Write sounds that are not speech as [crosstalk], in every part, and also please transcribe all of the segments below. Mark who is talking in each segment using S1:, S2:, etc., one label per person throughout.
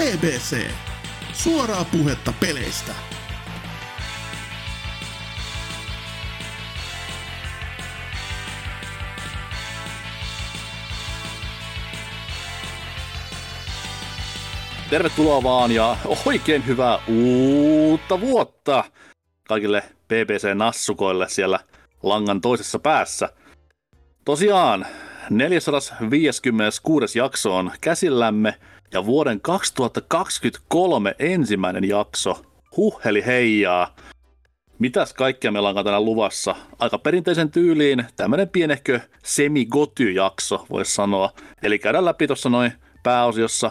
S1: BBC. Suoraa puhetta peleistä.
S2: Tervetuloa vaan ja oikein hyvää uutta vuotta kaikille BBC-nassukoille siellä langan toisessa päässä. Tosiaan, 456. jakso on käsillämme ja vuoden 2023 ensimmäinen jakso. Huhheli heijaa. Mitäs kaikkea meillä on tänään luvassa? Aika perinteisen tyyliin tämmönen pienehkö semi jakso voisi sanoa. Eli käydään läpi tuossa noin pääosiossa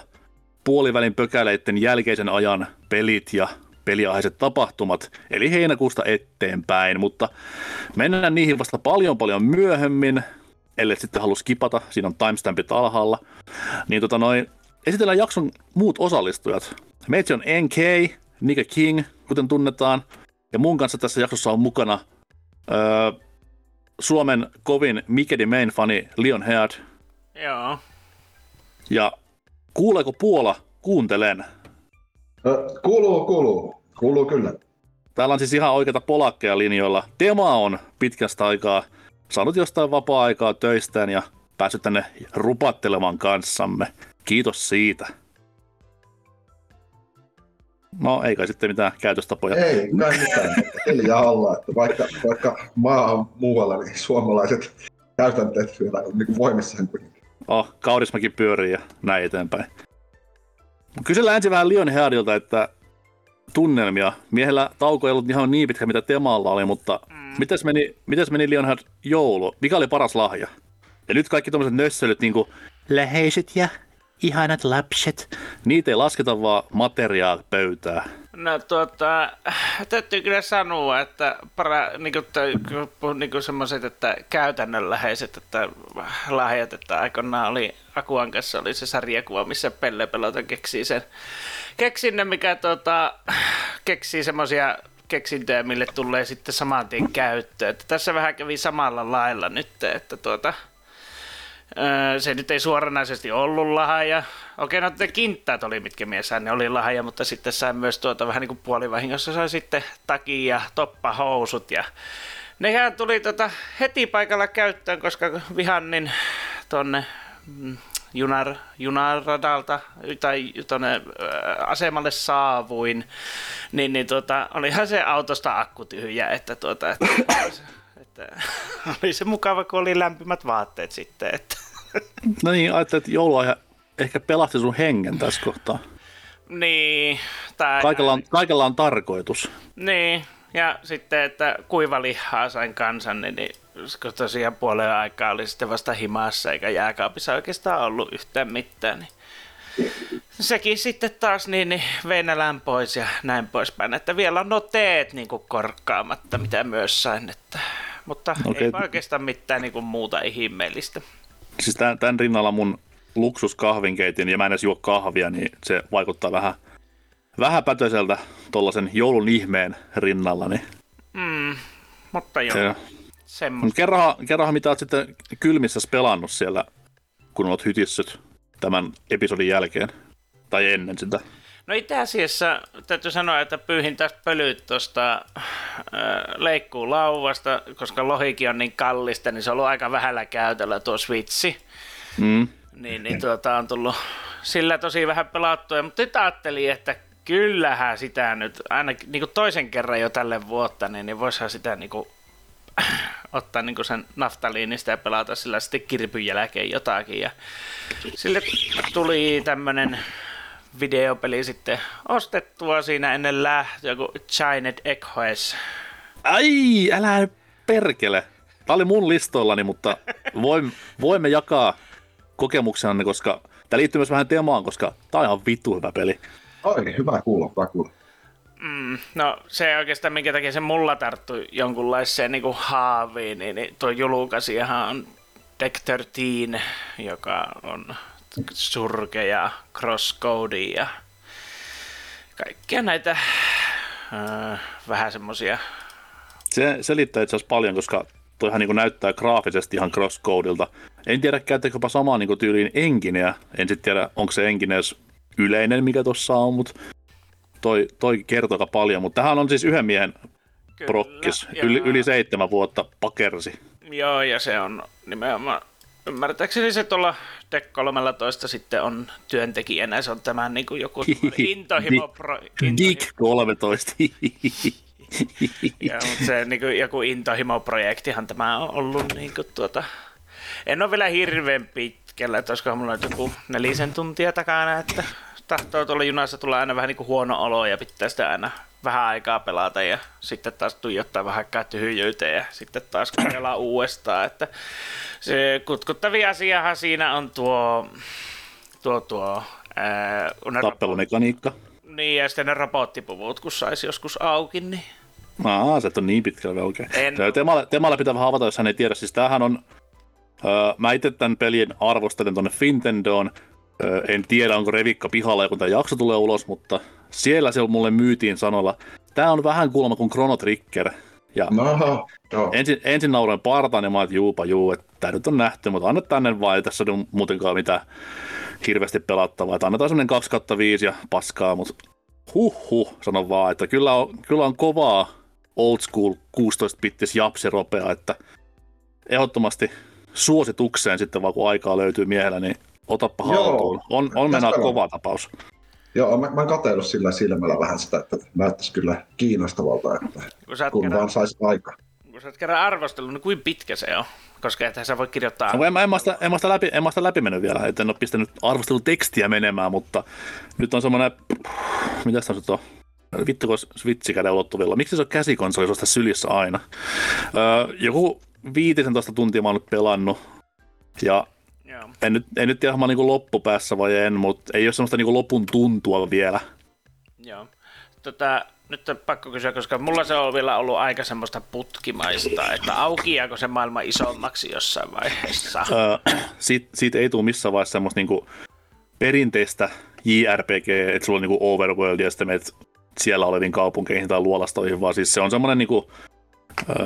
S2: puolivälin pökäleiden jälkeisen ajan pelit ja peliaiheiset tapahtumat, eli heinäkuusta eteenpäin, mutta mennään niihin vasta paljon paljon myöhemmin, ellei sitten halua skipata, siinä on timestampit alhaalla. Niin tota noin, esitellään jakson muut osallistujat. Meitsi on NK, Nika King, kuten tunnetaan, ja mun kanssa tässä jaksossa on mukana öö, Suomen kovin Mikedi Main fani Leon Head.
S3: Joo.
S2: Ja kuuleeko Puola? Kuuntelen.
S4: Ö, kuuluu, kuuluu. Kuuluu kyllä.
S2: Täällä on siis ihan oikeita polakkeja linjoilla. Tema on pitkästä aikaa saanut jostain vapaa-aikaa töistään ja päässyt tänne rupattelemaan kanssamme. Kiitos siitä. No, ei kai sitten mitään käytöstapoja.
S4: Ei kai mitään. Hiljaa olla, että vaikka, vaikka maa on muualla, niin suomalaiset käytänteet vielä on niin voimissa.
S2: Oh, kaudismakin pyörii ja näin eteenpäin. Kysellään ensin vähän Leon Headilta, että tunnelmia. Miehellä tauko ei ollut ihan niin pitkä, mitä Temalla oli, mutta mm. mites meni, mites meni Leon Head joulu? Mikä oli paras lahja? Ja nyt kaikki tuommoiset nössölyt, niin kuin läheiset ja ihanat lapset, niitä ei lasketa vaan materiaa pöytää.
S3: No tuota, täytyy kyllä sanoa, että para, niin kuin, niin kuin semmoiset, että käytännönläheiset, että lahjat, että aikoinaan oli Akuan kanssa oli se sarjakuva, missä Pelle Pelota keksii sen keksinne, mikä tuota, keksii semmoisia keksintöjä, mille tulee sitten saman tien käyttöön. Että tässä vähän kävi samalla lailla nyt, että tuota, se nyt ei suoranaisesti ollut lahja. Okei, no ne kinttaat oli, mitkä miesään ne oli lahja, mutta sitten sain myös tuota vähän niin kuin puolivahingossa sai sitten taki ja toppahousut ja nehän tuli tota heti paikalla käyttöön, koska vihannin tonne mm, junar, junaradalta tai tuonne asemalle saavuin, niin, niin tota, olihan se autosta akku tyhjä, että, tuota, että, että [laughs] oli se mukava, kun oli lämpimät vaatteet sitten. Että. [laughs]
S2: No niin, ajattelin, että joulua ehkä pelasti sun hengen tässä kohtaa.
S3: Niin. Tai...
S2: Kaikella, on, kaikella on tarkoitus.
S3: Niin, ja sitten, että kuiva lihaa sain kansan, niin, niin kun tosiaan puolen aikaa oli sitten vasta himassa eikä jääkaapissa oikeastaan ollut yhtään mitään, niin sekin sitten taas niin, niin veinälän pois ja näin poispäin. Että vielä on no teet niin kuin korkkaamatta, mitä myös sain. Että, mutta okay. ei oikeastaan mitään niin muuta ihmeellistä.
S2: Siis tämän, tämän rinnalla mun luksuskahvinkeitin ja mä en edes juo kahvia, niin se vaikuttaa vähän, vähän pätöiseltä tuollaisen joulun ihmeen rinnalla. Niin
S3: mm, mutta joo.
S2: Se, kerrohan, kerrohan, mitä oot sitten kylmissä pelannut siellä, kun olet hytissyt tämän episodin jälkeen, tai ennen sitä?
S3: No itse asiassa täytyy sanoa, että pyyhin tästä pölyt tuosta äh, leikkuu lauvasta, koska lohikin on niin kallista, niin se on ollut aika vähällä käytöllä tuo Switchi. Mm. Niin, niin tuota, on tullut sillä tosi vähän pelattua, mutta nyt ajattelin, että kyllähän sitä nyt, aina niin kuin toisen kerran jo tälle vuotta, niin, niin voisihan sitä niin kuin, [clears throat] ottaa niin kuin sen naftaliinista ja pelata sillä sitten kirpyn jälkeen jotakin. Ja sille tuli tämmöinen videopeli sitten ostettua siinä ennen lähtöä, kun Giant Echoes.
S2: Ai, älä perkele. Tämä oli mun listoillani, mutta voimme, voimme jakaa kokemuksenanne, koska tämä liittyy myös vähän teemaan, koska tämä on ihan vittu hyvä peli.
S4: Oikein hyvä kuulla, hyvä kuulla.
S3: Mm, no se oikeastaan, minkä takia se mulla tarttui jonkunlaiseen niin kuin haaviin, niin, niin tuo julkaisijahan on Deck 13, joka on surkeja crosscode ja kaikkia näitä äh, vähän semmosia.
S2: Se selittää itse asiassa paljon, koska toihan niin näyttää graafisesti ihan crosscodeilta. En tiedä, käyttääkö jopa samaa niin tyyliin engineä. En sitten tiedä, onko se engine yleinen, mikä tuossa on, mutta toi, toi kertoo paljon. Mutta tähän on siis yhden miehen
S3: Kyllä,
S2: prokkis.
S3: ja-
S2: Yli, yli seitsemän vuotta pakersi.
S3: Joo, ja se on nimenomaan, ymmärtääkseni se tuolla Tech 13 sitten on työntekijänä, se on tämä niin kuin joku [laughs] intohimo, pro, intohimo,
S2: Dick 13. [laughs]
S3: ja, mutta se niin kuin, joku intohimo-projektihan tämä on ollut niin kuin, tuota, en ole vielä hirveän pitkällä, että olisikohan mulla nyt joku nelisen tuntia takana, että tahtoo tuolla junassa tulla aina vähän niin kuin huono olo ja pitää sitä aina vähän aikaa pelata ja sitten taas tuijottaa vähän aikaa tyhjyyteen ja sitten taas kokeillaan [clears throat] uudestaan, että se kutkuttavia asiahan siinä on tuo, tuo, tuo ää,
S2: Tappelumekaniikka.
S3: niin, ja sitten ne robottipuvut, kun saisi joskus auki, niin
S2: Aa, se ole niin pitkällä vielä oikein.
S3: En-.
S2: Temalle, Temalle pitää vähän avata, jos hän ei tiedä. Siis tämähän on, öö, mä itse tämän pelin arvostelen tuonne Fintendoon. En tiedä, onko revikka pihalla, kun tämä jakso tulee ulos, mutta siellä se mulle myytiin sanolla, tämä on vähän kuulemma kuin Chrono Trigger. Ja
S4: No, joo.
S2: ensin, ensin nauroin partaan ja mä että juupa juu, että tämä nyt on nähty, mutta anna tänne vaan, ei tässä ole muutenkaan mitään hirveästi pelattavaa. Että annetaan semmoinen 2 kautta 5 ja paskaa, mutta huh huh, sanon vaan, että kyllä on, kyllä on kovaa old school 16-bittis japsiropea, että ehdottomasti suositukseen sitten vaan kun aikaa löytyy miehellä, niin otappa
S4: Joo.
S2: haltuun. On, on mennä
S4: on.
S2: kova tapaus.
S4: Joo, mä, mä oon sillä silmällä vähän sitä, että näyttäisi kyllä kiinnostavalta, että
S3: kun sä
S4: kun
S3: kerran,
S4: vaan saisi aika.
S3: kun sä oot kerran arvostellut, niin kuin pitkä se on? Koska ethän sä voi kirjoittaa...
S2: No, en, mä- en, mä sitä, en, mä sitä läpi, en mä sitä läpi mennyt vielä, et en ole pistänyt arvostelutekstiä menemään, mutta nyt on semmoinen, mitä sitä on, vittu kun Switchi käden ulottuvilla. Miksi se on käsikonsoli suosta sylissä aina? Öö, joku 15 tuntia mä oon nyt pelannut, ja
S3: Joo.
S2: en nyt, en nyt tiedä, mä niinku loppupäässä vai en, mutta ei ole semmoista niinku lopun tuntua vielä.
S3: Joo. Tota, nyt on pakko kysyä, koska mulla se on vielä ollut aika semmoista putkimaista, että aukiaako se maailma isommaksi jossain vaiheessa?
S2: Öö, siitä, siitä ei tule missään vaiheessa semmoista niinku perinteistä JRPG, että sulla on niinku overworld ja sitten menet siellä oleviin kaupunkeihin tai luolastoihin, vaan siis se on semmoinen niinku, öö,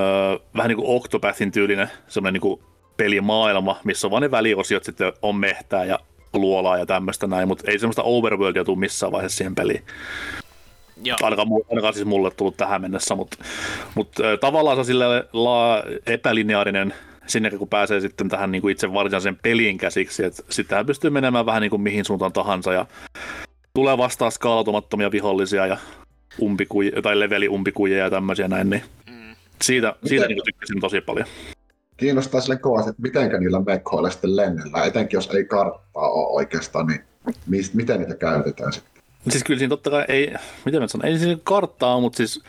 S2: vähän niin kuin Octopathin tyylinen semmoinen niinku pelimaailma, missä on vaan ne väliosiot sitten on mehtää ja luolaa ja tämmöistä näin, mutta ei semmoista overworldia tule missään vaiheessa siihen peliin.
S3: Joo.
S2: Ainakaan, ainakaan siis mulle tullut tähän mennessä, mutta, mutta tavallaan se on sille la, epälineaarinen sinne, kun pääsee sitten tähän niin kuin itse varsinaiseen peliin käsiksi, että sittenhän pystyy menemään vähän niin kuin mihin suuntaan tahansa ja tulee vastaan skaalautumattomia vihollisia ja umpikuja, tai leveli umpikuja ja tämmöisiä näin, niin
S3: Mm.
S2: siitä, siitä niin kuin tykkäsin tosi paljon.
S4: Kiinnostaa sille kovasti, että mitenkä niillä mekkoilla sitten lennellään, etenkin jos ei karttaa ole oikeastaan, niin mist, miten niitä käytetään sitten?
S2: Siis kyllä siinä totta kai ei, miten mä sanon, ei siinä karttaa, mutta siis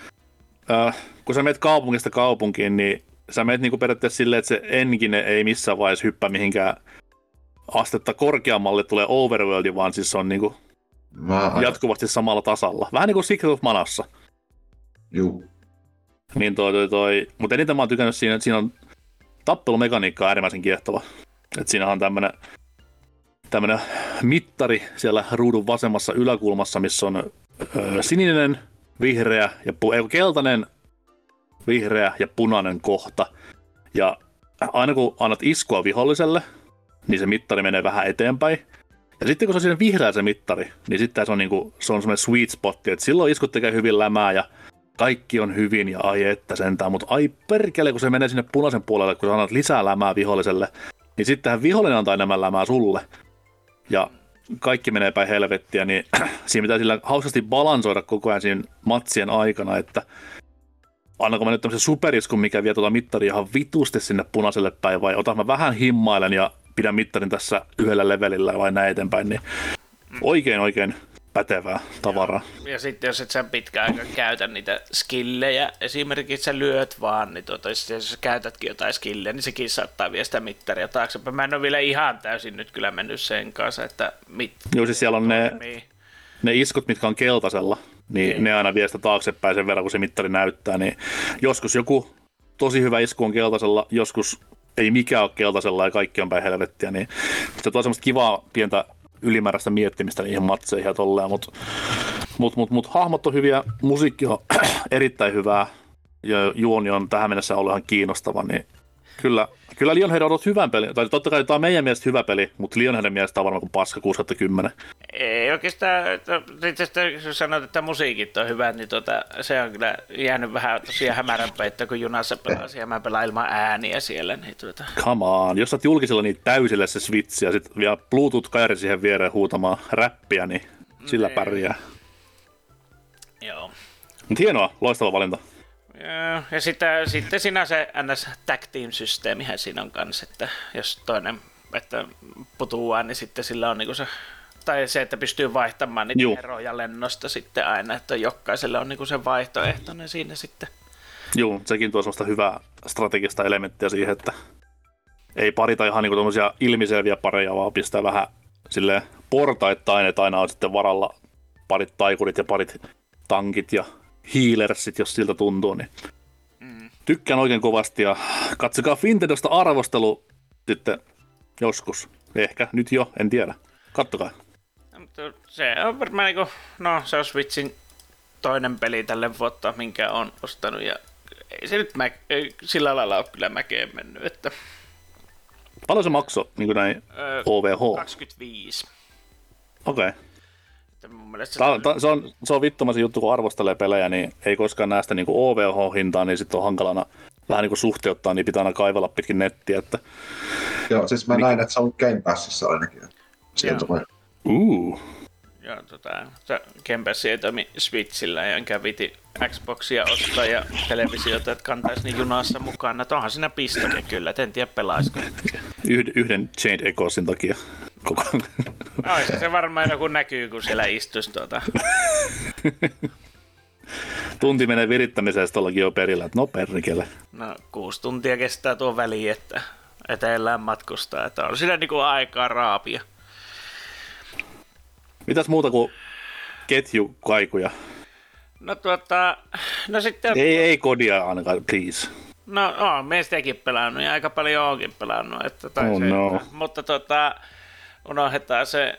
S2: äh, kun sä menet kaupungista kaupunkiin, niin sä menet niinku periaatteessa silleen, että se engine ei missään vaiheessa hyppää mihinkään astetta korkeammalle tulee overworldi, vaan siis se on niinku
S4: Mä
S2: jatkuvasti samalla tasalla. Vähän niin kuin Secret of Manassa.
S4: juu.
S2: Niin toi, toi, toi. Mutta eniten mä oon tykännyt siinä, että siinä on tappelumekaniikka on äärimmäisen kiehtova. Et siinä on tämmönen, tämmönen mittari siellä ruudun vasemmassa yläkulmassa, missä on ö, sininen, vihreä ja pu- ei, keltainen, vihreä ja punainen kohta. Ja aina kun annat iskua viholliselle, niin se mittari menee vähän eteenpäin. Ja sitten kun se on siinä vihreä se mittari, niin sitten se on, niinku, se on semmoinen sweet spot, että silloin iskut tekee hyvin lämää ja kaikki on hyvin ja ai että sentään, mutta ai perkele, kun se menee sinne punaisen puolelle, kun sä annat lisää lämää viholliselle, niin sittenhän vihollinen antaa enemmän lämää sulle. Ja kaikki menee päin helvettiä, niin [clears throat] siinä pitää sillä hauskasti balansoida koko ajan siinä matsien aikana, että annanko mä nyt tämmöisen superiskun, mikä vie tuota mittaria ihan vitusti sinne punaiselle päin, vai otan mä vähän himmailen ja pidän mittarin tässä yhdellä levelillä vai näin eteenpäin, niin oikein oikein pätevää tavaraa.
S3: Ja sitten jos et sä pitkään aikaa käytä niitä skillejä, esimerkiksi sä lyöt vaan, niin tuota, jos sä käytätkin jotain skillejä, niin sekin saattaa viedä sitä mittaria taaksepäin. Mä en ole vielä ihan täysin nyt kyllä mennyt sen kanssa, että mit...
S2: Joo, siis siellä on ne,
S3: toimii.
S2: ne iskut, mitkä on keltaisella, niin
S3: Niin.
S2: ne aina vie sitä taaksepäin sen verran, kun se mittari näyttää. Niin joskus joku tosi hyvä isku on keltaisella, joskus ei mikään ole keltaisella ja kaikki on päin helvettiä, niin se tuo semmoista kivaa pientä ylimääräistä miettimistä niihin matseihin ja tolleen, mutta mut, mut, mut, hahmot on hyviä, musiikki on [clears throat] erittäin hyvää ja juoni on tähän mennessä ollut ihan kiinnostava, niin Kyllä, kyllä Lionhead on ollut hyvän peli. Tai totta kai tämä on meidän mielestä hyvä peli, mutta Lionheadin mielestä on varmaan kuin paska 610.
S3: Ei oikeastaan, itse asiassa jos sanoit, että musiikit on hyvät, niin tota, se on kyllä jäänyt vähän tosiaan hämäränpäin, että kun junassa pelasi ja mä pelaan ilman ääniä siellä, niin tuota,
S2: Come on, jos sä oot julkisella niin täysille se Switch ja sitten vielä Bluetooth-kajari siihen viereen huutamaan räppiä, niin sillä
S3: Niin.
S2: pärjää.
S3: joo.
S2: Mutta hienoa, loistava valinta.
S3: Ja, ja sitten, sitten siinä se NS Tag Team-systeemihän siinä on kanssa, että jos toinen että putuaa, niin sitten sillä on niinku se, tai se, että pystyy vaihtamaan niitä
S2: Juu.
S3: eroja lennosta sitten aina, että jokaiselle on niinku se vaihtoehtoinen siinä sitten.
S2: Joo, sekin tuo semmoista hyvää strategista elementtiä siihen, että ei parita ihan niinku tommosia ilmiselviä pareja, vaan pistää vähän sille portaittain, että aina on sitten varalla parit taikurit ja parit tankit ja healersit, jos siltä tuntuu, niin tykkään oikein kovasti ja katsokaa Fintendosta arvostelu sitten joskus. Ehkä nyt jo, en tiedä. Kattokaa.
S3: Mutta se on varmaan niinku, no se on Switchin toinen peli tälle vuotta, minkä on ostanut ja ei se nyt mä, ei sillä lailla ole kyllä mäkeen mennyt, että
S2: Paljon se maksoi, niin kuin näin
S3: öö,
S2: OVH?
S3: 25.
S2: Okei. Okay.
S3: Että mun mielestä
S2: Tää,
S3: se,
S2: ta, se, on, se on vittumaisen juttu, kun arvostelee pelejä, niin ei koskaan näistä niin OVH-hintaa, niin sitten on hankalana vähän niin kuin suhteuttaa, niin pitää aina kaivella pitkin nettiä, että
S4: Joo, siis mä näin, että se on Game Passissa ainakin. Sieltä
S3: Joo.
S4: voi.
S2: uu,
S3: Joo, tota, se Game Pass ei toimi Switchillä ja enkä viti Xboxia ostaa ja televisiota, että kantaisi niin junassa mukana. Et onhan siinä pistoke kyllä, et en tiedä pelaisiko.
S2: yhden, yhden Chained Echosin takia koko
S3: Olisi se varmaan joku näkyy, kun siellä istuisi tuota.
S2: tunti menee virittämiseen, tuollakin jo perillä, että no perkele.
S3: No, kuusi tuntia kestää tuo väli, että etelään matkustaa, että on siinä niinku aikaa raapia.
S2: Mitäs muuta kuin ketjukaikuja?
S3: No tuota, no sitten,
S2: Ei, ei kodia ainakaan, please.
S3: no oon me sitäkin pelannut ja aika paljon onkin pelannut, että tai
S2: Oh
S3: se,
S2: no.
S3: mutta tota, unohdetaan se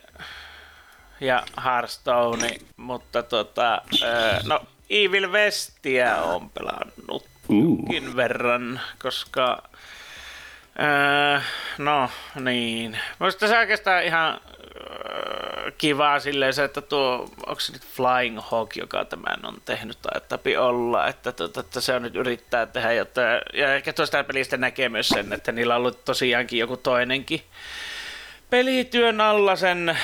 S3: ja Hearthstone, mutta tota, ö, no Evil Westia on pelannut jonkin verran, koska öö, no niin, musta se oikeastaan ihan öö, kivaa silleen se, että tuo, onko se nyt Flying Hawk, joka tämän on tehnyt, tai tapi olla, että, että, että se on nyt yrittää tehdä jotain, ja ehkä tuosta pelistä näkee myös sen, että niillä on ollut tosiaankin joku toinenkin pelityön alla sen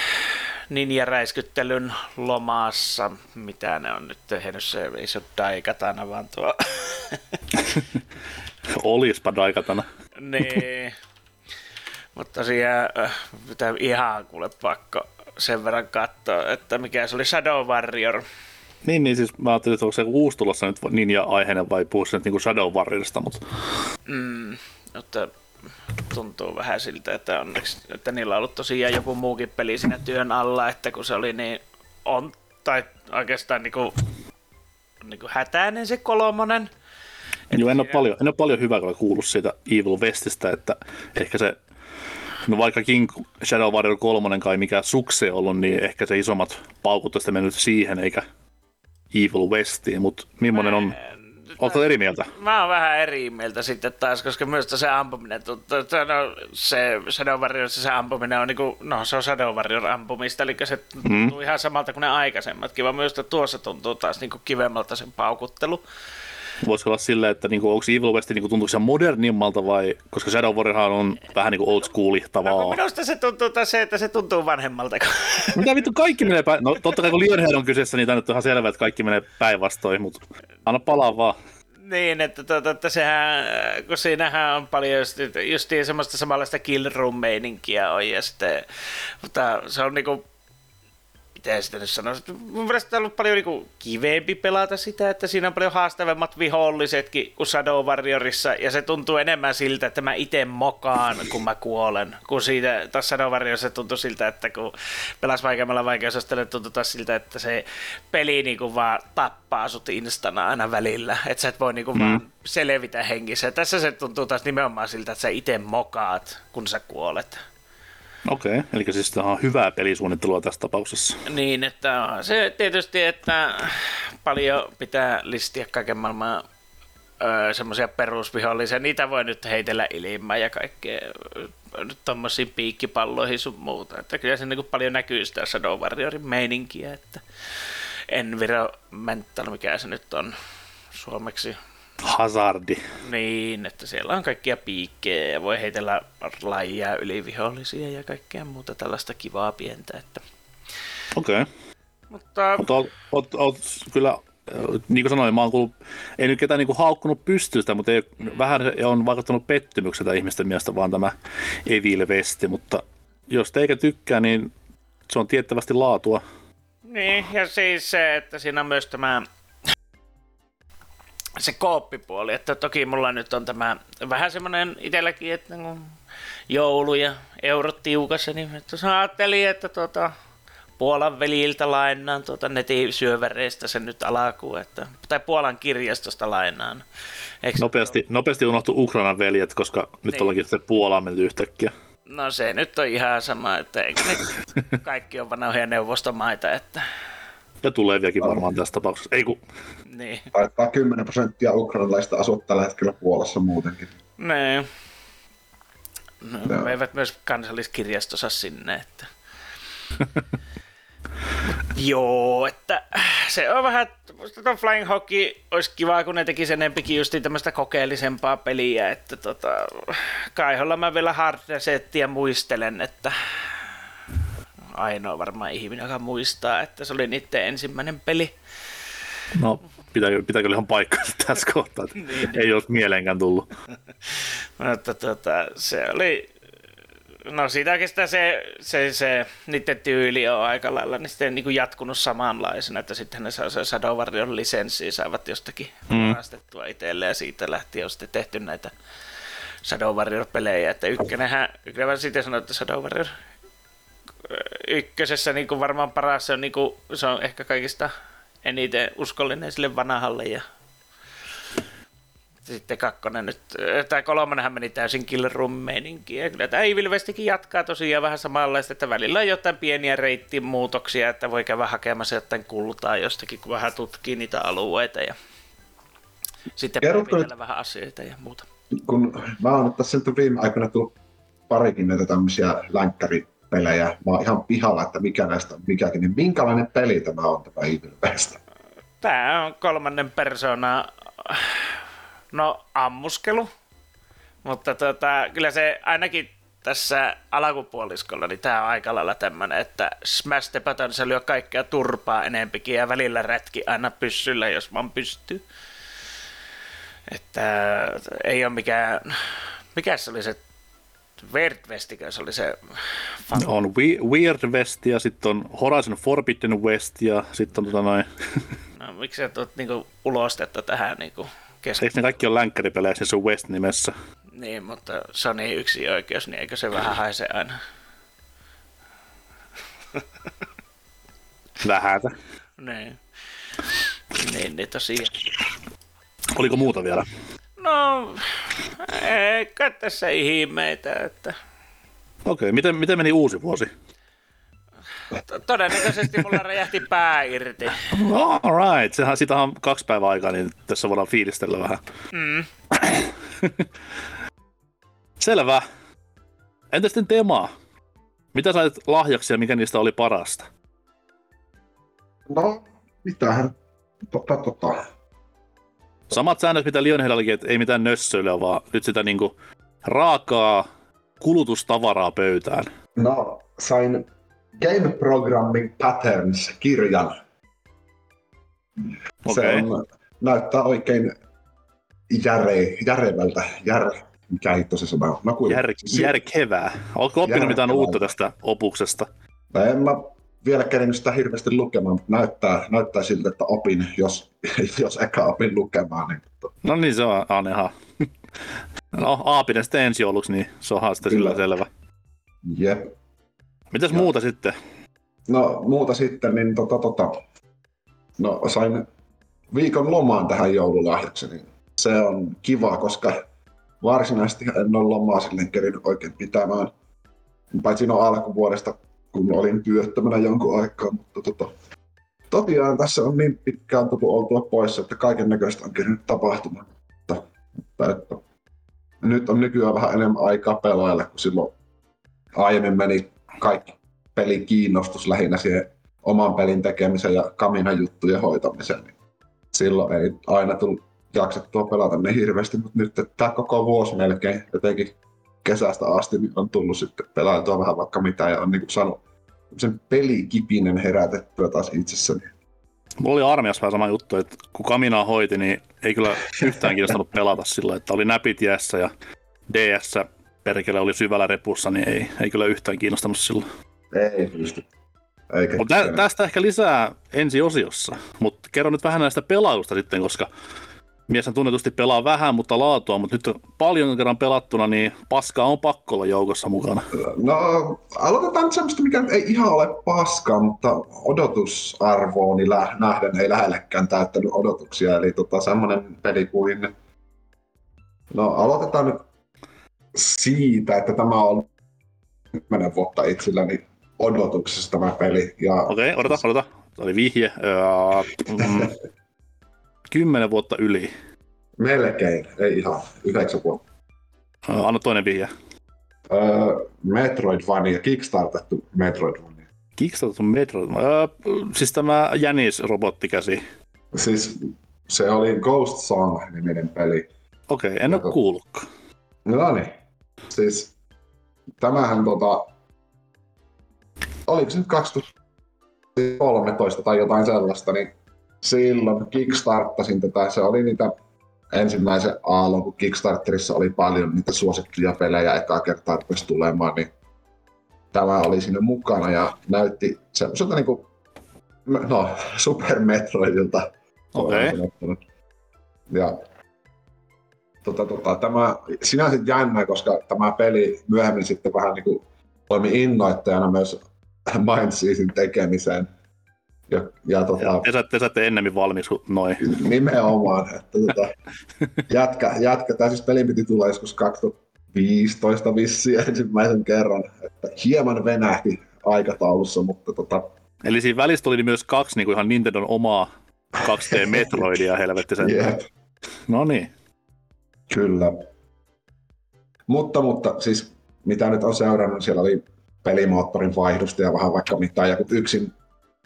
S3: ninja-räiskyttelyn lomassa, mitä ne on nyt tehnyt, se ei se ole Daikatana, vaan tuo [laughs]
S2: Olispa daikatana.
S3: niin. Mutta tosiaan äh, pitää ihan kuule pakko sen verran katsoa, että mikä se oli Shadow Warrior.
S2: Niin, niin siis mä ajattelin, että onko se uusi tulossa nyt ninja-aiheinen vai puhuu se nyt niin kuin Shadow Warriorista, mutta
S3: Mm, mutta tuntuu vähän siltä, että onneksi, että niillä on ollut tosiaan joku muukin peli siinä työn alla, että kun se oli niin on, tai oikeastaan niinku, niinku hätäinen se kolmonen.
S2: Joo, en ole, paljon, en ole paljon hyvää kyllä kuullut siitä Evil Westistä, että ehkä se, no vaikkakin Shadow Warrior 3 kai mikä sukse ollut, niin ehkä se isommat paukut sitten mennyt siihen eikä Evil Westiin, mutta millainen on, oletko eri mieltä?
S3: Mä oon vähän eri mieltä sitten taas, koska myös se ampuminen no, se Shadow Warrior, se ampuminen on niinku, no se on Shadow Warrior ampumista, eli se tuntuu mm. ihan samalta kuin ne aikaisemmatkin, vaan myös tuossa tuntuu taas niinku kivemmalta sen paukuttelu.
S2: Voisiko olla silleen, että niinku, onko Evil West niinku, tuntuuko se modernimmalta vai, koska Shadow Warrior on vähän niinku old
S3: No,
S2: schoolitavaa.
S3: minusta se tuntuu se, että se tuntuu vanhemmalta. [laughs]
S2: Mitä vittu kaikki menee päin? No totta kai kun Lionhead on kyseessä, niin tämä nyt on ihan selvä, että kaikki menee päinvastoin, mutta anna palaa vaan.
S3: Niin, että, tuota, että sehän, kun siinähän on paljon just, justiin semmoista samanlaista kill room on, ja sitten, mutta se on niinku, miten sitä nyt sanoisi, mun mielestä on ollut paljon niinku kivempi pelata sitä, että siinä on paljon haastavemmat vihollisetkin kuin Shadow Warriorissa, ja se tuntuu enemmän siltä, että mä itse mokaan, kun mä kuolen, kun siitä, taas Shadow Warriorissa tuntuu siltä, että kun pelas vaikeammalla vaikeusasteella, tuntuu taas siltä, että se peli niinku vaan tappaa sut instana aina välillä, että sä et voi niinku mm. vaan selvitä hengissä. Ja tässä se tuntuu taas nimenomaan siltä, että sä itse mokaat, kun sä kuolet.
S2: Okei, okay. eli siis tämä on hyvää pelisuunnittelua tässä tapauksessa.
S3: Niin, että se tietysti, että paljon pitää listiä kaiken maailman semmoisia perusvihollisia, niitä voi nyt heitellä ilmaan ja kaikkea tuommoisiin piikkipalloihin sun muuta. Että kyllä se niin paljon näkyy sitä Shadow Warriorin meininkiä, että Environmental, mikä se nyt on suomeksi.
S2: Hazardi.
S3: Niin, että siellä on kaikkia piikkejä ja voi heitellä lajia yli vihollisia ja kaikkea muuta tällaista kivaa pientä. Että...
S2: Okei. Okay.
S3: Mutta...
S2: Mutta oot, oot, oot, kyllä niin kuin sanoin, mä oon kuullut, ei nyt ketään niin haukkunut pystystä, mutta ei, vähän on vaikuttanut pettymykseltä ihmisten mielestä vaan tämä Evil Vesti, mutta jos teikä tykkää, niin se on tiettävästi laatua.
S3: Niin, ja siis se, että siinä on myös tämä se kooppipuoli, että toki mulla nyt on tämä vähän semmoinen itselläkin, että niin joulu ja eurot tiukassa, niin että ajattelin, että tota, Puolan veliltä lainaan tuota netisyöväreistä sen nyt alkuun, että, tai Puolan kirjastosta lainaan.
S2: Eikö nopeasti, nopeasti unohtu Ukrainan veljet, koska nyt niin. ollakin se Puolaan mennyt yhtäkkiä.
S3: No se nyt on ihan sama, että eikö ne [laughs] kaikki on vanhoja neuvostomaita, että...
S2: Ja tuleviakin varmaan tässä tapauksessa. Ei kun...
S3: Niin.
S4: Taitaa 10 prosenttia ukrainalaista asua tällä hetkellä Puolassa muutenkin.
S3: Niin. No, no. veivät myös kansalliskirjastossa sinne, että... [laughs] Joo, että se on vähän, tuon Flying Hockey olisi kiva, kun ne tekisi enempikin just tämmöistä kokeellisempaa peliä, että tota, Kaiholla mä vielä hard resettiä muistelen, että ainoa varmaan ihminen, joka muistaa, että se oli niiden ensimmäinen peli.
S2: No, pitääkö, pitääkö ihan paikkaa [laughs] tässä kohtaa, että [laughs] niin. ei ole mieleenkään tullut. [laughs]
S3: Mutta tota, se oli No siitä oikeastaan se, se, se niiden tyyli on aika lailla niin sitten niin kuin jatkunut samanlaisena, että sitten ne saa se Shadow Warrior lisenssi saavat jostakin mm. varastettua itselleen ja siitä lähtien on sitten tehty näitä Shadow Warrior-pelejä, että ykkönenhän, ykkönen sitten sanoa, että Shadow Warrior ykkösessä niin kuin varmaan paras, se on, niin kuin, se on ehkä kaikista eniten uskollinen sille vanhalle ja sitten kakkonen nyt, tai kolmonenhan meni täysin Kill Room meininkiä. Kyllä tämä Evil Westikin jatkaa tosiaan vähän samanlaista, että välillä on jotain pieniä reittimuutoksia, että voi käydä hakemassa jotain kultaa jostakin, kun vähän tutkii niitä alueita ja sitten
S4: Kerrotko
S3: nyt, vähän asioita ja muuta.
S4: Kun mä oon tässä nyt viime aikoina tullut parikin näitä tämmöisiä länkkäripelejä. Mä oon ihan pihalla, että mikä näistä on mikäkin, niin minkälainen peli tämä on tämä Evil West?
S3: Tämä on kolmannen persona No ammuskelu, mutta tota, kyllä se ainakin tässä alkupuoliskolla, niin tämä on aika lailla tämmöinen, että smash the button, se lyö kaikkea turpaa enempikin ja välillä rätki aina pyssyllä, jos vaan pystyy. Että ei ole mikään, mikä se oli se Weird Westikö se oli se?
S2: Fan... On Weird West ja sitten on Horizon Forbidden West ja sitten on tota noin... [laughs]
S3: No miksi sä tuot niinku ulostetta tähän niinku
S2: keskustelua. Eikö ne kaikki ole länkkäripeleissä se West nimessä?
S3: Niin, mutta Sony yksi oikeus, niin eikö se vähän haise aina? [laughs]
S2: Vähätä.
S3: niin. Niin, niin tosiaan.
S2: Oliko muuta vielä?
S3: No, eikä tässä ihmeitä, että...
S2: Okei, miten, miten meni uusi vuosi?
S3: Todennäköisesti mulla räjähti pää irti.
S2: All right. Sehän sitä on kaksi päivää aikaa, niin tässä voidaan fiilistellä vähän.
S3: Mm.
S2: Selvä. Entä sitten temaa? Mitä sait lahjaksi ja mikä niistä oli parasta?
S4: No, mitähän. Tota, tota.
S2: Samat säännöt, mitä Lionheadillakin, että ei mitään nössöilyä, vaan nyt sitä niinku raakaa kulutustavaraa pöytään.
S4: No, sain Game Programming Patterns-kirjan. Okay. Se on, näyttää oikein järe, järevältä. Jär, mikä hitto se sana on? No,
S2: Jär, järkevää. Oletko oppinut mitään uutta tästä opuksesta?
S4: No en mä vielä kerennyt sitä hirveästi lukemaan, mutta näyttää, näyttää siltä, että opin, jos, [laughs] jos eka opin lukemaan. Niin...
S2: No niin, se on, on ihan... No, Aapinen sitten ensi jouluksi, niin se onhan sitten sillä selvä.
S4: Jep.
S2: Mitäs ja. muuta sitten?
S4: No muuta sitten, niin tota, tota, no sain viikon lomaan tähän joululahjaksi, niin se on kiva, koska varsinaisesti en ole lomaa silleen kerinyt oikein pitämään. Paitsi no alkuvuodesta, kun olin työttömänä jonkun aikaa, mutta tota, tosiaan tässä on niin pitkään tullut oltua pois, että kaiken näköistä on kerinyt tapahtumaan. Mutta nyt on nykyään vähän enemmän aikaa pelailla, kun silloin aiemmin meni kaikki pelin kiinnostus lähinnä siihen oman pelin tekemiseen ja kaminan juttujen hoitamiseen. Niin silloin ei aina tullut jaksettua pelata niin hirveästi, mutta nyt tämä koko vuosi melkein, jotenkin kesästä asti, niin on tullut sitten pelailtua vähän vaikka mitä ja on niin kuin saanut sen pelikipinen herätettyä taas itsessäni.
S2: Mulla oli armiassa vähän sama juttu, että kun Kamina hoiti, niin ei kyllä yhtään kiinnostanut [laughs] pelata sillä, että oli näpit jässä ja DS perkele oli syvällä repussa, niin ei, ei kyllä yhtään kiinnostanut silloin.
S4: Ei pysty.
S2: Mutta tä, tästä ehkä lisää ensi osiossa, mutta kerro nyt vähän näistä pelailusta sitten, koska mies tunnetusti pelaa vähän, mutta laatua, mutta nyt paljon kerran pelattuna, niin paskaa on pakko olla joukossa mukana.
S4: No, aloitetaan nyt semmoista, mikä ei ihan ole paskaa, mutta odotusarvooni nähden ei lähellekään täyttänyt odotuksia. Eli tota, semmoinen peli kuin... No, aloitetaan nyt siitä, että tämä on kymmenen vuotta itselläni odotuksessa tämä peli. Ja...
S2: Okei, okay, odota, odota. Tämä oli vihje. Uh, mm, [laughs] kymmenen vuotta yli.
S4: Melkein, ei ihan. Yhdeksän vuotta.
S2: Anna toinen vihje.
S4: Uh, Metroidvania, kickstartettu Metroidvania.
S2: Kickstartettu Metroidvania? Uh, siis tämä Jänis-robottikäsi.
S4: Siis se oli Ghost Song-niminen peli.
S2: Okei, okay, en ole kuullutkaan.
S4: No niin. Siis tämähän tota, oliko se nyt 2013 tai jotain sellaista, niin silloin kickstarttasin tätä. Se oli niitä ensimmäisen aallon, kun Kickstarterissa oli paljon niitä suosittuja pelejä ekaa kertaa rupesi tulemaan, niin tämä oli siinä mukana ja näytti semmoiselta niinku, no, Super Metroidilta.
S2: Okei. Okay.
S4: Ja tota, tota, tämä sinänsä jännä, koska tämä peli myöhemmin sitten vähän niinku toimi innoittajana myös Mindseasin tekemiseen. Ja, ja, tota, ja
S2: te, saatte, te saatte ennemmin valmiiksi noin.
S4: Nimenomaan. Että, tota, [laughs] jätkä, jätkä, tämä siis peli piti tulla joskus 2015 vissiin ensimmäisen kerran. Että hieman venähti aikataulussa, mutta tota...
S2: Eli siinä välissä tuli myös kaksi niin kuin ihan Nintendon omaa 2D [laughs] Metroidia helvetti sen.
S4: Yep.
S2: No niin.
S4: Kyllä. Mutta, mutta siis mitä nyt on seurannut, siellä oli pelimoottorin vaihdosta ja vähän vaikka mitään. Ja kun yksin,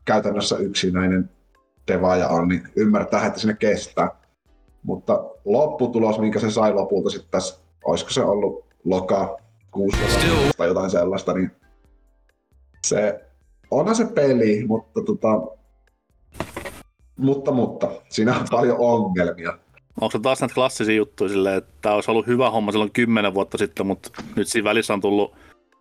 S4: käytännössä yksinäinen devaaja on, niin ymmärtää, että sinne kestää. Mutta lopputulos, minkä se sai lopulta sitten tässä, olisiko se ollut loka 6 tai jotain sellaista, niin se onhan se peli, mutta tota, mutta, mutta, siinä on paljon ongelmia.
S2: Onko se taas näitä klassisia juttuja silleen, että tämä olisi ollut hyvä homma silloin kymmenen vuotta sitten, mutta nyt siinä välissä on tullut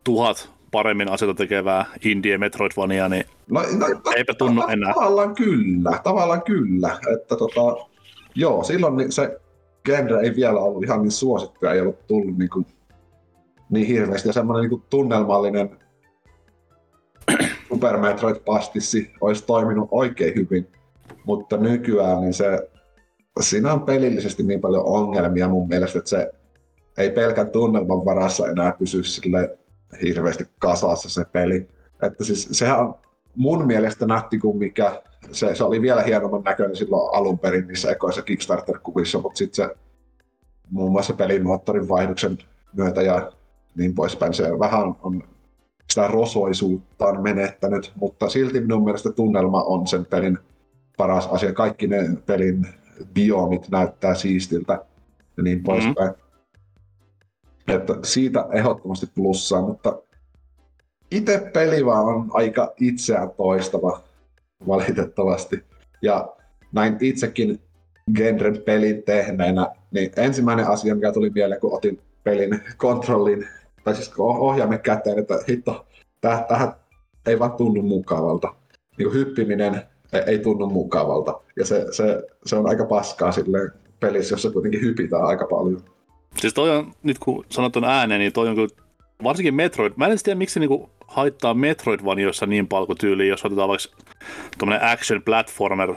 S2: tuhat paremmin asioita tekevää indie Metroidvania, niin no, no, eipä tunnu ta- enää.
S4: Tavallaan kyllä, tavallaan kyllä. Että tota, joo, silloin niin se genre ei vielä ollut ihan niin suosittu, ei ollut tullut niin, kuin, niin hirveästi. Ja semmoinen niin tunnelmallinen Super Metroid-pastissi olisi toiminut oikein hyvin. Mutta nykyään niin se, siinä on pelillisesti niin paljon ongelmia mun mielestä, että se ei pelkän tunnelman varassa enää pysy sille hirveästi kasassa se peli. Että siis sehän on mun mielestä nähti kuin mikä. Se, se oli vielä hienomman näköinen silloin alun perin niissä ekoissa Kickstarter-kuvissa, mutta sitten se muun muassa pelimoottorin vaihdoksen myötä ja niin poispäin. Se vähän on sitä rosoisuuttaan menettänyt, mutta silti minun mielestä tunnelma on sen pelin paras asia. Kaikki ne pelin biomit näyttää siistiltä ja niin mm-hmm. poispäin. Mm-hmm. Että siitä ehdottomasti plussaa, mutta itse peli vaan on aika itseään toistava valitettavasti. Ja näin itsekin genren pelin tehneenä, niin ensimmäinen asia, mikä tuli mieleen, kun otin pelin kontrollin, tai siis ohjaamme käteen, että hitto, tähän ei vaan tunnu mukavalta. Niin hyppiminen ei tunnu mukavalta. Ja se, se, se on aika paskaa silleen pelissä, jossa kuitenkin hypitään aika paljon.
S2: Siis toi on, nyt kun sanot on ääneen, niin toi on kyllä, varsinkin Metroid, mä en tiedä miksi niinku haittaa Metroidvanioissa niin paljon tyyliin, jos otetaan vaikka tuommoinen action platformer,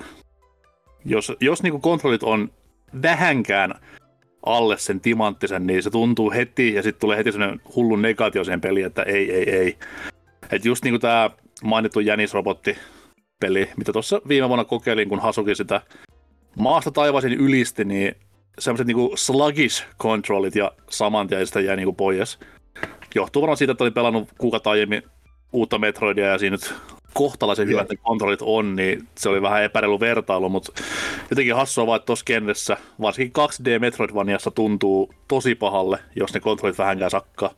S2: jos, jos niinku kontrollit on vähänkään alle sen timanttisen, niin se tuntuu heti ja sitten tulee heti sellainen hullun negaatio siihen peliin, että ei, ei, ei. Et just niinku tämä mainittu Jänisrobotti peli, mitä tuossa viime vuonna kokeilin, kun Hasuki sitä maasta taivaisin ylisti, niin semmoiset niinku sluggish controlit ja saman tien sitä jäi niinku pois. Johtuu varmaan siitä, että oli pelannut kuukautta aiemmin uutta Metroidia ja siinä nyt kohtalaisen hyvät ne kontrollit on, niin se oli vähän epäreilu vertailu, mutta jotenkin hassua vaan, että tuossa kenressä, varsinkin 2D Metroidvaniassa tuntuu tosi pahalle, jos ne kontrollit vähänkään sakkaa.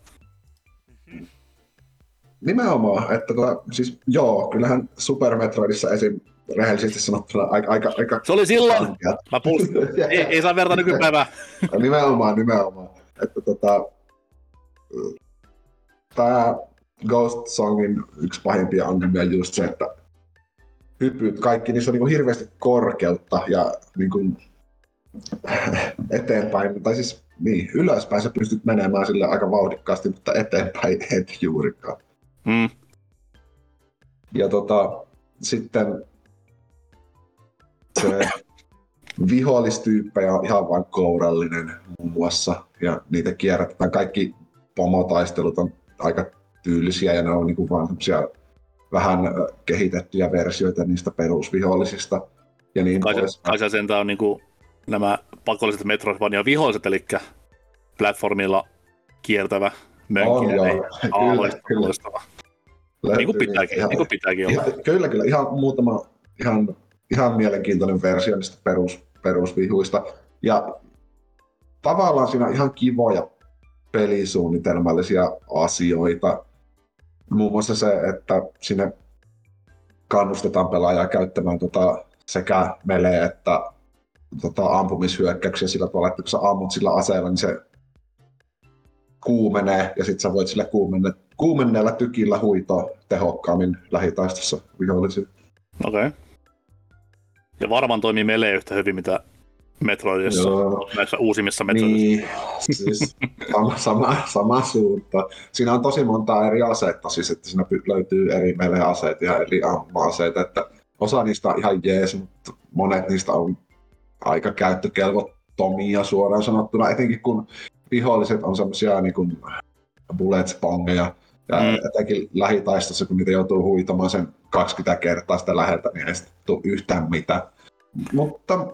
S4: Nimenomaan, että tota, siis joo, kyllähän Super Metroidissa esim. Rehellisesti sanottuna aika, aika, aika
S2: Se oli silloin,
S4: kankeat.
S2: mä [laughs] ei, ei saa verta nykypäivää.
S4: nimenomaan, nimenomaan. Että tota, tää Ghost Songin yksi pahimpia ongelmia on just se, että hypyt, kaikki, niissä on niin hirveästi korkeutta ja niin kuin, eteenpäin, tai siis niin, ylöspäin sä pystyt menemään sille aika vauhdikkaasti, mutta eteenpäin et juurikaan.
S2: Mm.
S4: Ja tota, sitten se vihollistyyppejä on ihan vain kourallinen muun muassa. Ja niitä kierrätetään. Kaikki pomotaistelut on aika tyylisiä ja ne on niinku vaan vähän kehitettyjä versioita niistä perusvihollisista. Ja niin
S2: Kai, se,
S4: pois.
S2: kai se sentään on niinku nämä pakolliset Metroidvania viholliset, eli platformilla kiertävä
S4: On joo, kyllä, kyllä.
S2: loistava.
S4: Löytyy
S2: Niin kuin pitääkin,
S4: ihan-
S2: niin kuin pitääkin olla.
S4: Ihan, kyllä, kyllä. Ihan muutama ihan, ihan mielenkiintoinen versio niistä perus, perusvihuista. Ja tavallaan siinä on ihan kivoja pelisuunnitelmallisia asioita. Muun muassa se, että sinne kannustetaan pelaajaa käyttämään tota sekä melee että tota ampumishyökkäyksiä sillä tavalla, että kun sä ammut sillä aseella, niin se kuumenee ja sitten sä voit sillä kuumenne, kuumenneella tykillä huitoa tehokkaammin lähitaistossa vihollisia.
S2: Okei. Okay. Ja varmaan toimii melee yhtä hyvin, mitä Metroidissa,
S4: Joo.
S2: näissä uusimmissa Metroidissa.
S4: Niin, siis sama, sama, sama suunta. Siinä on tosi monta eri asetta, siis että siinä löytyy eri melee-aseita ja eri ampuma-aseita, että osa niistä on ihan jees, mutta monet niistä on aika käyttökelvottomia suoraan sanottuna, etenkin kun viholliset on semmoisia niin kuin bullet spongeja, ja
S2: Mm.
S4: etenkin lähitaistossa, kun niitä joutuu huitamaan sen 20 kertaa sitä läheltä, niin ei sitten tule yhtään mitään. Mutta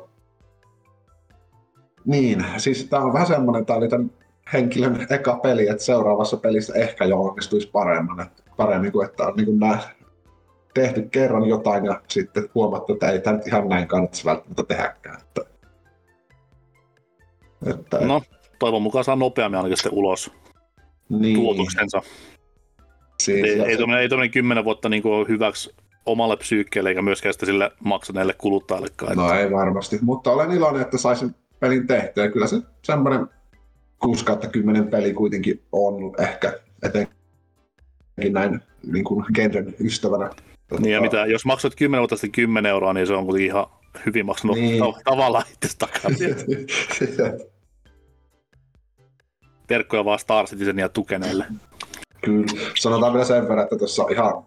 S4: niin, siis tää on vähän semmonen, tää oli tämän henkilön eka peli, että seuraavassa pelissä ehkä jo onnistuisi paremmin, että paremmin kuin että on niin kuin nää tehty kerran jotain ja sitten huomattu, että ei tämä nyt ihan näin kannattaisi välttämättä tehdäkään. Että, että
S2: No, toivon mukaan saa nopeammin ainakin sitten ulos
S4: niin,
S2: tuotuksensa.
S4: Siis,
S2: Ei, ei tuommoinen, ei tuommoinen kymmenen vuotta niin kuin hyväksi omalle psyykkeelle eikä myöskään sitten sille maksaneelle kuluttajallekaan.
S4: No ei varmasti, mutta olen iloinen, että saisin pelin tehtyä. Kyllä se semmoinen 6 10 peli kuitenkin on ehkä etenkin näin niin kuin genren ystävänä.
S2: Niin ja mitä, jos maksat 10 vuotta sitten 10 euroa, niin se on kuitenkin ihan hyvin maksanut
S4: Niin.
S2: tavallaan itse takaisin. [laughs] Verkkoja vaan Star Citizen ja Tukeneelle.
S4: Kyllä. Sanotaan vielä sen verran, että tuossa ihan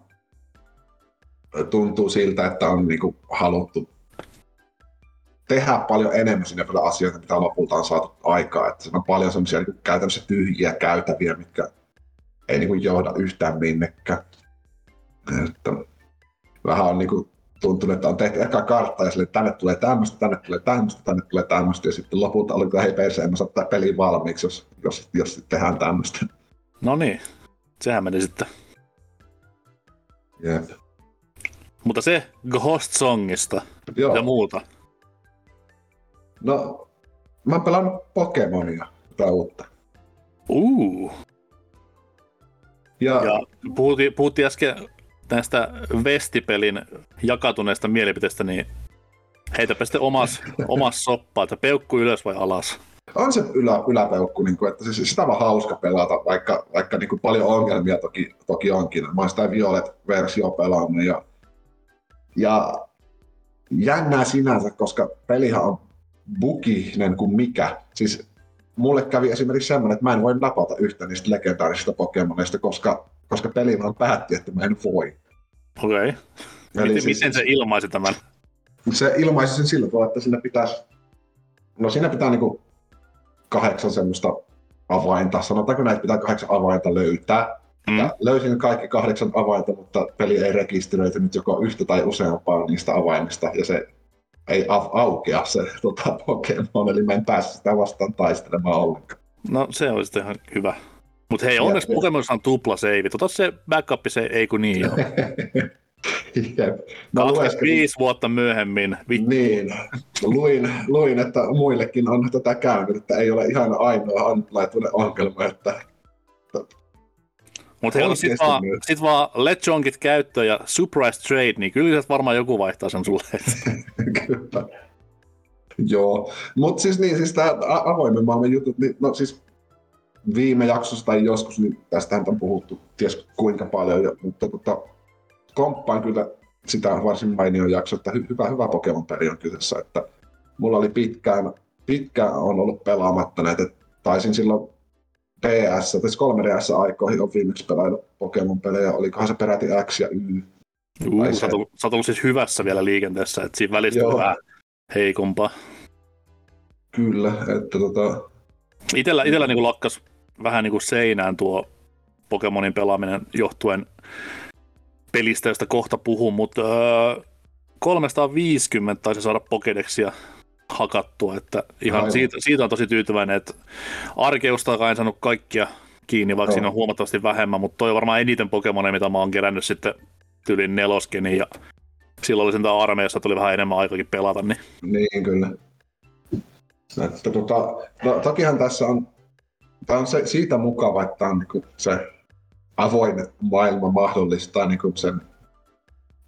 S4: tuntuu siltä, että on niinku haluttu tehdä paljon enemmän sinne vielä asioita, mitä lopulta on saatu aikaa. Että on paljon semmoisia niinku käytännössä tyhjiä käytäviä, mitkä ei niinku johda yhtään minnekään. Että vähän on niinku tuntunut, että on tehty eka kartta ja sille, että tänne tulee tämmöistä, tänne tulee tämmöistä, tänne tulee tämmöistä ja sitten lopulta oli kyllä hei perse, en mä saa peli valmiiksi, jos, jos, jos tehdään tämmöistä.
S2: No niin, sehän meni sitten.
S4: Jep.
S2: Mutta se Ghost Songista
S4: Joo.
S2: ja muuta.
S4: No, mä oon pelannut Pokemonia, tätä uutta.
S2: Uh.
S4: Ja,
S2: Ja puhuttiin, puhuttiin äsken näistä Vestipelin jakatuneista mielipiteistä, niin heitäpä sitten omas, omas soppaa, että peukku ylös vai alas.
S4: On se ylä, yläpeukku, niin kuin, että siis sitä on hauska pelata, vaikka, vaikka niin kuin paljon ongelmia toki, toki onkin. Mä oon sitä Violet-versio pelannut ja, ja jännää sinänsä, koska pelihän on buginen kuin mikä. Siis mulle kävi esimerkiksi semmoinen, että mä en voi napata yhtä niistä legendaarisista Pokemoneista, koska, koska peli vaan päätti, että mä en voi.
S2: Okei. Okay. Miten,
S4: siis-
S2: miten se ilmaisi tämän?
S4: se ilmaisi sen sillä tavalla, että siinä pitäisi, no siinä pitää niinku kahdeksan semmoista avainta, sanotaanko näitä pitää kahdeksan avainta löytää.
S2: Mm.
S4: Ja löysin kaikki kahdeksan avainta, mutta peli ei rekisteröitynyt joko yhtä tai useampaa niistä avaimista, ja se ei au- aukea se [laughs] tota, Pokemon, eli mä en pääse sitä vastaan taistelemaan ollenkaan.
S2: No se olisi sitten ihan hyvä. Mutta hei, onneksi Pokemonissa on tupla save. Tota se backup, se ei kun niin. [laughs]
S4: Jep. Mä lueskelin,
S2: 25 vuotta myöhemmin. Vittu.
S4: niin, luin, luin, että muillekin on tätä käynyt, että ei ole ihan ainoa ainutlaatuinen ongelma, että
S2: Mutta hei, sit vaan, sit vaan let jonkit käyttöön ja surprise trade, niin kyllä varmaan joku vaihtaa sen sulle. [laughs]
S4: Kyllä. Joo, mutta siis niin, siis tämä avoimen maailman jutut, niin no siis viime jaksossa tai joskus, niin tästähän on puhuttu ties kuinka paljon, ja, mutta tota, komppaan kyllä sitä varsin mainio jakso, että hy- hyvä, hyvä Pokemon-peli on kyseessä, että mulla oli pitkään, pitkään on ollut pelaamatta näitä, taisin silloin PS, tai 3DS-aikoihin on viimeksi pelannut Pokemon-pelejä, olikohan se peräti X ja Y,
S2: Uu,
S4: Ai
S2: sä,
S4: se.
S2: oot ollut, sä siis hyvässä vielä liikenteessä, että siinä välistä
S4: Joo.
S2: on vähän heikompaa.
S4: kyllä, että tota,
S2: Itellä, itellä niin lakkas vähän niin kuin seinään tuo Pokemonin pelaaminen johtuen pelistä, josta kohta puhun, mutta öö, 350 taisi saada Pokedexia hakattua, että ihan
S4: Aivan.
S2: siitä, siitä, on tosi tyytyväinen, että Arkeusta en saanut kaikkia kiinni, vaikka
S4: Joo.
S2: siinä on huomattavasti vähemmän, mutta toi on varmaan eniten Pokemoneja, mitä mä oon kerännyt sitten tyylin neloskeni ja silloin oli sen armeijassa tuli vähän enemmän aikakin pelata, niin
S4: Niin, kyllä. Että tota, no, tokihan tässä on, tämä on se, siitä mukava, että tämä on niin se avoin maailma mahdollistaa niin sen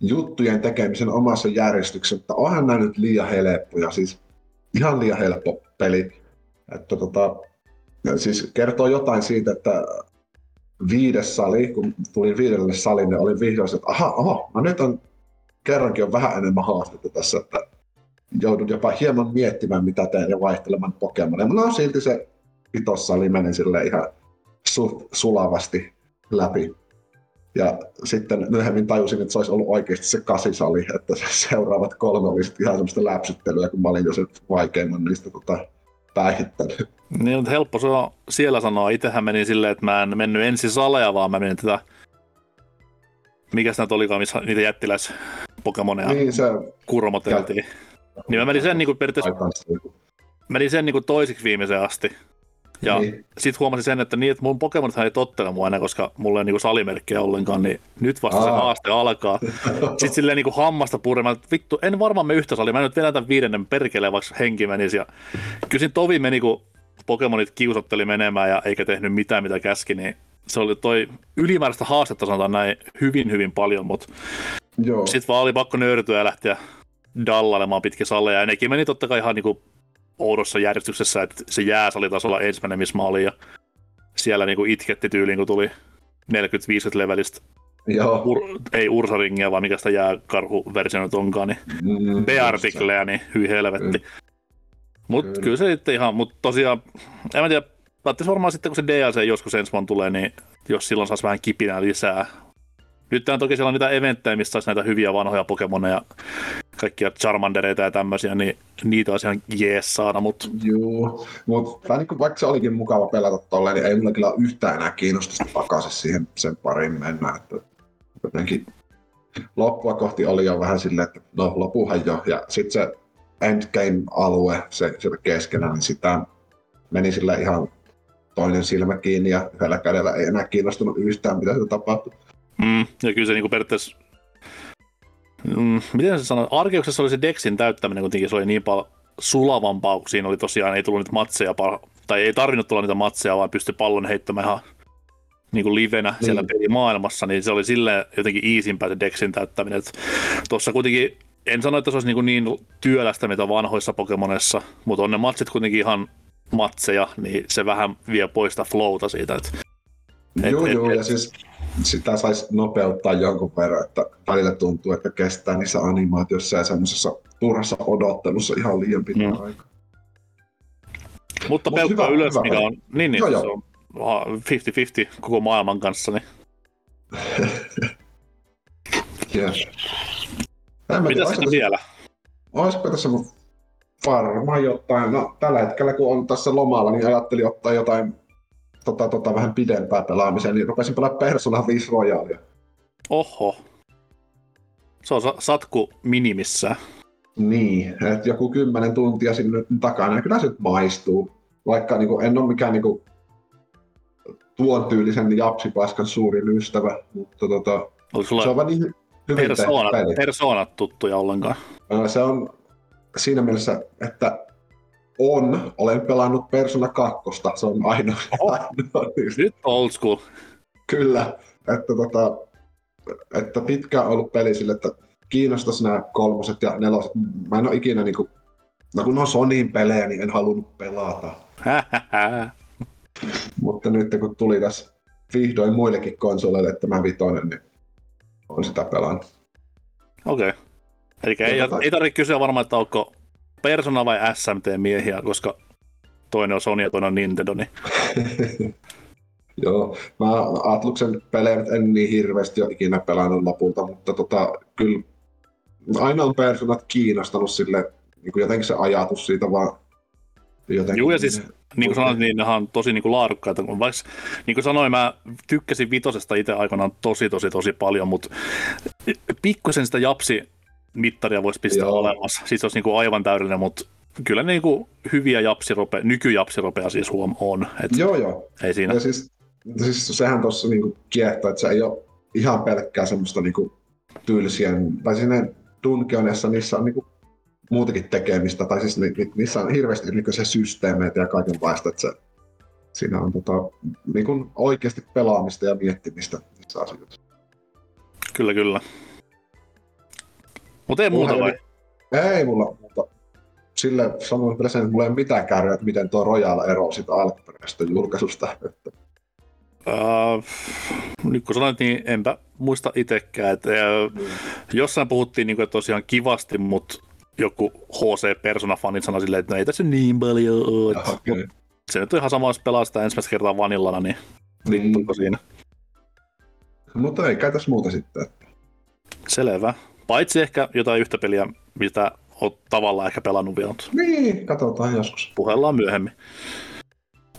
S4: juttujen tekemisen omassa järjestyksessä, mutta onhan nämä nyt liian helppoja, siis ihan liian helppo peli. Että tota, siis kertoo jotain siitä, että viides sali, kun tulin viidelle salille, oli vihdoin, että aha, oho, no nyt on kerrankin on vähän enemmän haastetta tässä, että joudun jopa hieman miettimään, mitä teen ja vaihtelemaan Pokemonia. Mutta no silti se vitossali meni sille ihan su- sulavasti läpi. Ja sitten myöhemmin tajusin, että se olisi ollut oikeasti se kasisali, että se seuraavat kolme oli sitten ihan semmoista läpsyttelyä, kun mä olin jo sen vaikeimman niistä tota, päihittänyt.
S2: Niin, mutta helppo se on siellä sanoa. Itsehän menin silleen, että mä en mennyt ensin saleja, vaan mä menin tätä... Mikäs näitä olikaan, missä niitä jättiläis Pokemoneja niin.
S4: Niin se
S2: kurmoteltiin. Niin mä menin sen niinku periaatteessa
S4: aikaan
S2: menin sen niinku toisiksi viimeiseen asti. Ja niin.
S4: Niin.
S2: sit huomasin sen, että niin, että mun Pokemonithan ei tottele mua enää, koska mulla ei niinku salimerkkejä ollenkaan, niin nyt vasta se
S4: Aa.
S2: haaste alkaa. [laughs] Sitten silleen niinku hammasta puremaan, että vittu, en varmaan me yhtä salia, mä nyt vedän tämän viidennen perkeleen, vaikka henki menisi. Ja kyllä siinä tovi meni, kun Pokemonit kiusotteli menemään ja eikä tehnyt mitään, mitä käski, niin se oli toi ylimääräistä haastetta sanotaan näin hyvin, hyvin paljon, mutta sitten vaan oli pakko nöyrtyä ja lähteä dallailemaan pitkin saleja. Ja nekin meni totta kai ihan niinku oudossa järjestyksessä, että se jääsali taisi olla ensimmäinen, missä mä olin. Ja siellä niinku itketti tyyliin, kun tuli 40-50 levelistä.
S4: Joo.
S2: Ur, ei Ursaringia, vaan mikä sitä jääkarhu-versio nyt onkaan, niin
S4: Mm,
S2: B-artikleja, niin hyi helvetti. Mutta
S4: Kyllä.
S2: kyllä se sitten ihan, mutta tosiaan, en mä tiedä, päättäisi varmaan sitten, kun se DLC joskus ensi vuonna tulee, niin jos silloin saisi vähän kipinää lisää. Nyt on toki siellä on niitä eventtejä, missä saisi näitä hyviä vanhoja Pokemoneja, kaikkia Charmandereita ja tämmöisiä, niin niitä olisi ihan jees saada, mutta
S4: Joo, mutta niin vaikka se olikin mukava pelata tolleen, niin ei mulla kyllä yhtään enää kiinnostusta takaisin siihen sen pariin mennä. Että jotenkin loppua kohti oli jo vähän silleen, että no lopuhan jo. Ja sitten se endgame-alue, se sieltä keskellä, niin sitä meni sille ihan toinen silmä kiinni ja yhdellä kädellä ei enää kiinnostunut yhtään, mitä se tapahtui.
S2: mm, ja kyllä se niinku periaatteessa, mm, miten se sanoo, Arkeuksessa oli se Dexin täyttäminen kuitenkin, se oli niin paljon sulavampaa, kun siinä oli tosiaan, ei tullut niitä matseja, tai ei tarvinnut tulla niitä matseja, vaan pystyi pallon heittämään ihan niin kuin livenä niin. siellä pelimaailmassa, niin se oli silleen jotenkin iisimpää se Dexin täyttäminen. Tuossa kuitenkin, en sano, että se olisi niin, niin työlästä, mitä vanhoissa Pokemonissa, mutta on ne matsit kuitenkin ihan matseja, niin se vähän vie pois sitä flowta siitä. Että, et,
S4: joo,
S2: et,
S4: joo,
S2: et,
S4: ja siis sitä saisi nopeuttaa jonkun verran, että välillä tuntuu, että kestää niissä animaatioissa ja semmoisessa turhassa odottelussa ihan liian pitkä
S2: Mm.
S4: aika.
S2: mutta
S4: Mut
S2: ylös,
S4: hyvä
S2: mikä on, niin, niin
S4: Joo,
S2: se
S4: joo.
S2: on ah, 50-50 koko maailman kanssa, niin [laughs]
S4: mä
S2: mitä
S4: tiedä,
S2: sitten siellä?
S4: olisiko tässä varmaan jotain, no tällä hetkellä kun on tässä lomalla, niin ajattelin ottaa jotain tota, tota, vähän pidempää pelaamiseen, niin rupesin pelaamaan Persona 5 Royalia.
S2: Oho. Se on sa- satku minimissään.
S4: Niin, että joku kymmenen tuntia sinne takana, ja kyllä se nyt maistuu. Vaikka niin kuin, en ole mikään niin kuin, tuon tyylisen japsipaskan suurin ystävä, mutta tota,
S2: Oliko sulla
S4: se on vaan niin hyvin
S2: persoonat, persoonat tuttuja ollenkaan?
S4: Se on siinä mielessä, että on, olen pelannut Persona 2, se on ainoa, ainoa niistä.
S2: Nyt old school.
S4: Kyllä, että, tota, että pitkään ollut peli sille, että kiinnostaisi nämä kolmoset ja neloset. Mä en ole ikinä niinku, no kun on Sonyin pelejä, niin en halunnut pelata. [laughs] Mutta nyt kun tuli tässä vihdoin muillekin konsoleille tämä vitonen, niin on sitä pelannut.
S2: Okei. Okay. Eli ei, ei tarvitse kysyä varmaan, että onko Persona vai SMT-miehiä, koska toinen on Sony ja toinen on Nintendo, niin [laughs]
S4: Joo, mä Atluksen pelejä en niin hirveästi ole ikinä pelannut lopulta, mutta tota, kyllä aina on persoonat kiinnostanut sille, niin kuin jotenkin se ajatus siitä vaan jotenkin.
S2: Juu, ja siis niin kuin sanoin, niin nehän on tosi niin kuin laadukkaita. Vaikka, niin kuin sanoin, mä tykkäsin vitosesta itse aikanaan tosi, tosi, tosi paljon, mutta pikkusen sitä japsi mittaria voisi pistää
S4: Joo.
S2: olemassa. Siis se olisi niin kuin aivan täydellinen, mutta kyllä niin kuin hyviä japsirope, nykyjapsiropeja siis huom on. Et
S4: Joo, joo.
S2: Ei siinä.
S4: Ja siis, siis sehän tuossa niinku kiehtoo, että se ei ole ihan pelkkää semmoista niinku tylsien, tai siinä Dungeonissa niissä on niinku muutakin tekemistä, tai siis ni, ni, niissä on hirveästi niinku se systeemeitä ja kaikenlaista, että se, siinä on tota, niinku oikeasti pelaamista ja miettimistä niissä asioissa.
S2: Kyllä, kyllä. Mutta ei muuta vai?
S4: ei- mulla muuta. Sille sanoin vielä sen, että mulla ei ole mitään kärryä, että miten tuo Royal eroaa siitä alkuperäisestä julkaisusta. Että
S2: Uh, nyt kun sanoit, niin enpä muista itsekään. Että, uh, jossain puhuttiin, niin kuin, että tosiaan kivasti, mutta joku HC-persona-fanit sanoi silleen, että no ei tässä niin paljon ole.
S4: Okei.
S2: Se nyt on ihan sama, jos pelaa sitä ensimmäistä kertaa vanillana, niin vittuko siinä.
S4: Mutta ei kai tässä muuta sitten.
S2: Selvä. Paitsi ehkä jotain yhtä peliä, mitä oot tavallaan ehkä pelannut vielä,
S4: Niin, katsotaan joskus.
S2: puhellaan myöhemmin.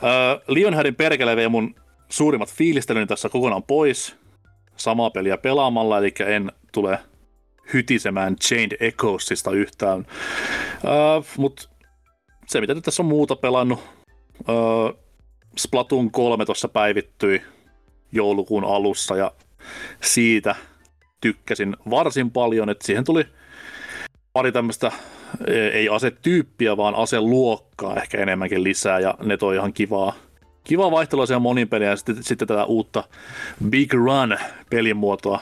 S2: Öö, Lionheadin perkele vei mun suurimmat fiilistelyni tässä kokonaan pois samaa peliä pelaamalla, eli en tule hytisemään Chained Echoesista yhtään. Öö, Mutta se, mitä nyt tässä on muuta pelannut, öö, Splatoon 3 tuossa päivittyi joulukuun alussa ja siitä tykkäsin varsin paljon, että siihen tuli pari tämmöistä ei asetyyppiä, vaan aseluokkaa ehkä enemmänkin lisää, ja ne toi ihan kivaa, kivaa vaihtelua siellä monin peliä, ja sitten, sitten tätä uutta Big Run-pelimuotoa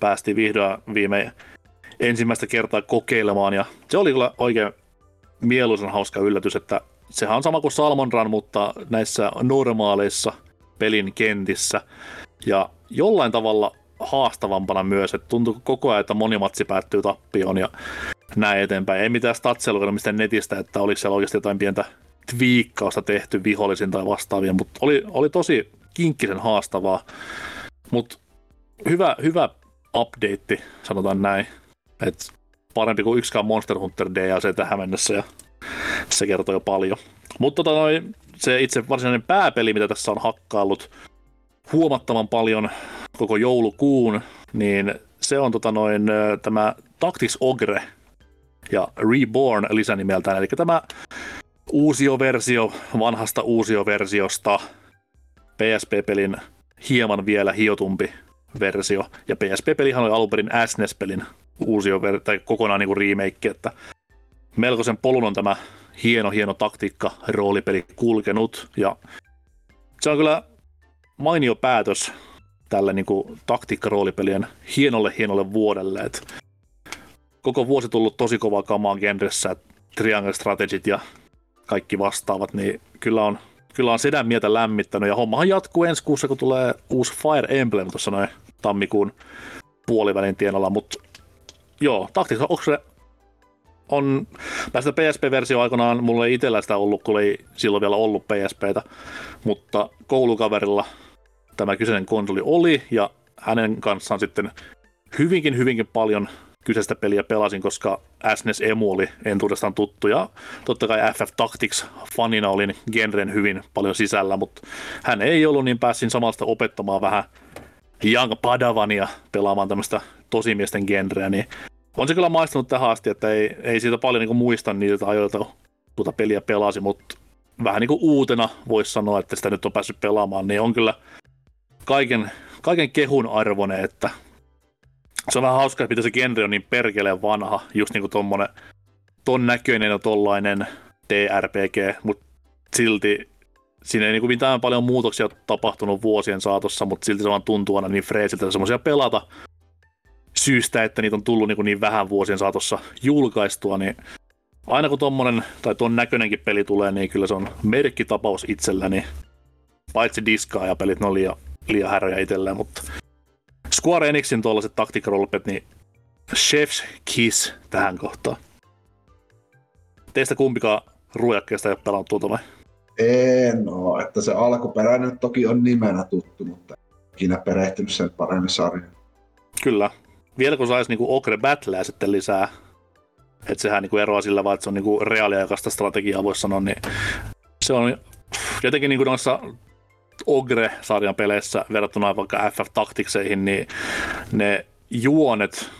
S2: päästiin vihdoin viime ensimmäistä kertaa kokeilemaan, ja se oli kyllä oikein mieluisen hauska yllätys, että sehän on sama kuin Salmon Run, mutta näissä normaaleissa pelin kentissä, ja jollain tavalla haastavampana myös, että tuntuu koko ajan, että moni matsi päättyy tappioon, ja näin eteenpäin. Ei mitään mistään netistä, että oliko siellä oikeasti jotain pientä twiikkausta tehty vihollisin tai vastaavia, mutta oli, oli tosi kinkkisen haastavaa. Mutta hyvä, hyvä update, sanotaan näin. Et parempi kuin yksikään Monster Hunter DLC tähän mennessä ja se kertoo jo paljon. Mutta tota se itse varsinainen pääpeli, mitä tässä on hakkaillut huomattavan paljon koko joulukuun, niin se on tota noin, tämä Tactics Ogre ja Reborn lisänimeltään, eli tämä uusioversio vanhasta uusioversiosta, PSP-pelin hieman vielä hiotumpi versio, ja PSP-pelihan oli alun perin SNES-pelin uusio tai kokonaan niin kuin remake, että melkoisen polun on tämä hieno, hieno taktiikka roolipeli kulkenut, ja se on kyllä mainio päätös tälle niin kuin taktiikkaroolipelien hienolle, hienolle vuodelle, että koko vuosi tullut tosi kovaa kamaa genressä, Triangle Strategit ja kaikki vastaavat, niin kyllä on, kyllä on sedän mieltä lämmittänyt. Ja hommahan jatkuu ensi kuussa, kun tulee uusi Fire Emblem tuossa noin tammikuun puolivälin tienolla, mutta joo, Tactics Ogre on näistä PSP-versio aikanaan, mulla ei itsellä sitä ollut, kun ei silloin vielä ollut PSPtä, mutta koulukaverilla tämä kyseinen konsoli oli, ja hänen kanssaan sitten hyvinkin, hyvinkin paljon kyseistä peliä pelasin, koska SNES Emu oli entuudestaan tuttu, ja totta kai FF Tactics fanina olin genren hyvin paljon sisällä, mutta hän ei ollut, niin pääsin samasta opettamaan vähän Young Padavania pelaamaan tämmöistä tosimiesten genreä, niin on se kyllä maistunut tähän asti, että ei, ei siitä paljon niin muista niitä ajoilta, tuota peliä pelasi, mutta vähän niin kuin uutena voisi sanoa, että sitä nyt on päässyt pelaamaan, niin on kyllä kaiken, kaiken kehun arvone, että se on vähän hauska, että se genre on niin perkeleen vanha, just niin kuin tommonen, ton näköinen ja tollainen TRPG, mutta silti siinä ei niin mitään paljon muutoksia tapahtunut vuosien saatossa, mutta silti se vaan tuntuu aina niin freesiltä semmoisia pelata syystä, että niitä on tullut niin, niin vähän vuosien saatossa julkaistua, niin aina kun tommonen, tai ton näköinenkin peli tulee, niin kyllä se on merkkitapaus itselläni. Paitsi diskaa ja pelit, ne on liian, liian häröjä itselleen, mutta Square Enixin tuollaiset tactic niin Chef's Kiss tähän kohtaan. Teistä kumpikaan ruojakkeesta ei ole pelannut tuota vai?
S4: En no, että se alkuperäinen toki on nimenä tuttu, mutta ikinä perehtynyt sen paremmin sarjaan.
S2: Kyllä. Vielä kun saisi niinku Ogre Battlea sitten lisää, että sehän niinku eroaa sillä vaan, että se on niinku reaaliaikaista strategiaa, voisi sanoa, niin se on jotenkin niinku noissa Ogre-sarjan peleissä verrattuna vaikka FF Tacticseihin, niin ne juonet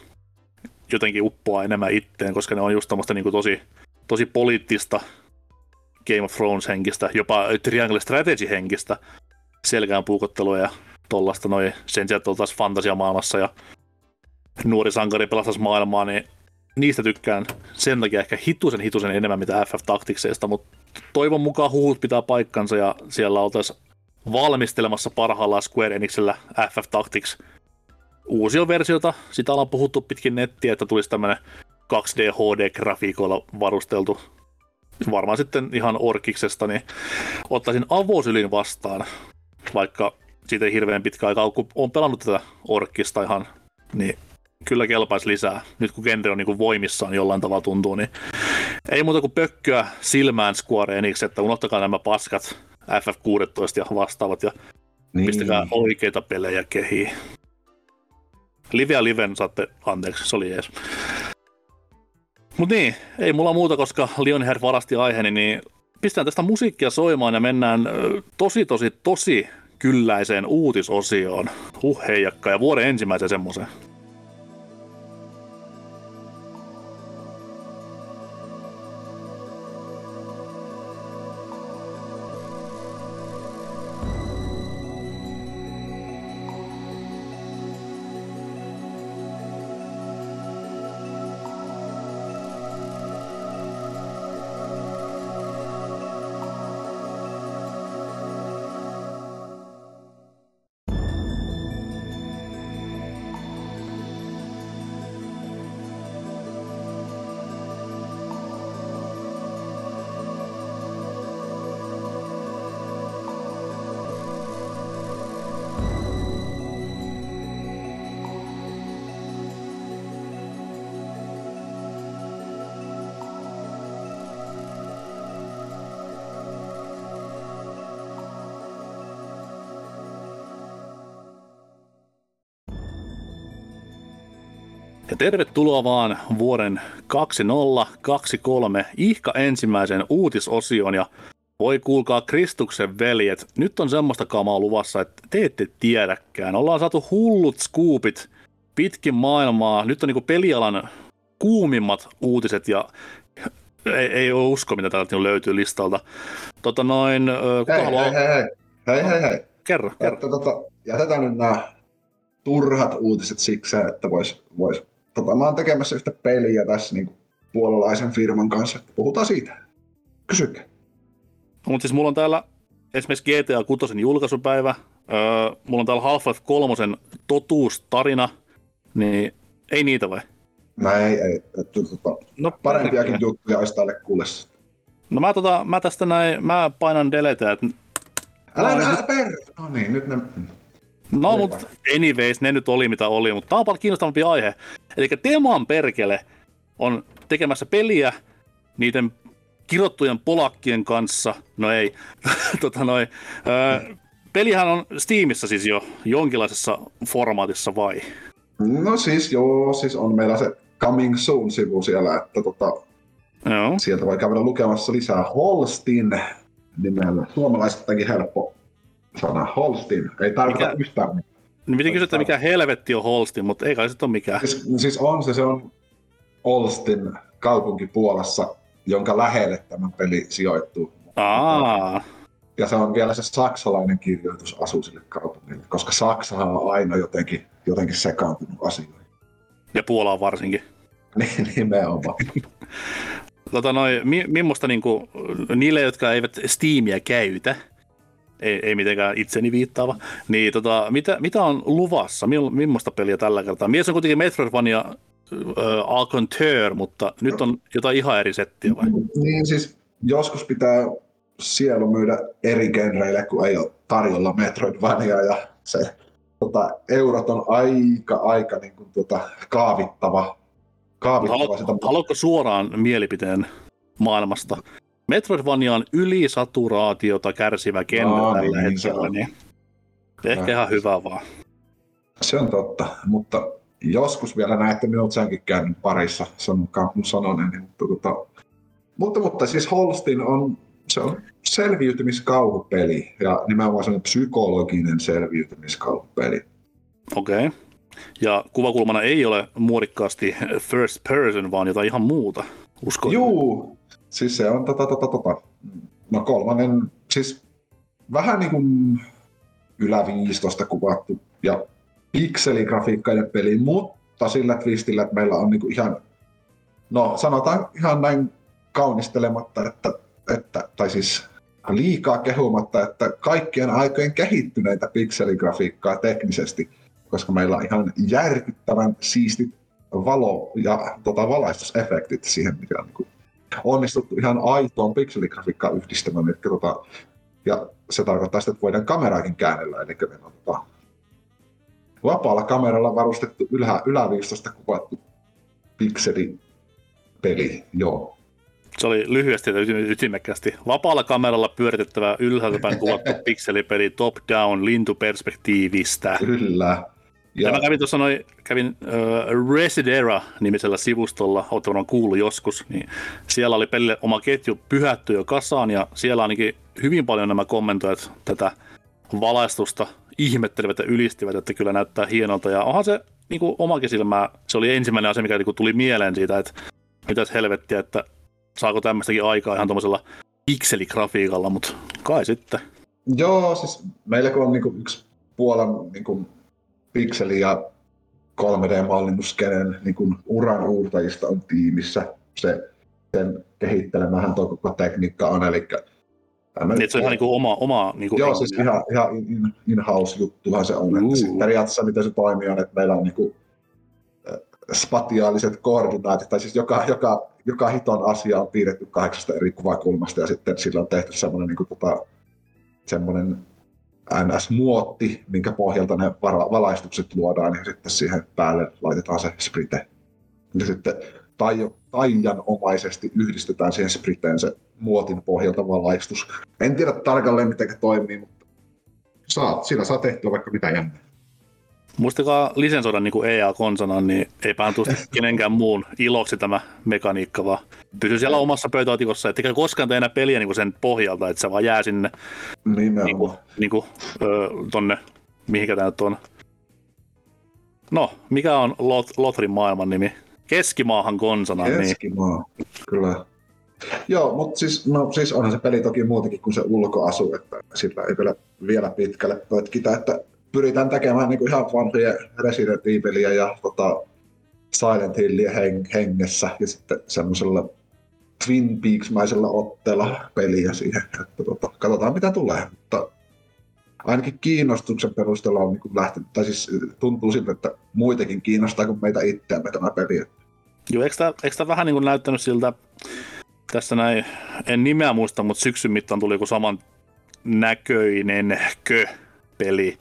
S2: jotenkin uppoaa enemmän itteen, koska ne on just tämmöistä niin tosi, tosi poliittista Game of Thrones henkistä, jopa Triangle Strategy henkistä selkään puukottelua ja tollasta noin sen sijaan, että oltaisiin fantasiamaailmassa ja nuori sankari pelastaisi maailmaa, niin niistä tykkään sen takia ehkä hitusen hitusen enemmän mitä FF Tacticseista, mutta toivon mukaan huhut pitää paikkansa ja siellä oltaisiin valmistelemassa parhaillaan Square Enixillä FF Tactics uusia versiota. Sitä ollaan puhuttu pitkin nettiä, että tulisi tämmöinen 2D HD-grafiikoilla varusteltu varmaan sitten ihan orkiksesta, niin ottaisin avosylin vastaan, vaikka siitä ei hirveän pitkä aika kun on pelannut tätä orkista ihan, niin kyllä kelpaisi lisää. Nyt kun genre on niin voimissaan jollain tavalla tuntuu, niin ei muuta kuin pökköä silmään Square Enix, että unohtakaa nämä paskat FF16 ja vastaavat ja niin. pistäkää oikeita pelejä kehiin. Live ja Liven saatte anteeksi, se oli jees. Mut niin, ei mulla muuta, koska Lionhead varasti aiheeni, niin pistän tästä musiikkia soimaan ja mennään tosi, tosi, tosi kylläiseen uutisosioon. Huh heijakka ja vuoden ensimmäisen semmoisen. Tervetuloa vaan vuoden 2023 ihka ensimmäisen uutisosion ja voi kuulkaa Kristuksen veljet, nyt on semmoista kamaa luvassa, että te ette tiedäkään. Ollaan saatu hullut skuupit pitkin maailmaa. Nyt on niinku pelialan kuumimmat uutiset ja ei, ei ole usko, mitä täältä löytyy listalta. Tota noin...
S4: Hei, haluaa... hei, hei, hei, hei, hei, hei.
S2: Kerro, kerro.
S4: Tota, jätetään nyt nämä turhat uutiset siksi, että vois, vois tota, mä oon tekemässä yhtä peliä tässä niin puolalaisen firman kanssa. Puhutaan siitä. Kysykää.
S2: No, mutta siis mulla on täällä esimerkiksi GTA 6 julkaisupäivä, öö, mulla on täällä Half-Life 3 totuustarina, niin ei niitä vai?
S4: No ei, ei. Tota, no, parempiakin perkele. juttuja olisi tälle kuulessa.
S2: No mä, tota, mä tästä näin, mä painan delete, että...
S4: Älä, älä, älä per... No niin, nyt ne...
S2: No, mutta anyways, ne nyt oli mitä oli, mutta tämä on paljon kiinnostavampi aihe. Eli Teemaan perkele on tekemässä peliä niiden kirottujen polakkien kanssa. No ei. [laughs] tota noi, öö, pelihän on Steamissa siis jo jonkinlaisessa formaatissa vai?
S4: No siis joo, siis on meillä se Coming Soon-sivu siellä, että tota, joo. sieltä voi käydä lukemassa lisää Holstin nimellä. Suomalaisettakin helppo sana Holstin. Ei tarvita mikä, yhtään
S2: niin piti kysyä, että mikä helvetti on Holstin, mutta ei kai se ole mikään.
S4: Siis, siis on se, se on Olstin kaupunki Puolassa, jonka lähelle tämä peli sijoittuu.
S2: Aa,
S4: Ja se on vielä se saksalainen kirjoitus asuu sille kaupungille, koska Saksahan on aina jotenkin, jotenkin sekaantunut asioihin.
S2: ja Puolaan varsinkin. [laughs]
S4: Niin, nimenomaan.
S2: Tota noi, mi, millaista niinku, niille, jotka eivät Steamia käytä, ei, ei mitenkään itseni viittaava, niin tota, mitä, mitä on luvassa? Mil, millaista peliä tällä kertaa? Mies on kuitenkin Metroidvania äh, Alconteur, mutta nyt on jotain ihan eri settiä vai?
S4: Niin siis joskus pitää sielu myydä eri genreille, kun ei ole tarjolla Metroidvania ja se tota, eurot on aika, aika niin kuin, tota, kaavittava. kaavittava
S2: Haluatko,
S4: sitä,
S2: haluatko suoraan mielipiteen maailmasta? Metroidvania on ylisaturaatiota kärsivä genre
S4: No,
S2: tällä
S4: niin, se
S2: hetkellä,
S4: on.
S2: niin ehkä ihan hyvä vaan.
S4: Se on totta, mutta joskus vielä näette minut senkin käynyt parissa, sanokaa kun sanonen. Niin, mutta, tota, mutta, mutta siis Holstin on, se on selviytymiskauhupeli ja nimenomaan sellainen psykologinen selviytymiskauhupeli.
S2: Okei. Okay. Ja kuvakulmana ei ole muodikkaasti first person, vaan jotain ihan muuta. Uskon.
S4: Juu, siis se on tota, tota, tota. No kolmannen, siis vähän niin kuin ylä 15 kuvattu ja pikseligrafiikkainen peli, mutta sillä twistillä, että meillä on niin kuin ihan, no sanotaan ihan näin kaunistelematta, että, että tai siis liikaa kehumatta, että kaikkien aikojen kehittyneitä pikseligrafiikkaa teknisesti, koska meillä on ihan järkyttävän siistit valo- ja tota, valaistusefektit siihen, mikä on niin kuin onnistuttu ihan aitoon pikseligrafiikkaan yhdistämään. Eli, tota, ja se tarkoittaa sitä, että voidaan kameraakin käännellä. Eli meillä on tota, vapaalla kameralla varustettu ylä, yläviistosta kuvattu pikselipeli. Joo.
S2: Se oli lyhyesti ja ytim- ytimekkäästi. Vapaalla kameralla pyöritettävä ylhäältäpäin kuvattu [laughs] pikselipeli top-down lintuperspektiivistä.
S4: Kyllä.
S2: Ja, mä kävin tuossa noin, kävin äh, Residera-nimisellä sivustolla, olette varmaan kuullut joskus, niin siellä oli pelille oma ketju pyhätty jo kasaan, ja siellä ainakin hyvin paljon nämä kommentoijat tätä valaistusta ihmettelivät ja ylistivät, että kyllä näyttää hienolta, ja onhan se niin kuin omakin silmää, se oli ensimmäinen asia, mikä niin kuin tuli mieleen siitä, että mitäs helvettiä, että saako tämmöistäkin aikaa ihan tuommoisella pikseligrafiikalla, mutta kai sitten.
S4: Joo, siis meillä kun on niinku yksi Puolan niinku pikseli- ja 3D-mallinnuskenen niinku uran uurtajista on tiimissä. Se, sen kehittelemähän tuo koko tekniikka on, eli
S2: Niin, että se on ihan niin kuin oma, oma niin kuin
S4: Joo, siis ihan, ihan in, in, in-house juttuhan se on. Että sit periaatteessa miten se toimii on, että meillä on niinku, äh, spatiaaliset koordinaatit, tai siis joka, joka, joka hiton asia on piirretty kahdeksasta eri kuvakulmasta, ja sitten sillä on tehty semmoinen niinku, tota, semmoinen NS-muotti, minkä pohjalta ne valaistukset luodaan, ja sitten siihen päälle laitetaan se sprite. Ja sitten tai, taianomaisesti yhdistetään siihen spriteen se muotin pohjalta valaistus. En tiedä tarkalleen, miten toimii, mutta saa, sillä saa tehtyä vaikka mitä jännää.
S2: Muistakaa lisensoida niin EA-konsana, niin ei tule kenenkään muun iloksi tämä mekaniikka, vaan pysy siellä omassa pöytäotikossa, ettekä koskaan tee enää peliä niin kuin sen pohjalta, että se vaan jää sinne
S4: Nimenomaan.
S2: niin kuin, niin kuin, ö, tonne, mihinkä tämä nyt on. No, mikä on Lot, Lotrin maailman nimi? Keskimaahan konsana, niin
S4: Keskimaa, kyllä. Joo, mutta siis, no, siis onhan se peli toki muutenkin kuin se ulkoasu, että sillä ei vielä, vielä pitkälle pötkitä, että pyritään tekemään niin kuin ihan vanhoja Resident Evilia ja tota, Silent Hillia heng- hengessä ja sitten semmoisella Twin Peaks-maisella otteella peliä siihen, että tota, katsotaan mitä tulee, mutta ainakin kiinnostuksen perusteella on niin lähtenyt, tai siis tuntuu siltä, että muitakin kiinnostaa kuin meitä itseämme tämä peli.
S2: Joo, eikö tämä, eikö tämä vähän niin kuin näyttänyt siltä, tässä näin, en nimeä muista, mutta syksyn mittaan tuli joku saman näköinen kö-peli,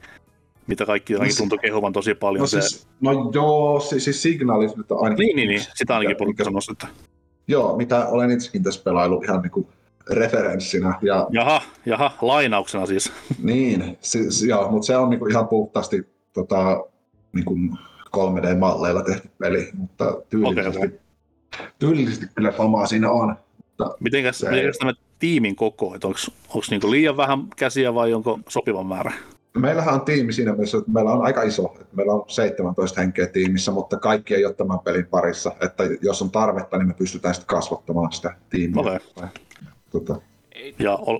S2: mitä kaikki
S4: No se-
S2: tuntui kehuvan tosi paljon.
S4: No
S2: se,
S4: siis, no joo, siis, siis Signalis nyt on ainakin...
S2: niin, niin, niin, sitä ainakin porukka sanoi, että
S4: Joo, mitä olen itsekin tässä pelailu ihan niinku referenssinä. Ja
S2: jaha, jaha, lainauksena siis.
S4: niin, siis, joo, mutta se on niinku ihan puhtaasti tota, niinku 3D-malleilla tehty peli, mutta tyylillisesti,
S2: Okei,
S4: tyylillisesti kyllä samaa siinä on.
S2: Mitenkäs,
S4: Se-
S2: mitenkäs tämä tiimin koko, että onko, onko niinku liian vähän käsiä vai onko sopivan määrä?
S4: Meillähän on tiimi siinä mielessä, että meillä on aika iso, että meillä on 17 henkeä tiimissä, mutta kaikki ei ole tämän pelin parissa, että jos on tarvetta, niin me pystytään sitten kasvattamaan sitä tiimiä.
S2: Okei.
S4: Tota,
S2: Ja ol...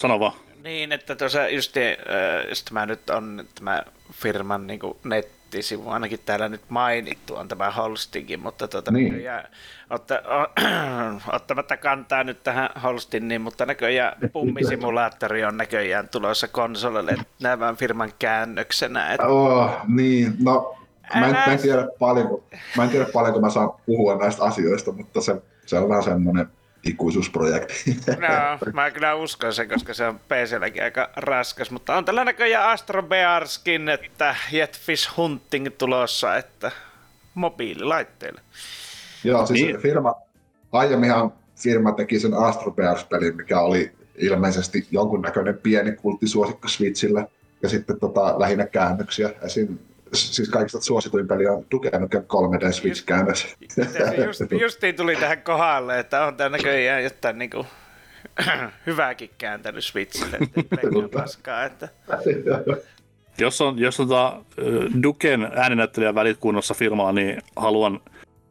S2: sano vaan.
S3: Niin, että tuossa just, äh, just tämä nyt on tämä firman niin nettisivu, ainakin täällä nyt mainittu on tämä Holstingin, mutta tuota,
S4: Niin.
S3: näköjään, otta, o, [clears throat] ottamatta kantaa nyt tähän Holstingiin, mutta näköjään [laughs] pummisimulaattori on näköjään tulossa konsolille tämän firman käännöksenä. Että,
S4: oh, niin, no mä en, mä en, tiedä paljonko, mä en tiedä paljonko mä saan puhua näistä asioista, mutta se, se on vähän semmoinen ikuisuusprojekti.
S3: no, mä kyllä uskon sen, koska se on PClläkin aika raskas, mutta on tällä näköjään Astro Bearskin, että Jetfish Hunting tulossa, että mobiililaitteille.
S4: Joo, siis
S2: Niin.
S4: niin. firma, aiemminhan firma teki sen Astro Bears-pelin, mikä oli ilmeisesti jonkunnäköinen pieni kulttisuosikko Switchillä, ja sitten tota, lähinnä käännöksiä. Esim, siis kaikista suosituin peli on Duke Nukem 3D Switch-käännös.
S3: Just, [laughs] justiin tuli tähän kohdalle, että on tämä näköjään jotain niinku [clears throat] hyvääkin kääntänyt Switchille, ettei [laughs] pelkkää paskaa. Että... [laughs]
S2: Jos on, jos on tota, Duken ääninäyttelijän välit kunnossa firmalla, niin haluan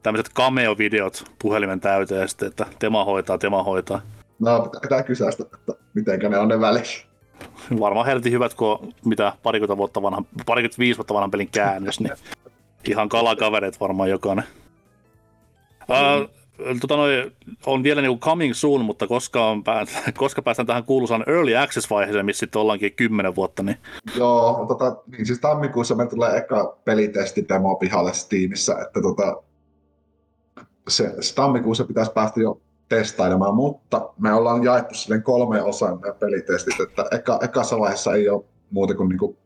S2: tämmöiset cameo-videot puhelimen täyteen ja sitten, että tema hoitaa, tema hoitaa.
S4: no, pitää kysyä sitä, että mitenkä ne on ne välissä. [laughs]
S2: Varmaan helvetin hyvät, kun mitä parikymmentä vuotta vanhan, parikymmentä viisi vuotta vanhan pelin käännös, niin [laughs] ihan kalakavereet varmaan jokainen. Uh, tota noi, on vielä niinku coming soon, mutta koska, on pää, [laughs] koska päästään tähän kuuluisaan early access-vaiheeseen, missä sitten ollaankin kymmenen vuotta, niin
S4: Joo, tota, niin siis tammikuussa me tulee eka pelitesti demo pihalle Steamissa, että tota, se, se tammikuussa pitäisi päästä jo testailemaan, mutta me ollaan jaettu silleen kolmeen osaan nämä pelitestit, että eka, ekassa vaiheessa ei ole muuta kuin niinku,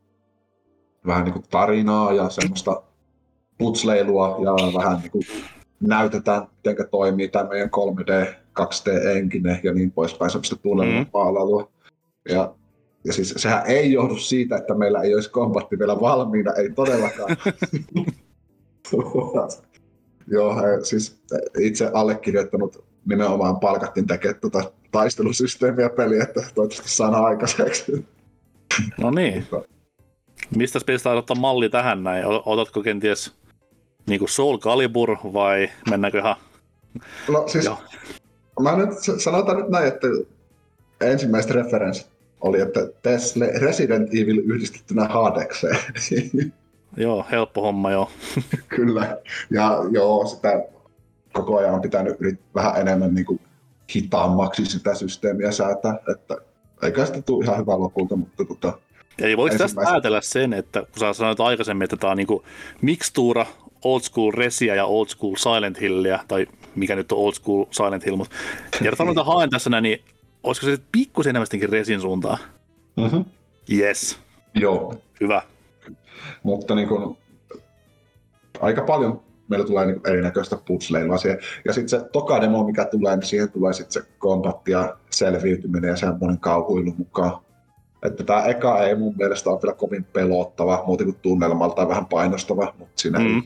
S4: vähän niinku tarinaa ja semmoista putsleilua ja vähän niinku näytetään, miten toimii tämä meidän 3D, 2D-enkinen ja niin poispäin, semmoista tunnelmapaalailua. Ja ja siis sehän ei johdu siitä, että meillä ei olisi kombatti vielä valmiina, ei todellakaan. [laughs] [laughs] Joo, siis itse allekirjoittanut nimenomaan palkattiin tekemään tuota taistelusysteemiä peliä, että toivottavasti saadaan aikaiseksi.
S2: no niin. Mistä pelistä ottaa malli tähän näin? Otatko kenties niin kuin Soul Calibur vai mennäänkö ihan...
S4: No siis,
S2: Joo.
S4: mä nyt sanotaan nyt näin, että ensimmäiset referenssit oli, että Tesla Resident Evil yhdistettynä Hadekseen.
S2: Joo, helppo homma joo.
S4: Kyllä. Ja joo, sitä koko ajan on pitänyt yrit- vähän enemmän niin kuin hitaammaksi sitä systeemiä säätää, että eikä sitä tule ihan hyvää lopulta, mutta tota,
S2: Eli voiko tästä
S4: Ensimmäiset-
S2: päätellä sen, että kun sä sanoit aikaisemmin, että tämä on niinku mikstuura old school Resia ja old school Silent Hillia, tai mikä nyt on old school Silent Hill, mutta mitä haen tässä näin, niin olisiko se pikkusen enemmästikin Resin suuntaan?
S4: mm-hmm.
S2: Yes,
S4: joo,
S2: hyvä.
S4: mutta niin kuin, aika paljon meillä tulee niin erinäköistä putsleilua siihen. Ja sitten se toka demo, mikä tulee, niin siihen tulee sitten se kombatti ja selviytyminen ja semmoinen kauhuilu mukaan. Että tämä eka ei mun mielestä ole vielä kovin pelottava, muuten kuin tunnelmalta vähän painostava, mutta siinä
S2: Mm.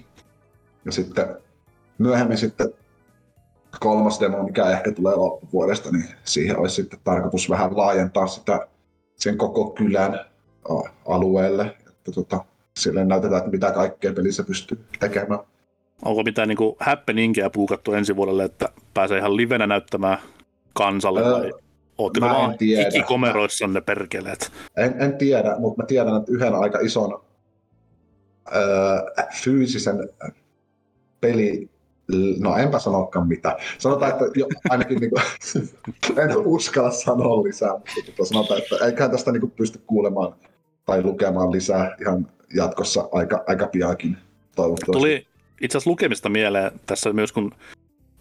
S4: Ja sitten myöhemmin sitten kolmas demo, mikä ehkä tulee loppuvuodesta, niin siihen olisi sitten tarkoitus vähän laajentaa sitä sen koko kylän alueelle. Että tota, sille näytetään, että mitä kaikkea pelissä pystyy tekemään.
S2: Onko mitään niinku happeningia puukattu ensi vuodelle, että pääsee ihan livenä näyttämään kansalle,
S4: Öö,
S2: vai ootteko vaan ikikomeroissanne perkeleet?
S4: En, en tiedä, mutta mä tiedän, että yhden aika ison öö, fyysisen peli, no enpä sanokaan mitä. Sanotaan, että jo, ainakin niinku, [laughs] en uskalla sanoa lisää, mutta tota, sanotaan, että eiköhän tästä niinku pysty kuulemaan tai lukemaan lisää ihan jatkossa aika, aika toivottavasti.
S2: Tuli itse asiassa lukemista mieleen tässä myös, kun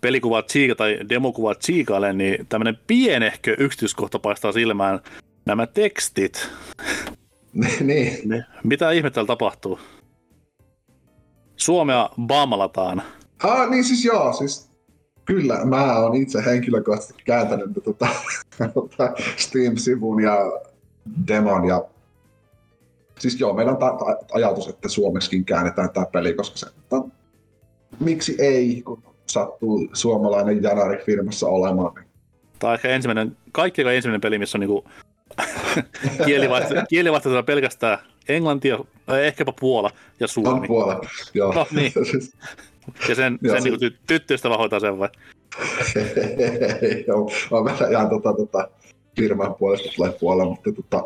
S2: pelikuva tsiika tai demokuva tsiikailee, niin tämmöinen pienehkö yksityiskohta paistaa silmään. Nämä tekstit, [laughs]
S4: niin,
S2: ne, mitä ihmettä tapahtuu? Suomea baamalataan.
S4: Ah, niin siis joo, siis kyllä mä oon itse henkilökohtaisesti kääntänyt tota, tota Steam-sivun ja demon ja siis joo, meillä on ta- ta- ajatus, että suomeksikin käännetään tämä peli, koska se, ta- miksi ei, kun sattuu suomalainen janari firmassa olemaan.
S2: Tämä on ehkä ensimmäinen, kaikki ensimmäinen peli, missä on niinku [laughs] kielivaihto, [laughs] kielivaihto pelkästään englantia, äh, ehkäpä Puola ja Suomi.
S4: On puola. Joo.
S2: No niin. [laughs] Ja sen,
S4: Joo,
S2: sen
S4: se-
S2: niin ty- tyttöystävä hoitaa sen vai?
S4: Joo, on vähän ihan tota, tota, firman puolesta tulee puolella, mutta tota,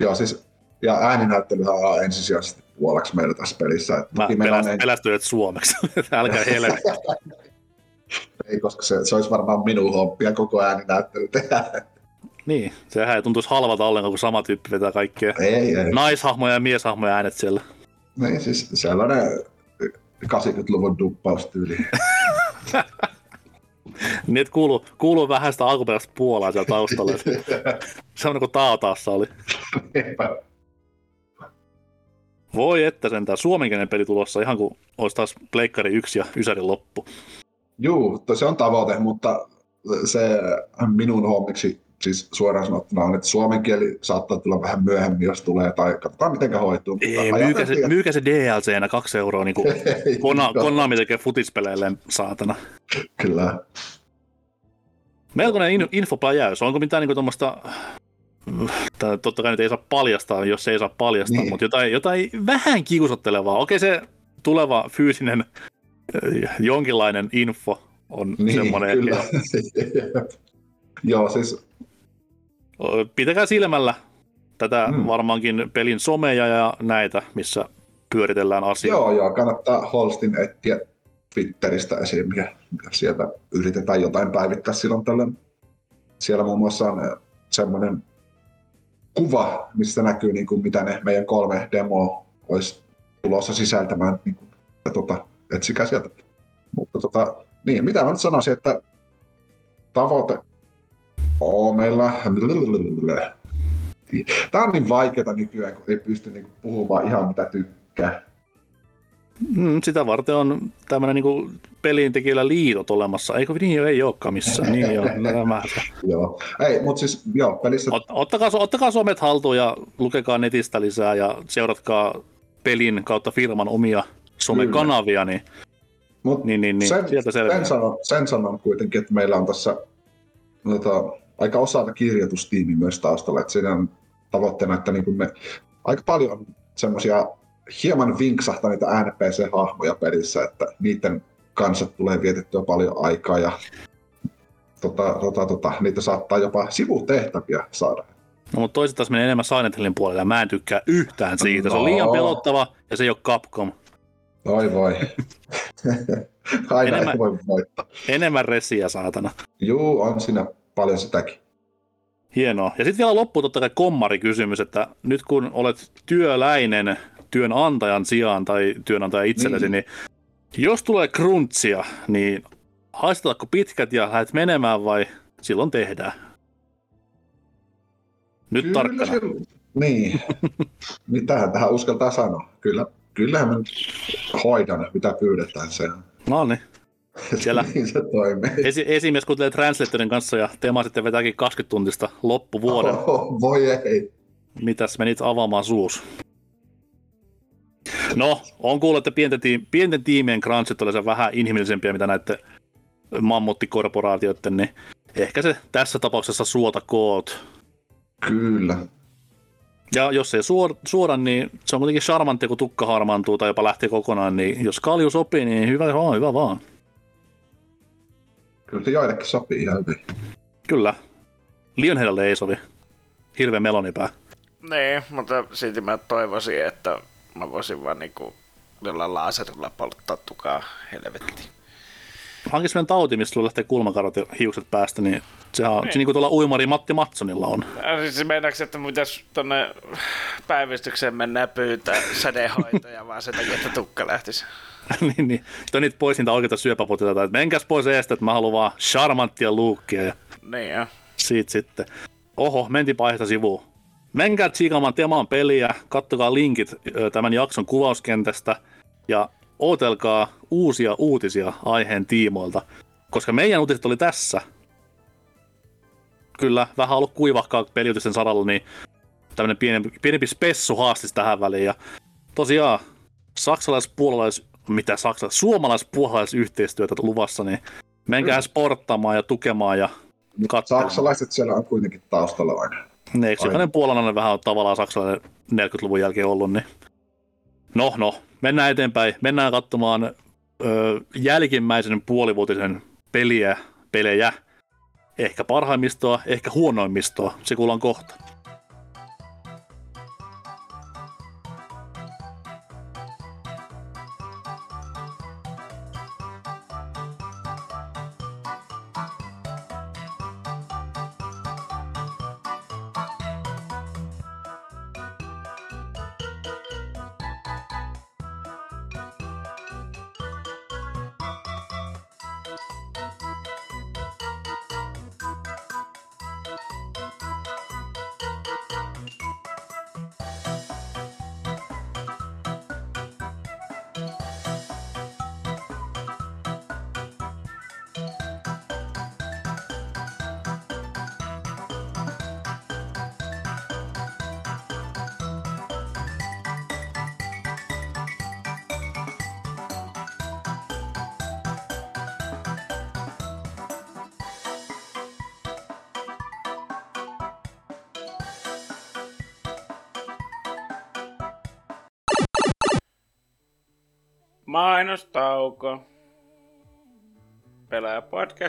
S4: joo siis, ja ääninäyttelyhän on ensisijaisesti puolaksi meillä tässä pelissä. Et
S2: Mä pelästyn, pelästyin, [laughs] että suomeksi. Älkää [laughs] helvetti.
S4: ei, koska se, se, olisi varmaan minun hommia koko ääninäyttely tehdä.
S2: Niin, sehän ei tuntuisi halvalta ollenkaan, kun sama tyyppi vetää kaikkea
S4: ei, ei.
S2: naishahmoja ja mieshahmoja äänet siellä.
S4: Niin, siis sellainen 80-luvun duppaustyyli. [laughs]
S2: Niin, että kuuluu, kuuluu vähän sitä alkuperäistä puolaa siellä taustalla. Semmoinen kuin Taataassa oli. Voi että sentään suomenkielinen peli tulossa, ihan kuin olisi taas Pleikkari 1 ja Ysärin loppu.
S4: Juu, se on tavoite, mutta se minun hommiksi siis suoraan sanottuna on, että suomen kieli saattaa tulla vähän myöhemmin, jos tulee, tai katsotaan miten hoituu.
S2: Ei, myykä se, myykä se DLCnä kaksi euroa, [laughs] niin kuin Kona, Konami tekee futispeleille, saatana.
S4: Kyllä.
S2: Melkoinen in, infopläjäys. Onko mitään niin tuommoista, tää totta kai nyt ei saa paljastaa, jos ei saa paljastaa,
S4: Niin.
S2: mutta jotain, jotain vähän kiusottelevaa. Okei, se tuleva fyysinen äh, jonkinlainen info on
S4: Niin,
S2: semmoinen.
S4: kyllä. Joo, [laughs] siis
S2: Pitäkää silmällä tätä
S4: Mm.
S2: varmaankin pelin someja ja näitä, missä pyöritellään asioita.
S4: Joo, joo, kannattaa Holstin etsiä Twitteristä ja ja sieltä yritetään jotain päivittää silloin tällöin. Siellä muun muassa on eh, semmoinen kuva, mistä näkyy niin kuin, mitä ne meidän kolme demoa olisi tulossa sisältämään. Niin kuin, ja, tota, etsikää sieltä. Mutta tota, niin, mitä mä nyt sanoisin, että tavoite on meillä... Tämä on niin vaikeaa nykyään, kun ei pysty niin kuin, puhumaan ihan mitä tykkää.
S2: Mm, sitä varten on tämmöinen niin pelintekijällä liitot olemassa. Eikö niin jo, ei olekaan missään. Niin se. [laughs]
S4: Joo. Ei, mutta siis joo, pelissä...
S2: Ot, ottakaa, ottakaa somet haltuun ja lukekaa netistä lisää ja seuratkaa pelin kautta firman omia somekanavia, niin,
S4: mut
S2: niin, niin, niin
S4: sen,
S2: sieltä selviää.
S4: sen, sanon, sen sanon kuitenkin, että meillä on tässä tota, aika osaava kirjoitustiimi myös taustalla. Että siinä on tavoitteena, että niin me aika paljon semmoisia hieman vinksahtaneita NPC-hahmoja pelissä, että niiden kanssa tulee vietettyä paljon aikaa ja tota, tota, tota, niitä saattaa jopa sivutehtäviä saada.
S2: No, mutta toiset taas menee enemmän Silent Hillin puolelle ja mä en tykkää yhtään siitä. Se on
S4: No.
S2: liian pelottava ja se ei ole Capcom.
S4: Oi voi. [laughs] Aina
S2: Enemmän-
S4: ei voi voittaa.
S2: Enemmän resiä, saatana.
S4: Juu, on siinä paljon sitäkin.
S2: Hienoa. Ja sitten vielä loppuun totta kai kommarikysymys, että nyt kun olet työläinen työnantajan sijaan tai työnantaja itsellesi, niin, niin jos tulee kruntsia, niin haistatko pitkät ja lähdet menemään vai silloin tehdään? Nyt
S4: Kyllä
S2: tarkkana.
S4: se- Niin. [laughs] Mitähän tähän uskaltaa sanoa? Kyllä, kyllähän mä nyt hoidan, mitä pyydetään se. on.
S2: No niin. Siellä- [laughs]
S4: niin se toimii.
S2: Esi- esimies kuuntelee Translatorin kanssa ja Tema sitten vetääkin 20 tuntista loppuvuoden.
S4: Oh, voi ei.
S2: Mitäs menit avaamaan suus? No, on kuullut, että pienten, tiim- pienten tiimien crunchit oli se vähän inhimillisempiä, mitä näiden mammuttikorporaatioiden, niin ehkä se tässä tapauksessa suota koot.
S4: Kyllä.
S2: Ja jos ei suor- suoda, niin se on kuitenkin charmantti, kun tukka harmaantuu tai jopa lähtee kokonaan, niin jos kalju sopii, niin hyvä vaan, hyvä vaan.
S4: Kyllä se joillekin sopii ihan hyvin.
S2: Kyllä. Lionheadalle ei sovi. Hirveä melonipää.
S3: Niin, mutta silti mä toivoisin, että mä voisin vaan niinku jollain laaserilla polttaa tukaa helvettiin.
S2: Hankis meidän tauti, mistä sulla lähtee kulmakarvat ja hiukset päästä, niin sehän on, se niin kuin tuolla uimari Matti Matsonilla on.
S3: Äh, Siis meinaatko, että mitäs tonne päivystykseen mennään pyytää sädehoitoja vaan sen takia, että tukka lähtisi? [laughs]
S2: niin, niin. Toi niitä pois niitä oikeita syöpäpotilaita, että menkääs pois eestä, että mä haluan vaan charmanttia luukkia ja
S3: Niin jo.
S2: siitä sitten. Oho, mentiin paihta sivuun. Menkää tsiikaamaan Temaan peliä, kattokaa linkit tämän jakson kuvauskentästä ja ootelkaa uusia uutisia aiheen tiimoilta, koska meidän uutiset oli tässä. Kyllä, vähän ollut kuivahkaa peliuutisten saralla, niin tämmönen pienempi, pienempi spessu haastis tähän väliin. Ja tosiaan, saksalais-puolalais, mitä saksalais, suomalais-puolalaisyhteistyötä luvassa, niin menkää sporttaamaan ja tukemaan ja katsomaan.
S4: Saksalaiset siellä on kuitenkin taustalla aina.
S2: Ne, eikö jokainen puolalainen vähän on tavallaan saksalainen 40-luvun jälkeen ollut, niin no, no, mennään eteenpäin. Mennään katsomaan ö, jälkimmäisen puolivuotisen peliä, pelejä. Ehkä parhaimmistoa, ehkä huonoimmistoa. Se kuullaan kohta.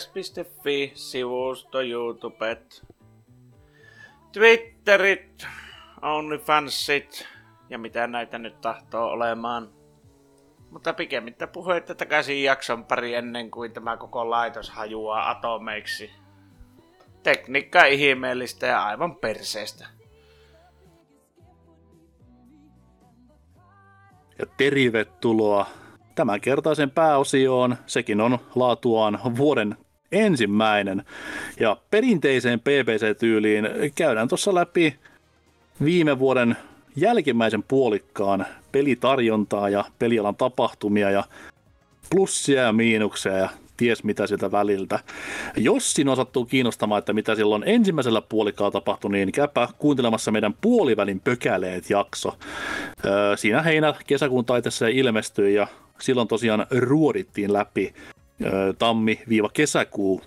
S3: Pelaajapodcast.fi, sivusto, YouTubet, Twitterit, OnlyFansit ja mitä näitä nyt tahtoo olemaan. Mutta pikemmittä puheitte takaisin jakson pari ennen kuin tämä koko laitos hajuaa atomeiksi. Tekniikka ihmeellistä ja aivan perseestä.
S2: Ja tervetuloa tämän kertaisen pääosioon. Sekin on laatuaan vuoden ensimmäinen. Ja perinteiseen PPC-tyyliin käydään tuossa läpi viime vuoden jälkimmäisen puolikkaan pelitarjontaa ja pelialan tapahtumia ja plussia ja miinuksia ja ties mitä sieltä väliltä. Jos sinua sattuu kiinnostamaan, että mitä silloin ensimmäisellä puolikkaalla tapahtui, niin käypä kuuntelemassa meidän puolivälin pökäleet jakso. Öö, siinä heinä-kesäkuun taiteessa ilmestyi ja silloin tosiaan ruodittiin läpi tammi-kesäkuu.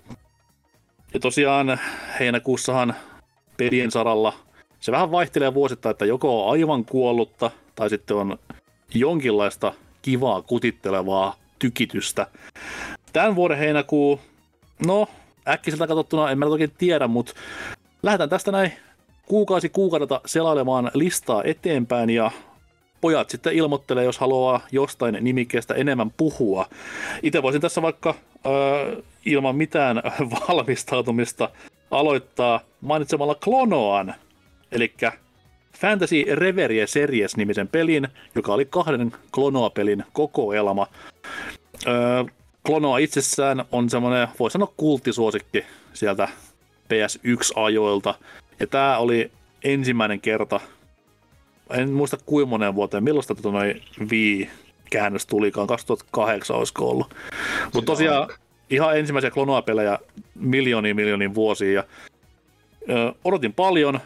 S2: Ja tosiaan heinäkuussahan pelien saralla se vähän vaihtelee vuosittain, että joko on aivan kuollutta tai sitten on jonkinlaista kivaa kutittelevaa tykitystä. Tämän vuoden heinäkuu, no äkkiseltä katsottuna en mä oikein tiedä, mutta lähdetään tästä näin kuukausi kuukaudelta selailemaan listaa eteenpäin ja pojat sitten ilmoittelee, jos haluaa jostain nimikkeestä enemmän puhua. Itse voisin tässä vaikka äh, ilman mitään [laughs] valmistautumista aloittaa mainitsemalla Klonoan, eli Fantasy Reverie Series nimisen pelin, joka oli kahden Klonoa-pelin kokoelma. Öö, Klonoa itsessään on semmoinen, voi sanoa kulttisuosikki sieltä PS1-ajoilta. Ja tämä oli ensimmäinen kerta, en muista kuinka moneen vuoteen, milloin tätä noin Wii-käännös tulikaan, 2008 olisiko ollut. Mutta tosiaan ihan ensimmäisiä Klonoa-pelejä miljoonia miljoonin vuosia. Ja, ö, odotin paljon,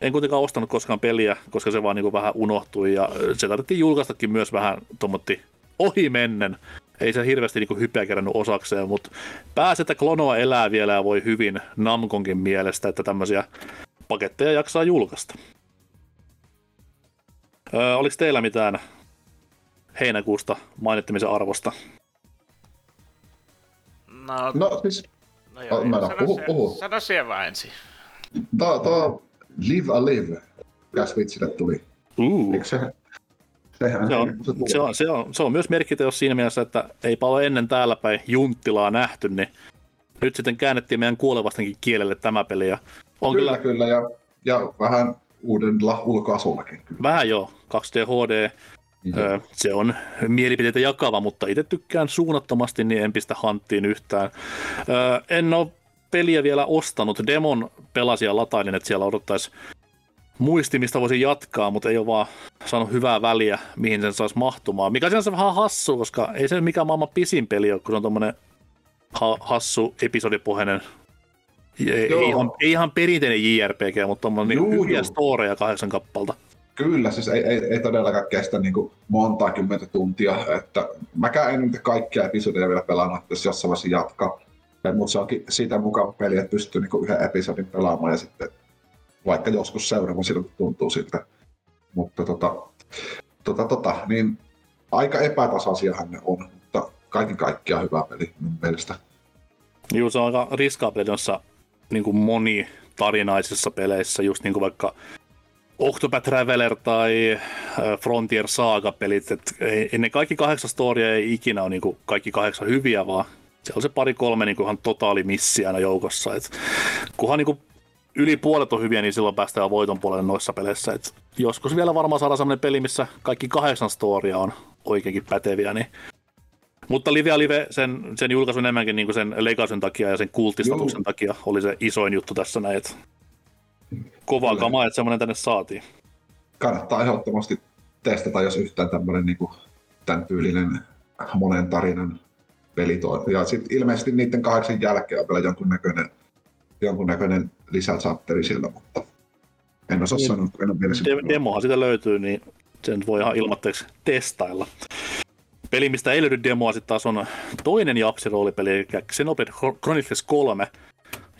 S2: en kuitenkaan ostanut koskaan peliä, koska se vaan niin vähän unohtui ja se tarvittiin julkaistakin myös vähän tuommoitti ohi mennen ei se hirveästi niin hypeä kerännyt osakseen, mutta pääsi, että Klonoa elää vielä ja voi hyvin Namkonkin mielestä, että tämmöisiä paketteja jaksaa julkaista. Öö, oliko teillä mitään heinäkuusta mainittamisen arvosta?
S3: No,
S4: No siis,
S3: no joo,
S4: Oh, mä
S3: sano,
S4: puhu-
S3: se,
S4: puhu.
S3: sano siellä vaan ensin.
S4: tuo, tuo Live a Live, mikä Switchille tuli.
S2: Uh,
S4: Eikö se? Sehän
S2: se, on,
S4: tuli.
S2: se, on, se, on, se on myös merkiteos siinä mielessä, että ei paljon ennen täällä päin Junttilaa nähty, niin nyt sitten käännettiin meidän kuolevastenkin kielelle tämä peli. Ja on
S4: Kyllä,
S2: kyllä,
S4: kyllä, ja, ja vähän uudella ulkoasullakin. Kyllä.
S2: vähän jo 2D HD, Öö, se on mielipiteitä jakava, mutta itse tykkään suunnattomasti, niin en pistä hanttiin yhtään. Öö, en ole peliä vielä ostanut. Demon pelasin ja latailin, että siellä odottaisi muistimista voisi jatkaa, mutta ei ole vaan saanut hyvää väliä, mihin sen saisi mahtumaan. Mikä sinänsä vähän hassu, koska ei se mikään maailman pisin peli ole, kun se on tommonen ha- hassu episodipohjainen ei,
S4: Joo.
S2: ihan, ei ihan perinteinen JRPG, mutta
S4: Juu,
S2: niin hyviä storeja kahdeksan kappalta.
S4: Kyllä, siis ei, ei, ei todellakaan kestä niin kuin montaa kymmentä tuntia. Että mäkään en nyt kaikkia episodeja vielä pelannut, että jos jossain vaiheessa jatkaa. Mutta se onkin siitä mukava peli, että pystyy niin kuin yhden episodin pelaamaan ja sitten vaikka joskus seuraava siltä tuntuu siltä. Mutta tota, tota, tota, niin aika epätasaisiahan ne on, mutta kaiken kaikkiaan hyvä peli mun mielestä.
S2: Joo, se on aika riskaapeli noissa niin kuin moni tarinaisissa peleissä, just niin kuin vaikka Octopath Traveler tai äh, Frontier Saga-pelit, että ne kaikki kahdeksan storia ei ikinä ole niin kuin kaikki kahdeksan hyviä, vaan se on se pari kolme niin kuin ihan totaali missi aina joukossa. Et kunhan niin kuin yli puolet on hyviä, niin silloin päästään voiton puolelle noissa peleissä. Et joskus vielä varmaan saadaan sellainen peli, missä kaikki kahdeksan storia on oikeinkin päteviä, niin mutta Live Live, sen, sen julkaisu enemmänkin niin sen leikausen takia ja sen kulttistatuksen Joo. takia oli se isoin juttu tässä näin. Että kovaa kamaa, että semmoinen tänne saatiin.
S4: Kannattaa ehdottomasti testata, jos yhtään tämmöinen niin tämän tyylinen monen tarinan peli toi. Ja sitten ilmeisesti niiden kahdeksan jälkeen on vielä jonkunnäköinen, jonkunnäköinen lisäsatteri siellä, mutta en osaa niin, sanoa, en ole.
S2: De- demohan sitä löytyy, niin sen voi ihan ilmatteeksi testailla. Peli, mistä ei löydy demoa, sitten taas on toinen Japsi-roolipeli, eli Xenoblade Chronicles 3,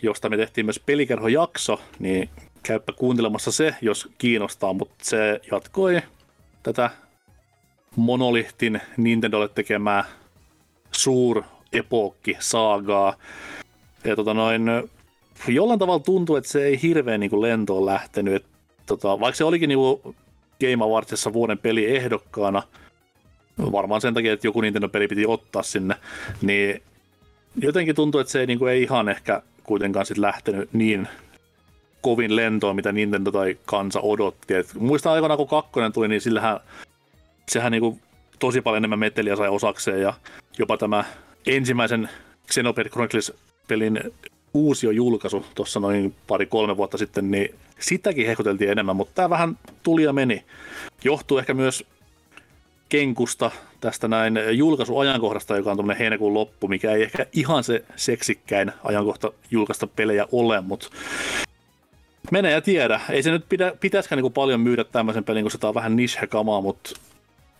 S2: josta me tehtiin myös pelikerhojakso, niin käyppä kuuntelemassa se, jos kiinnostaa, mutta se jatkoi tätä Monolithin Nintendolle tekemää suur epokki saagaa. Ja tota noin, jollain tavalla tuntuu, että se ei hirveän niin lentoon lähtenyt. Et, tota, vaikka se olikin niin Game Awardsissa vuoden peli ehdokkaana, varmaan sen takia, että joku Nintendo-peli piti ottaa sinne, niin jotenkin tuntuu, että se ei, niin kuin, ei ihan ehkä kuitenkaan sit lähtenyt niin kovin lentoon, mitä Nintendo tai kansa odotti. Et muistan aikana, kun kakkonen tuli, niin sillähän sehän niinku tosi paljon enemmän meteliä sai osakseen ja jopa tämä ensimmäisen Xenoblade Chronicles-pelin uusio julkaisu tuossa noin pari-kolme vuotta sitten, niin sitäkin hehkuteltiin enemmän, mutta tämä vähän tuli ja meni. Johtuu ehkä myös kenkusta tästä näin julkaisuajankohdasta, joka on tuommoinen heinäkuun loppu, mikä ei ehkä ihan se seksikkäin ajankohta julkaista pelejä ole, mutta mene ja tiedä. Ei se nyt pidä, pitäisikään niin paljon myydä tämmöisen pelin, kun se on vähän niche-kamaa, mutta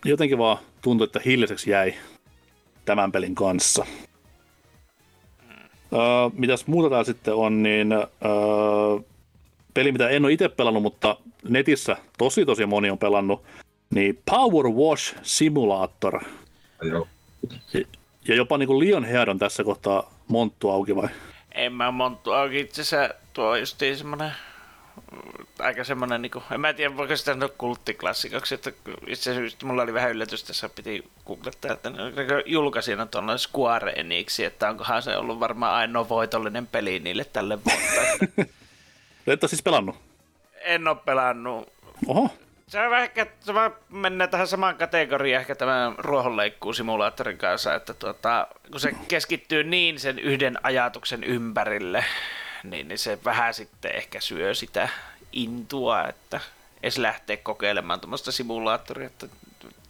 S2: jotenkin vaan tuntuu, että hiljaiseksi jäi tämän pelin kanssa. Öö, mitäs muuta täällä sitten on, niin öö, peli, mitä en ole itse pelannut, mutta netissä tosi tosi moni on pelannut, niin Power Wash Simulator.
S4: Joo.
S2: Ja jopa niin kuin Lionhead on tässä kohtaa monttu auki vai?
S3: En mä monttu auki. Itse asiassa tuo on justiin semmonen aika semmonen, niin kuin, en mä tiedä voiko sitä sanoa kulttiklassikoksi, että itse asiassa mulla oli vähän yllätys tässä, piti googlettaa, että julkaisina tuonne Square Enix, että onkohan se ollut varmaan ainoa voitollinen peli niille tälle vuotta. [laughs]
S2: Et ole siis pelannut?
S3: En ole pelannut.
S2: Oho.
S3: Se on se vaan mennään tähän samaan kategoriaan ehkä tämän ruohonleikkuusimulaattorin kanssa, että tuota, kun se keskittyy niin sen yhden ajatuksen ympärille, niin, niin se vähän sitten ehkä syö sitä intua, että edes lähtee kokeilemaan tuommoista simulaattoria, että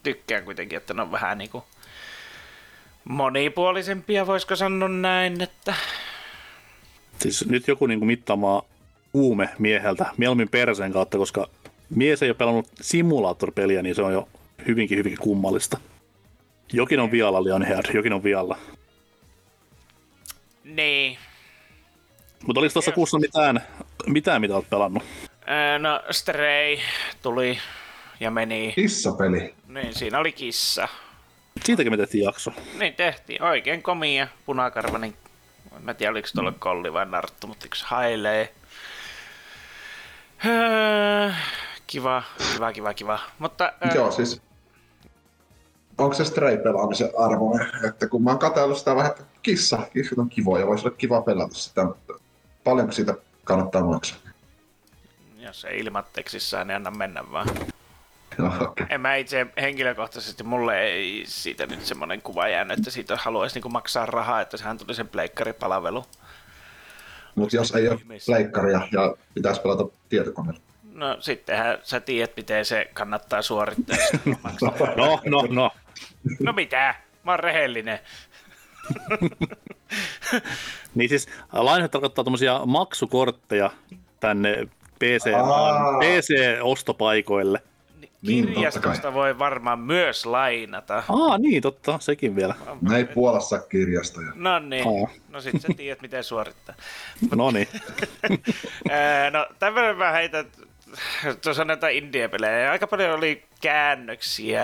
S3: tykkään kuitenkin, että ne on vähän niin kuin monipuolisempia, voisiko sanoa näin, että...
S2: Siis nyt joku niin kuin mittaamaan uume mieheltä, mieluummin perseen kautta, koska mies ei ole pelannut simulaattoripeliä, niin se on jo hyvinkin, hyvinkin kummallista. Jokin on vialla, Leonhard, jokin on vialla.
S3: Niin.
S2: Mutta oliko tuossa kuussa mitään, mitään, mitä olet pelannut?
S3: Öö, no, Stray tuli ja meni.
S4: Kissapeli.
S3: Niin, siinä oli kissa.
S2: Siitäkin me tehtiin jakso.
S3: Niin tehtiin. Oikein komia, punakarvainen. Mä tiedä, oliko tuolla kolli vai narttu, mutta yksi hailee. Öö, kiva, kiva, kiva, kiva. Mutta,
S4: öö... Joo, siis onko se Stray-pelaamisen arvoinen? Että kun mä oon katsellut sitä vähän, että kissa, kissat on kivoja, voisi olla kiva pelata sitä, mutta paljonko siitä kannattaa maksaa?
S3: Jos ei ilmatteksissaan, niin anna mennä vaan.
S4: No, okay.
S3: En mä itse henkilökohtaisesti, mulle ei siitä nyt semmoinen kuva jäänyt, että siitä haluaisi niinku maksaa rahaa, että sehän tuli sen pleikkaripalvelu.
S4: Mutta jos ei ole pleikkaria ja pitäisi pelata tietokoneella.
S3: No sittenhän sä tiedät, miten se kannattaa suorittaa. [laughs]
S2: no, no, no.
S3: No mitä? Mä oon rehellinen. [laughs]
S2: niin siis lainat tarkoittaa tämmöisiä maksukortteja tänne PC, PC-ostopaikoille.
S4: Niin,
S3: kirjastosta voi varmaan myös lainata.
S2: Aa, niin, totta, sekin vielä.
S4: Me ei Puolassa kirjastoja.
S3: No niin,
S2: Aa.
S3: no sit sä tiedät miten suorittaa. [laughs]
S2: No niin.
S3: No tämmöinen mä heitän, tuossa näitä indie-pelejä. Aika paljon oli käännöksiä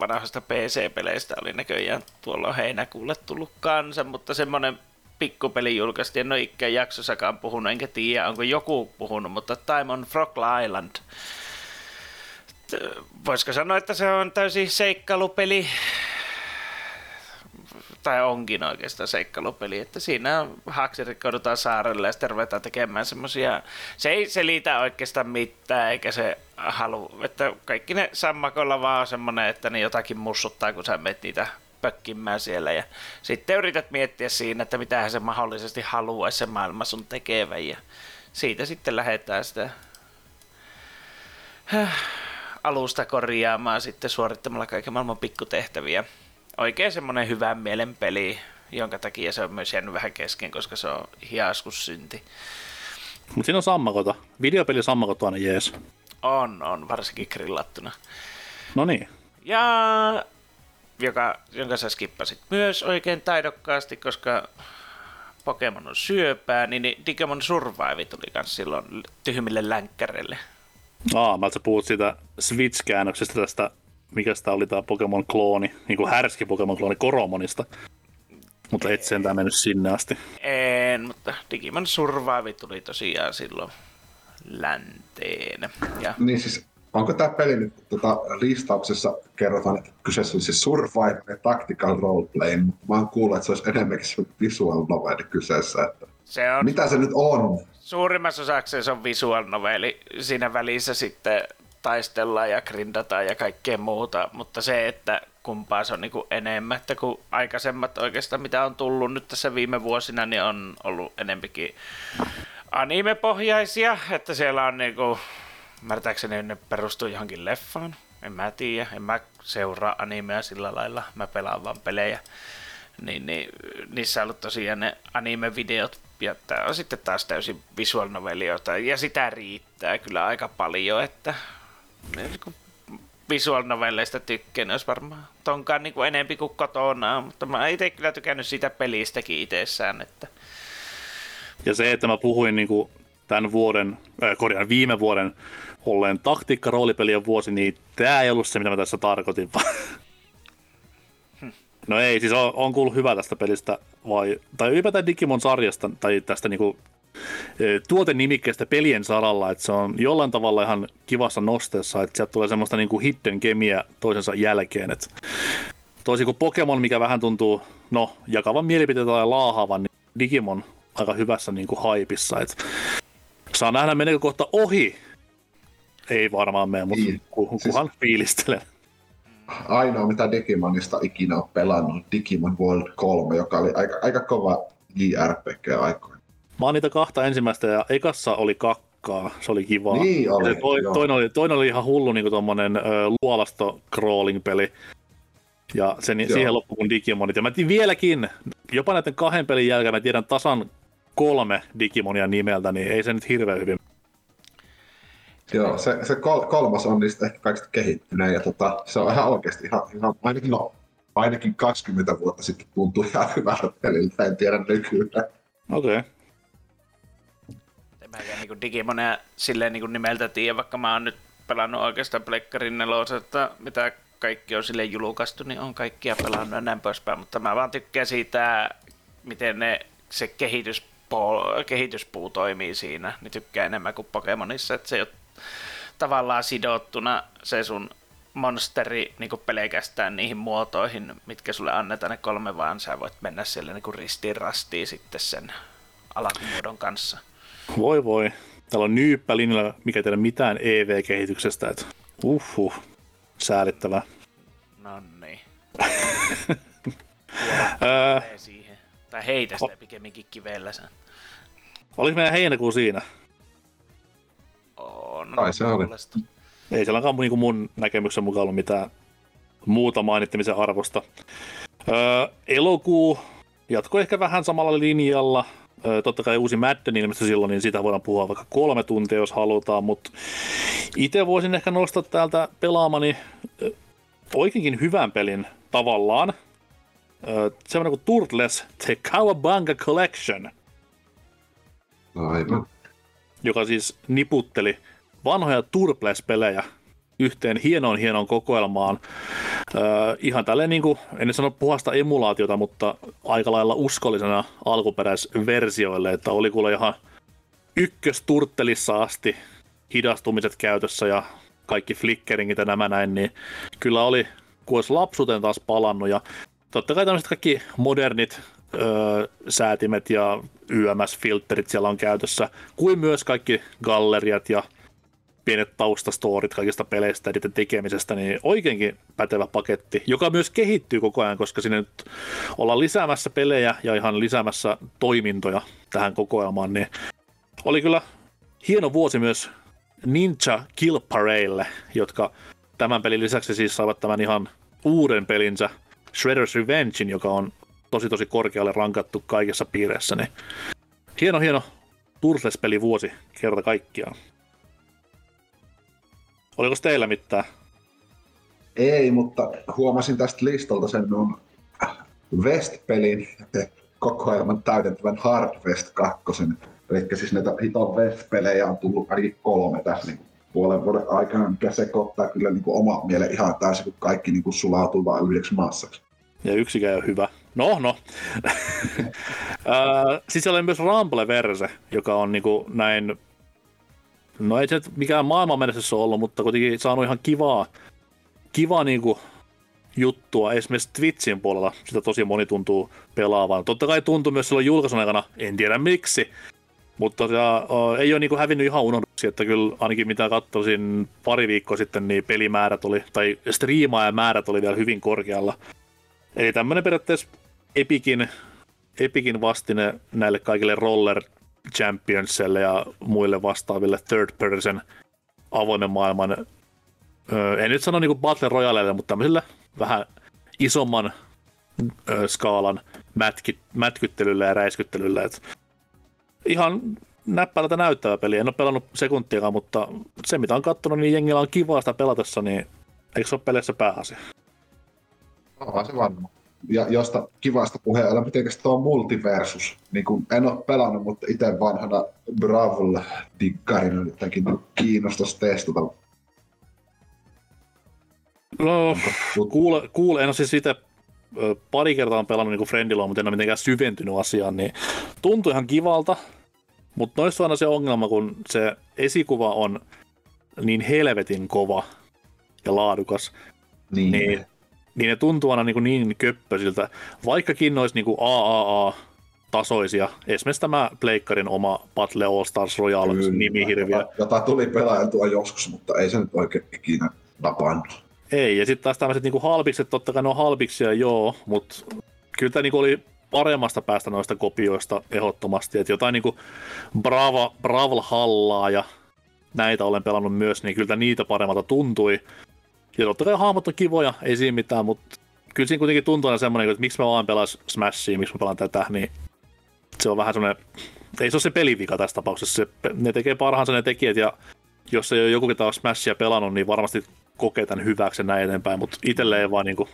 S3: vanhoista PC-peleistä oli näköjään tuolla heinäkuulle tullut kanssa, mutta semmoinen pikkupeli julkaistiin, en ole ikään jaksossakaan puhunut, enkä tiedä onko joku puhunut, mutta Time on Frog Island. Voisiko sanoa, että se on täysin seikkailupeli, tai onkin oikeastaan seikkailupeli, että siinä haaksi rikkoudutaan saarelle ja sitten ruvetaan tekemään semmoisia, se ei selitä oikeastaan mitään, eikä se halu, että kaikki ne sammakolla vaan on semmoinen, että ne jotakin mussuttaa, kun sä menet niitä pökkimään siellä. Ja sitten yrität miettiä siinä, että mitä se mahdollisesti haluaisi se maailma sun tekevän. Ja siitä sitten lähdetään sitä alusta korjaamaan sitten suorittamalla kaiken maailman pikkutehtäviä. Oikein semmoinen hyvän mielen peli, jonka takia se on myös jäänyt vähän kesken, koska se on hiaskussynti.
S2: Mutta siinä on sammakota. Videopeli sammakot on aina jees.
S3: On, on, varsinkin grillattuna.
S2: No niin.
S3: Ja joka, jonka sä skippasit myös oikein taidokkaasti, koska Pokemon on syöpää, niin niin Digimon Survive tuli kans silloin tyhmille länkkäreille.
S2: Aa, mä sä puhut siitä Switch-käännöksestä tästä, mikä sitä oli tää Pokemon-klooni, niin kuin härski Pokemon-klooni Koromonista. Mutta et sentään mennyt sinne asti.
S3: En, mutta Digimon Survive tuli tosiaan silloin länteen. Ja
S4: Niin siis, onko tämä peli nyt tota, listauksessa kerrotaan, että kyseessä olisi Survive ja Tactical Roleplay, mutta mä oon kuullut, että se olisi enemmänkin se visual novel kyseessä. Että
S3: se on
S4: mitä se nyt on?
S3: suurimmassa osaksi se on visual noveli. Siinä välissä sitten taistellaan ja grindataan ja kaikkea muuta, mutta se, että kumpaa se on niin enemmän, että kun aikaisemmat oikeastaan mitä on tullut nyt tässä viime vuosina, niin on ollut enempikin animepohjaisia, että siellä on niinku, ymmärtääkseni ne perustuu johonkin leffaan, en mä tiedä, en mä seuraa animea sillä lailla, mä pelaan vaan pelejä, niin, niin niissä on ollut tosiaan ne anime-videot, ja tää on sitten taas täysin visual novelioita, ja sitä riittää kyllä aika paljon, että niinku visual novelleista tykkään, olisi varmaan tonkaan niin kuin enempi kuin kotona, mutta mä itse kyllä tykännyt siitä pelistäkin itsessään, että
S2: Ja se, että mä puhuin niin kuin tämän vuoden, äh, korjaan viime vuoden olleen taktiikka roolipelien vuosi, niin tämä ei ollut se, mitä mä tässä tarkoitin. vaan- No ei, siis on, on kuullut hyvä tästä pelistä, vai, tai ylipäätään Digimon-sarjasta, tai tästä niinku, e, tuotenimikkeestä pelien saralla, että se on jollain tavalla ihan kivassa nosteessa, että sieltä tulee semmoista niinku hidden kemiä toisensa jälkeen, että toisin kuin Pokemon, mikä vähän tuntuu, no, jakavan mielipiteitä tai laahaavan, niin Digimon aika hyvässä niinku haipissa, että saa nähdä meneekö kohta ohi. Ei varmaan mene, mutta
S4: Niin.
S2: ku, kunhan fiilistelen.
S4: Ainoa, mitä Digimonista ikinä on pelannut, on Digimon World 3, joka oli aika, aika kova JRPG aikoina.
S2: Mä oon niitä kahta ensimmäistä ja ekassa oli kakkaa, se oli kiva.
S4: Niin
S2: Ja
S4: oli,
S2: se toi,
S4: joo.
S2: toinen, oli, toinen oli ihan hullu niin tommonen ö, luolasto crawling peli. Ja sen,
S4: Joo.
S2: siihen loppui kun Digimonit. Ja mä vieläkin, jopa näiden kahden pelin jälkeen mä tiedän tasan kolme Digimonia nimeltä, niin ei se nyt hirveän hyvin.
S4: Joo, se, se kol, kolmas on niistä ehkä kaikista kehittyneen ja tota, se on ihan oikeasti ihan, ihan ainakin, no, ainakin 20 vuotta sitten tuntui ihan hyvältä peliltä, en tiedä nykyään.
S2: Okei. Okay.
S3: Mäkään niin Digimonia silleen niin nimeltä tiedä, vaikka mä oon nyt pelannut oikeastaan Pleikkarin nelosesta, mitä kaikki on sille julkaistu, niin on kaikkia pelannut ja näin poispäin, mutta mä vaan tykkään siitä, miten ne, se kehityspuu, kehityspuu toimii siinä, niin tykkään enemmän kuin Pokemonissa, että se ei ole tavallaan sidottuna se sun monsteri niin pelkästään niihin muotoihin, mitkä sulle annetaan ne kolme, vaan sä voit mennä siellä niin ristiin rastiin sitten sen alakumuodon kanssa.
S2: Voi voi. Täällä on nyyppä linjalla, mikä ei tiedä mitään EV-kehityksestä. Et, uhuh. Säälittävää.
S3: No niin. [laughs] Siihen. Tai heitä sitä pikemminkin kivellä sen.
S2: oliko meidän heinäkuu siinä?
S3: On.
S4: Ai se oli.
S2: Ei siellä onkaan niin mun näkemyksen mukaan ollut mitään muuta mainittamisen arvosta. Öö, elokuu jatkoi ehkä vähän samalla linjalla. Totta kai uusi Madden ilmestyi silloin, niin sitä voidaan puhua vaikka kolme tuntia, jos halutaan, mutta itse voisin ehkä nostaa täältä pelaamani oikeinkin hyvän pelin tavallaan. Semmoinen kuin Turtles The Cowabunga Collection.
S4: Aivan.
S2: Joka siis niputteli vanhoja Turtles-pelejä yhteen hienoon hienoon kokoelmaan. Öö, ihan tälleen, niin kuin, en sano puhasta emulaatiota, mutta aika lailla uskollisena alkuperäisversioille, että oli kuule ihan ykkösturttelissa asti hidastumiset käytössä ja kaikki flickeringit ja nämä näin, niin kyllä oli, kun olisi lapsuuteen taas palannut ja totta kai tämmöiset kaikki modernit öö, säätimet ja YMS-filterit siellä on käytössä, kuin myös kaikki galleriat ja pienet taustastorit kaikista peleistä ja niiden tekemisestä, niin oikeinkin pätevä paketti, joka myös kehittyy koko ajan, koska sinne nyt ollaan lisäämässä pelejä ja ihan lisäämässä toimintoja tähän kokoelmaan, niin oli kyllä hieno vuosi myös Ninja Kill Paraille, jotka tämän pelin lisäksi siis saavat tämän ihan uuden pelinsä Shredder's Revengein, joka on tosi tosi korkealle rankattu kaikessa piireissä, niin hieno hieno Turtles-peli vuosi kerta kaikkiaan. Oliko teillä mitään?
S4: Ei, mutta huomasin tästä listalta sen on West-pelin kokoelman täydentävän Hardwest 2. Eli siis näitä hiton West-pelejä on tullut ainakin kolme tässä niin puolen vuoden aikana, mikä sekoittaa kyllä niin kuin oma mielen ihan täysin, kun kaikki niin kuin sulautuu vain yhdeksi massaksi.
S2: Ja yksikään on hyvä. No, no. [laughs] siis siellä on myös Ramble-verse, joka on niin kuin näin No ei se mikään maailman menestys ole ollut, mutta kuitenkin saanut ihan kivaa, kivaa niin kuin juttua. Esimerkiksi Twitchin puolella sitä tosi moni tuntuu pelaavan. Totta kai tuntuu myös silloin julkaisun aikana, en tiedä miksi. Mutta ja, uh, ei ole niin kuin hävinnyt ihan unohduksi, että kyllä ainakin mitä katsoisin pari viikkoa sitten, niin pelimäärät oli, tai striimaajamäärät oli vielä hyvin korkealla. Eli tämmöinen periaatteessa Epikin, Epikin vastine näille kaikille roller Championsille ja muille vastaaville third person avoimen maailman, öö, en nyt sano niinku Battle Royaleille, mutta tämmöisille vähän isomman öö, skaalan mätki, mätkyttelylle ja räiskyttelylle. Et ihan näppälältä näyttävä peli. En ole pelannut sekuntiakaan, mutta se mitä on katsonut, niin jengillä on kivaa sitä pelatessa, niin eikö se ole peleissä pääasia?
S4: Onhan se varmaan ja josta kivasta puheen ollen, miten tuo multiversus, niin kuin en ole pelannut, mutta itse vanhana Bravel-diggarina jotenkin kiinnostaisi testata.
S2: No, kuule, kuule, en ole siis itse pari kertaa on pelannut niin Friendilla, mutta en ole mitenkään syventynyt asiaan, niin tuntuu ihan kivalta, mutta noissa on aina se ongelma, kun se esikuva on niin helvetin kova ja laadukas, niin, niin niin ne tuntuu aina niin, niin köppösiltä, vaikkakin ne olisi niin AAA-tasoisia. Esimerkiksi tämä Pleikkarin oma Battle All Stars Royale nimihirviö.
S4: Jota, jota tuli pelailtua joskus, mutta ei se nyt oikein ikinä napannut.
S2: Ei, ja sitten taas tämmöiset niin halbikset, totta kai ne on halbiksia, joo, mutta kyllä tämä niin oli paremmasta päästä noista kopioista ehdottomasti, että jotain niin kuin Brava, Bravl-hallaa ja näitä olen pelannut myös, niin kyllä niitä paremmalta tuntui. Ja totta kai hahmot on kivoja, ei siinä mitään, mutta kyllä siinä kuitenkin tuntuu aina semmoinen, että miksi mä vaan pelaan Smashia, miksi mä pelaan tätä, niin se on vähän semmoinen, ei se ole se pelivika tässä tapauksessa, se, ne tekee parhaansa ne tekijät, ja jos ei ole joku, ketä on Smashia pelannut, niin varmasti kokee tämän hyväksi näin eteenpäin, mutta itselle ei vaan, niin kuin,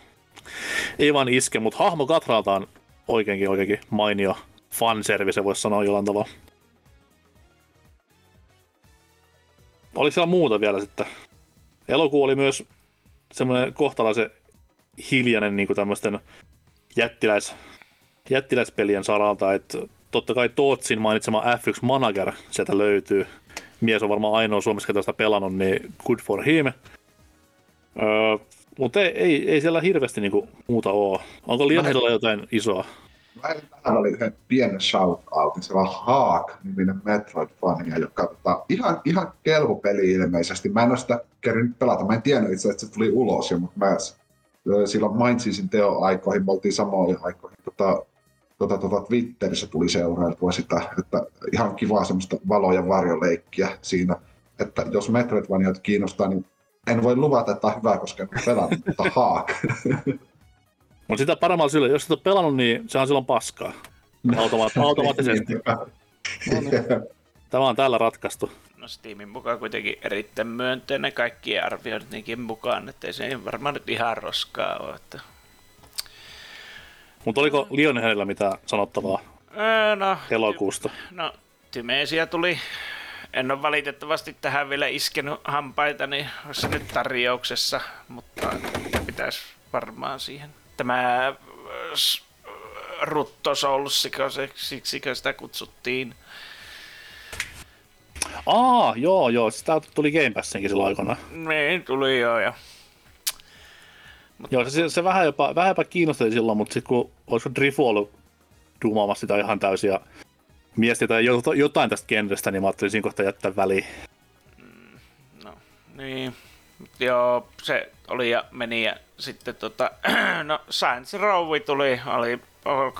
S2: ei vaan iske, mutta hahmo Katralta on oikeinkin, oikeinkin mainio fanservice, voisi sanoa jollain tavalla. Oliko siellä muuta vielä sitten? Elokuu oli myös semmoinen kohtalaisen hiljainen niin tämmöisten jättiläis, jättiläispelien saralta, että totta kai Tootsin mainitsema F1 Manager sieltä löytyy. Mies on varmaan ainoa Suomessa, ketä sitä pelannut, niin good for him. Öö, mutta ei, ei, ei siellä hirveästi niinku muuta ole. Onko Lionheadilla jotain isoa?
S4: Tähän oli yhden pienen shout-outin, se on Haak-niminen Metroid-fania, joka tota, ihan, ihan kelpopeli ilmeisesti. Mä en ole sitä kerännyt pelata, mä en tiennyt itse että se tuli ulos jo, mutta mä silloin mainitsin teoaikoihin, me oltiin samoihin aikoihin. Tota, tota, tota, Twitterissä tuli seurailtua sitä, että ihan kivaa semmoista valo- ja varjoleikkiä siinä, että jos Metroidvaniat kiinnostaa, niin en voi luvata, että on hyvä, koska en pelannut, mutta Haak. [laughs]
S2: Mutta sitä paremmalla sillä, jos et ole pelannut, niin se on silloin paskaa. [laughs] Automa- automaattisesti. No niin. [laughs] Tämä on täällä ratkaistu.
S3: No Steamin mukaan kuitenkin erittäin myönteinen kaikkien arviointienkin mukaan, että ei se ei varmaan nyt ihan roskaa ole. Että...
S2: Mutta oliko Lionheadillä mitään sanottavaa
S3: Öö, no,
S2: elokuusta?
S3: no, Tymeisiä tuli. En ole valitettavasti tähän vielä iskenut hampaita, niin olisi se nyt tarjouksessa, mutta pitäisi varmaan siihen. Tämä äh, s- Rutto Soulsiko, siksikö sitä kutsuttiin.
S2: Aa, joo, joo. Sitä tuli Game Passinkin silloin aikana.
S3: Niin, tuli jo ja
S2: Joo, se, se vähän, jopa, vähän jopa kiinnosteli silloin, mutta sitten kun olisiko Drifu ollut duumaamassa sitä ihan täysin ja miesti tai jotain tästä genrestä, niin mä ajattelin siinä kohtaa jättää väliin.
S3: No, niin. Joo, se oli ja meni ja sitten tota, [clears throat] no Science Row tuli, oli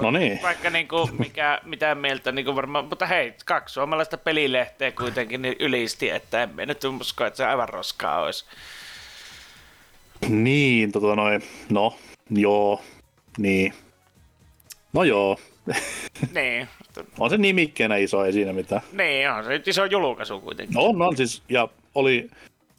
S2: No niin.
S3: vaikka niinku mikä, mitä mieltä niinku varmaan, mutta hei, kaksi suomalaista pelilehteä kuitenkin niin ylisti, että en mä nyt usko, että se aivan roskaa olisi.
S2: Niin, tota noin, no, joo, niin. No joo, [laughs]
S3: niin,
S2: on se nimikkeenä iso, ei siinä mitään.
S3: niin, on se nyt iso julkaisu kuitenkin.
S2: No on, on siis, ja oli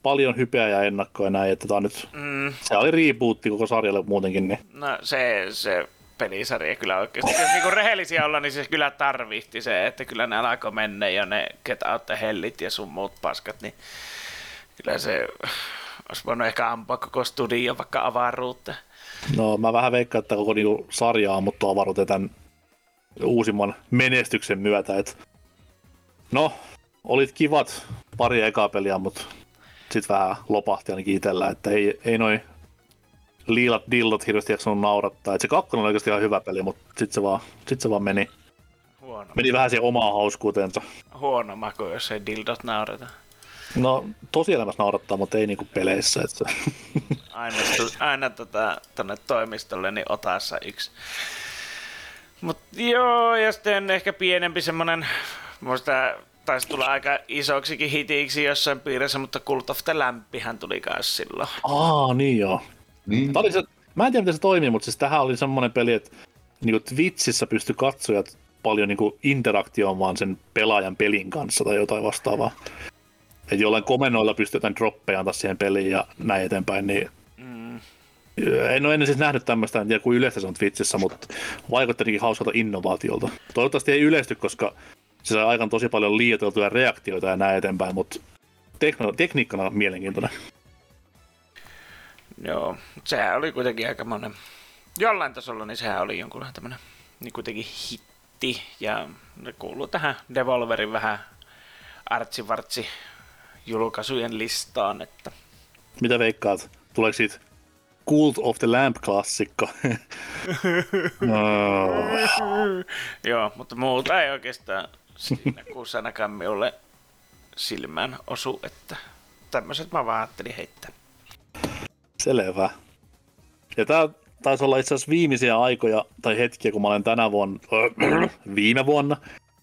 S2: paljon hypeä ja ennakkoa ja näin, että tää on nyt,
S3: Mm,
S2: se oli rebootti koko sarjalle muutenkin, niin
S3: no se, se pelisarja kyllä oikeasti, jos niinku rehellisiä olla, niin se kyllä tarvitsi se, että kyllä ne alkoi mennä jo ne Get Out the Hellit ja sun muut paskat, niin kyllä se olisi voinut ehkä ampua koko studio vaikka avaruutta.
S2: No mä vähän veikkaan, että koko niinku sarja on ammuttu avaruuteen tämän uusimman menestyksen myötä. Et... No, olit kivat pari ekaa peliä, mutta sitten vähän lopahti ainakin itsellä, että ei, ei noin liilat dillot hirveästi jaksanut naurattaa. Et se kakkonen oli oikeasti ihan hyvä peli, mutta sitten se, vaan, sit se vaan meni,
S3: Huono,
S2: meni vähän siihen omaan hauskuuteensa.
S3: huono maku, jos ei dildot naurata.
S2: No, tosielämässä naurattaa, mutta ei niinku peleissä. Et se... [laughs]
S3: Aina, aina tota, tonne toimistolle, niin otassa yksi. Mut joo, ja sitten ehkä pienempi semmonen, muista taisi tulla aika isoksikin hitiksi jossain piirissä, mutta Cult of the Lampihän tuli kans silloin.
S2: Aa, niin joo.
S4: Niin.
S2: Oli se, mä en tiedä, miten se toimii, mutta siis tähän oli semmoinen peli, että niinku Twitchissä pystyi katsojat paljon niinku interaktioimaan sen pelaajan pelin kanssa tai jotain vastaavaa. Että jollain komennoilla pystyy jotain droppeja antaa siihen peliin ja näin eteenpäin, niin
S3: Mm,
S2: en ole ennen siis nähnyt tämmöistä, en tiedä kuin yleistä se on Twitchissä, mutta vaikutti ainakin hauskalta innovaatiolta. Toivottavasti ei yleisty, koska se sai aikaan tosi paljon liioiteltuja reaktioita ja näin eteenpäin, mutta tekno, tekniikkana on mielenkiintoinen.
S3: joo, sehän oli kuitenkin aika monen, jollain tasolla, niin sehän oli jonkunlainen tämmönen, niin kuitenkin hitti, ja ne kuuluu tähän Devolverin vähän artsivartsi julkaisujen listaan, että
S2: Mitä veikkaat? Tuleeko siitä Cult of the Lamp-klassikko? [laughs] no,
S3: Joo, mutta muuta ei oikeastaan siinä kuussa ainakaan minulle silmään osu, että tämmöiset mä vaan ajattelin heittää.
S2: selvä. Ja tää taisi olla itse asiassa viimeisiä aikoja tai hetkiä, kun mä olen tänä vuonna, [clears throat] viime vuonna,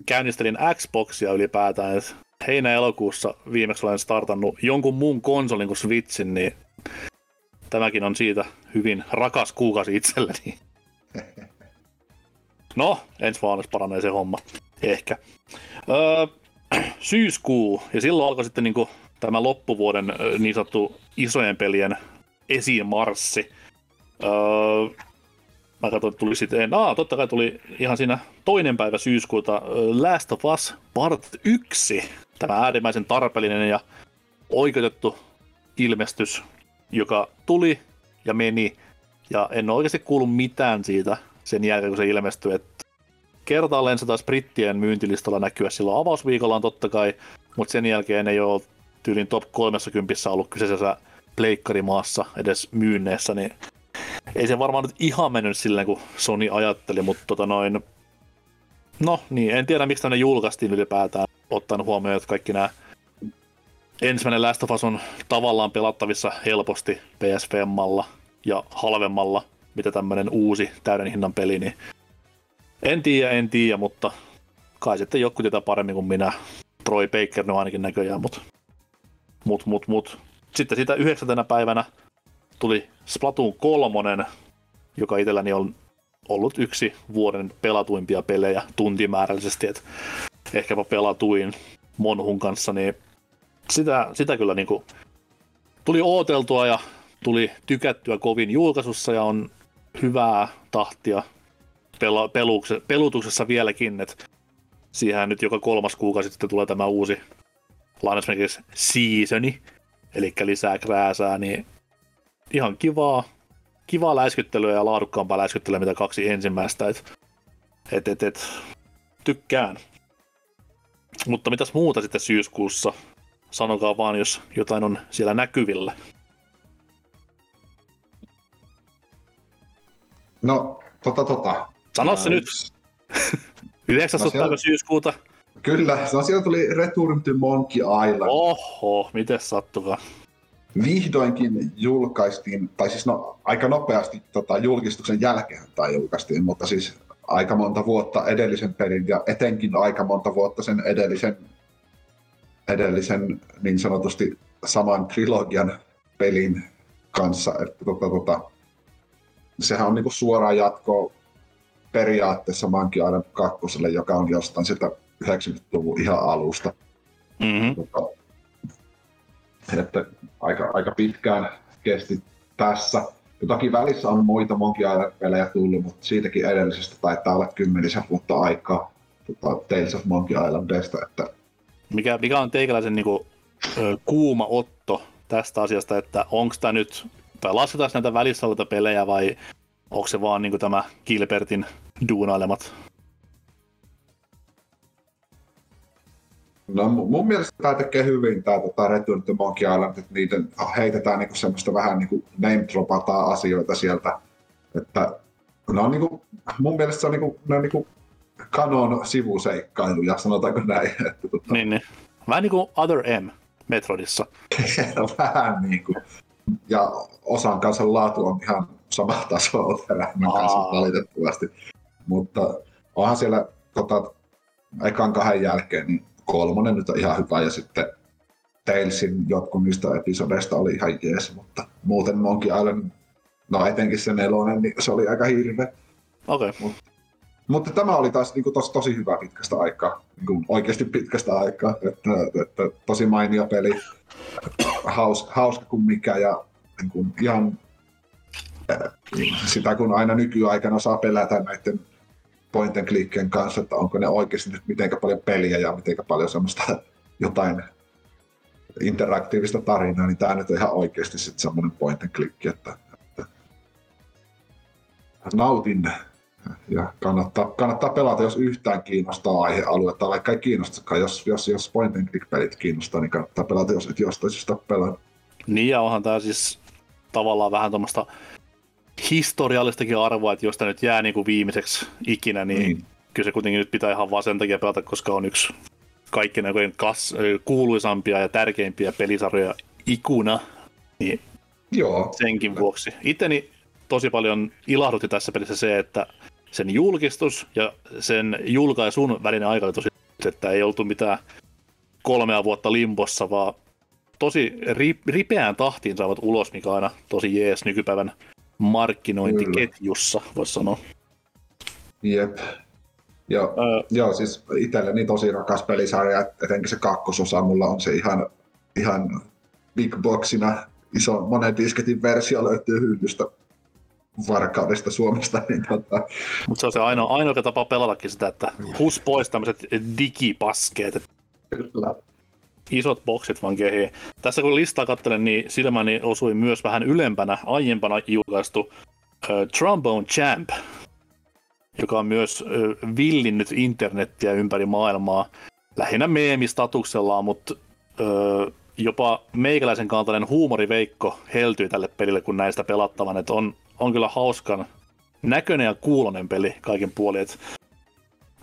S2: käynnistelin Xboxia ylipäätään. Heinä-elokuussa viimeksi olen startannut jonkun muun konsolin kuin Switchin, niin tämäkin on siitä hyvin rakas kuukausi itselleni. [laughs] No, ensi vuonna paranee se homma. Ehkä. Öö, [clears throat] syyskuu, ja silloin alkoi sitten niinku tämä loppuvuoden niin sanottu isojen pelien esimarssi. Öö, mä katsoin, että tuli sitten, aa, totta kai tuli ihan siinä toinen päivä syyskuuta Last of Us Part 1. Tämä äärimmäisen tarpeellinen ja oikeutettu ilmestys, joka tuli ja meni, ja en ole oikeasti kuullut mitään siitä sen jälkeen, kun se ilmestyi, että kertaalleen se taas brittien myyntilistalla näkyä silloin avausviikollaan totta kai, mutta sen jälkeen ei ole tyylin top 30 ollut kyseisessä pleikkarimaassa edes myynneessä, niin ei se varmaan nyt ihan mennyt silleen, kun Sony ajatteli, mutta tota noin, no niin, en tiedä miksi tänne julkaistiin ylipäätään, ottaen huomioon, että kaikki nämä ensimmäinen Last of Us on tavallaan pelattavissa helposti PSVMalla ja halvemmalla, mitä tämmöinen uusi täyden hinnan peli, niin en tiedä, en tiedä, mutta kai sitten joku tietää paremmin kuin minä. Troy Baker no ainakin näköjään, mutta mut, mut, mut. Sitten siitä yhdeksäntenä päivänä tuli Splatoon kolmonen, joka itselläni on ollut yksi vuoden pelatuimpia pelejä tuntimäärällisesti, että ehkäpä pelatuin Monhun kanssa, niin sitä, sitä kyllä niin kuin tuli ooteltua ja tuli tykättyä kovin julkaisussa ja on hyvää tahtia pela, pelukse, pelutuksessa vieläkin, että siihen nyt joka kolmas kuukausi sitten tulee tämä uusi lainausmerkeissä seasoni, eli lisää krääsää, niin ihan kivaa, kivaa läiskyttelyä ja laadukkaampaa läiskyttelyä, mitä kaksi ensimmäistä. Et, et, et, et, tykkään. Mutta mitäs muuta sitten syyskuussa? Sanokaa vaan, jos jotain on siellä näkyvillä.
S4: No, tota tota.
S2: Sano se nyt. 19.
S4: No siellä-
S2: syyskuuta.
S4: Kyllä, no siellä tuli Return to Monkey Island.
S2: Oho, miten sattukaa.
S4: Vihdoinkin julkaistiin, tai siis no, aika nopeasti tota, julkistuksen jälkeen tai julkaistiin, mutta siis aika monta vuotta edellisen pelin ja etenkin aika monta vuotta sen edellisen, edellisen niin sanotusti saman trilogian pelin kanssa. Että, tota, tota, sehän on niinku suoraan jatkoa periaatteessa Monkey Island 2, joka on jostain sieltä 90-luvun ihan alusta.
S2: Mm-hmm.
S4: Tota, että aika, aika pitkään kesti tässä. Ja toki välissä on muita Monkey Island-pelejä tullut, mutta siitäkin edellisestä taitaa olla kymmenisen vuotta aikaa tota, Tales of Monkey Islandista, että
S2: Mikä, mikä on teikäläisen niinku, ö, kuuma otto tästä asiasta, että onko tämä nyt, tai lasketaan näitä välissä olevia pelejä vai onko se vaan niinku tämä Gilbertin duunailemat?
S4: No mu- mun mielestä tämä tekee hyvin tämä tota Return to Monkey Island, että niitä heitetään niinku semmoista vähän niinku name dropataan asioita sieltä, että ne on niinku, mun mielestä se on niinku, ne on niinku kanon sivuseikkailuja, sanotaanko näin. [laughs] Että tota,
S2: Niin, niin. Vähän niin kuin Other M Metroidissa. [laughs]
S4: vähän niinku. Ja osan kanssa laatu on ihan sama taso [laughs] Oterähmän kanssa valitettavasti. Mutta onhan siellä tota, ekan kahden jälkeen, niin kolmonen nyt on ihan hyvä ja sitten Talesin jotkut niistä episodeista oli ihan jees, mutta muuten Monkey Island, no etenkin se nelonen, niin se oli aika hirveä.
S2: Okei. Okay.
S4: Mutta tämä oli taas niin kuin, tos, tosi hyvä pitkästä aikaa, niin kuin, oikeasti pitkästä aikaa, että, että tosi mainio peli, [coughs] Haus, hauska kuin mikä ja niin kuin, ihan sitä kun aina nykyaikana saa pelätä näiden point and kanssa, että onko ne oikeasti nyt miten paljon peliä ja miten paljon semmoista jotain interaktiivista tarinaa, niin tämä nyt on ihan oikeasti sitten semmoinen point and click, että, että nautin ja kannattaa, kannattaa pelata, jos yhtään kiinnostaa aihealue, tai vaikka ei kiinnostakaan, jos, jos, jos point and click pelit kiinnostaa, niin kannattaa pelata, jos et jostain syystä pelaa.
S2: Niin ja onhan tämä siis tavallaan vähän tuommoista historiallistakin arvoa, että jos tämä nyt jää niin kuin viimeiseksi ikinä, niin mm. kyllä se kuitenkin nyt pitää ihan vaan sen takia pelata, koska on yksi kaikkien aikojen kas, kuuluisampia ja tärkeimpiä pelisarjoja ikuna, niin
S4: Joo,
S2: senkin vuoksi. Itteni tosi paljon ilahdutti tässä pelissä se, että sen julkistus ja sen julkaisun välinen aika oli tosi, että ei oltu mitään kolmea vuotta limbossa, vaan tosi ri, ripeään tahtiin saavat ulos, mikä aina tosi jees nykypäivän markkinointiketjussa, voisi sanoa.
S4: jep. Ja,
S2: Öö,
S4: joo, siis itselleni tosi rakas pelisarja, etenkin se kakkososa, mulla on se ihan, ihan big boxina, iso monen disketin versio löytyy hyllystä varkaudesta Suomesta, niin tota,
S2: mutta se on se ainoa, ainoa tapa pelatakin sitä, että hus pois tämmöiset digipaskeet,
S4: kyllä.
S2: Isot boksit vaan kehii. Tässä kun listaa katselen, niin silmäni osui myös vähän ylempänä aiempana julkaistu äh, Trombone Champ, joka on myös äh, villinnyt internettiä ympäri maailmaa. Lähinnä meemistatuksellaan, mutta äh, jopa meikäläisen kaltainen huumoriveikko heltyi tälle pelille, kun näistä pelattavan. Et on, on kyllä hauskan näköinen ja kuulonen peli kaiken puolin.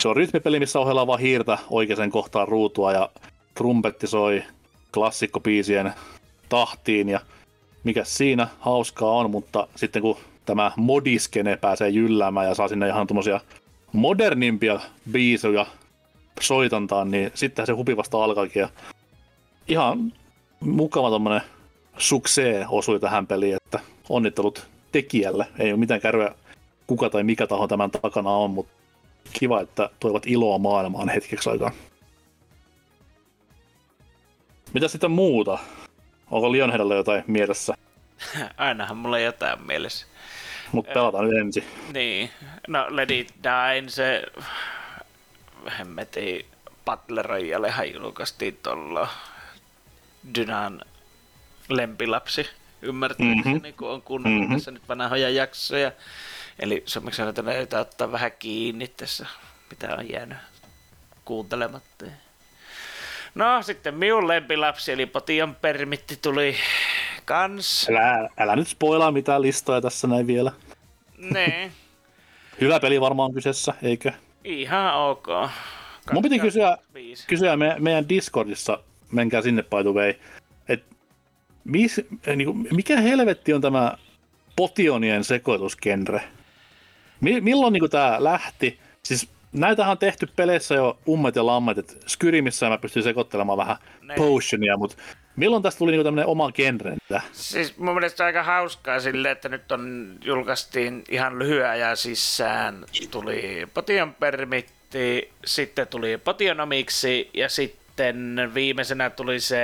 S2: Se on rytmipeli, missä ohjellaan vaan hiirtä oikeaan kohtaan ruutua ja trumpetti soi klassikkopiisien tahtiin ja mikä siinä hauskaa on, mutta sitten kun tämä modiskene pääsee jylläämään ja saa sinne ihan tuommoisia modernimpia biisejä soitantaan, niin sittenhän se hupi vasta alkaakin ja ihan mukava tommonen suksee osui tähän peliin, että onnittelut tekijälle. Ei ole mitään kärryä kuka tai mikä taho tämän takana on, mutta kiva, että toivat iloa maailmaan hetkeksi aikaa. Mitä sitten muuta? Onko Lionheadalla jotain mielessä? [laughs]
S3: Ainahan mulla jotain mielessä.
S2: Mutta pelataan nyt ensin.
S3: Niin, no Let It Die, se hemmeti Battle Royalehan julkaistiin tuolla Dynan lempilapsi ymmärtääkseni, mm-hmm. kun on kuunnellut mm-hmm. tässä nyt vanhoja jaksoja. Eli suomeksi sanotaan, että ottaa vähän kiinni tässä, mitä on jäänyt kuuntelematta. No sitten minun lempilapsi, eli Potion permitti tuli kans.
S2: Älä, älä nyt spoilaa mitään listoja tässä näin vielä.
S3: Nee. [laughs]
S2: Hyvä peli varmaan kyseessä, eikö?
S3: Ihan ok.
S2: Mun piti kysyä, kysyä me, meidän Discordissa, menkää sinne by the way, että mis, niin mikä helvetti on tämä potionien sekoitusgenre? Milloin niin tämä lähti? Siis näitähän on tehty peleissä jo ummet ja lammet, että Skyrimissä mä pystyn sekoittelemaan vähän ne. potionia, mutta milloin tästä tuli niinku tämmöinen oma genre?
S3: Siis mun mielestä aika hauskaa sille, että nyt on julkaistiin ihan lyhyen ajan sisään, tuli Potion Permitti, sitten tuli Potionomiksi ja sitten viimeisenä tuli se,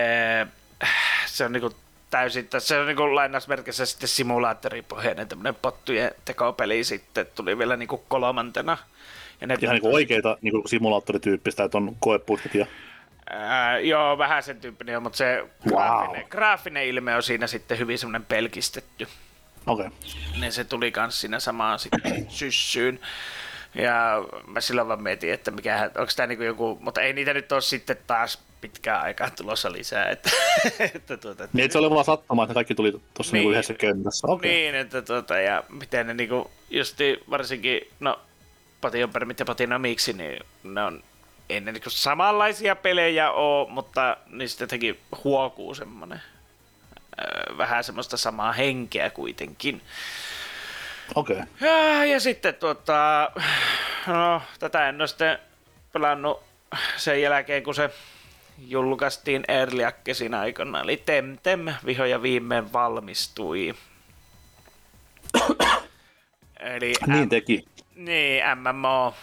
S3: se on niinku täysin, se on niin lainausmerkissä sitten simulaattoripohjainen tämmöinen pottujen tekopeli sitten tuli vielä niin kuin kolmantena.
S2: Ja ne Ihan niin oikeita niin kuin simulaattorityyppistä, että on koeputket ja...
S3: Ää, joo, vähän sen tyyppinen, mutta se wow. graafinen, graafinen ilme on siinä sitten hyvin semmoinen pelkistetty.
S2: Okei. Okay.
S3: Niin se tuli kans siinä samaan sitten [clears throat] syssyyn. Ja mä silloin vaan mietin, että mikä, onko tämä niinku joku, mutta ei niitä nyt ole sitten taas pitkään aikaa tulossa lisää. Että, [laughs]
S2: että tuota, niin, että se oli vaan sattuma, että kaikki tuli tuossa niin, niinku yhdessä kentässä. Okay.
S3: Niin, että tuota, ja miten ne niinku, justi varsinkin, no Pation Permit ja Patinomiksi, niin ne on ei ne niinku samanlaisia pelejä ole, mutta niistä jotenkin huokuu semmonen vähän semmoista samaa henkeä kuitenkin.
S2: Okei. Okay.
S3: Ja, ja sitten tuota, no, tätä en ole sitten pelannut sen jälkeen, kun se julkaistiin Early Accessin aikana, eli Temtem viho ja viimein valmistui.
S2: eli niin teki.
S3: Niin, MMO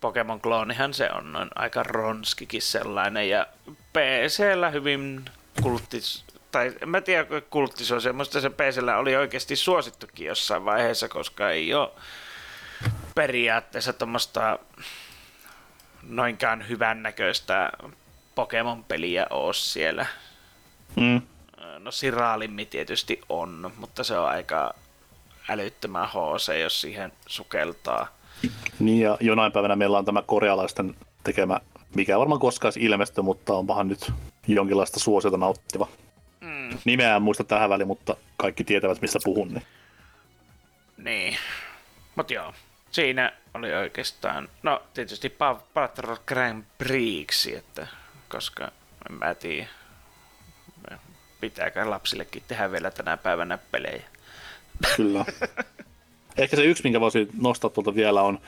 S3: Pokemon kloonihan se on noin aika ronskikin sellainen, ja PCllä hyvin kulttis, tai en mä tiedä kulttisoisia, mutta se PCllä oli oikeasti suosittukin jossain vaiheessa, koska ei ole periaatteessa tuommoista noinkaan hyvännäköistä Pokemon-peliä ole siellä. Mm. No Siraalimmi tietysti on, mutta se on aika älyttömän HC, jos siihen sukeltaa.
S2: Niin ja jonain päivänä meillä on tämä korealaisten tekemä, mikä varmaan koskaan ilmesty, mutta on vähän nyt jonkinlaista suosiota nauttiva. Mm. Nimeä en muista tähän väliin, mutta kaikki tietävät, mistä puhun. Niin,
S3: niin. mutta joo, siinä oli oikeastaan, no tietysti Battle Grand Prix, että koska en mä tiedä, pitääkö lapsillekin tehdä vielä tänä päivänä pelejä.
S2: Kyllä. Ehkä se yksi, minkä voisin nostaa tuolta vielä, on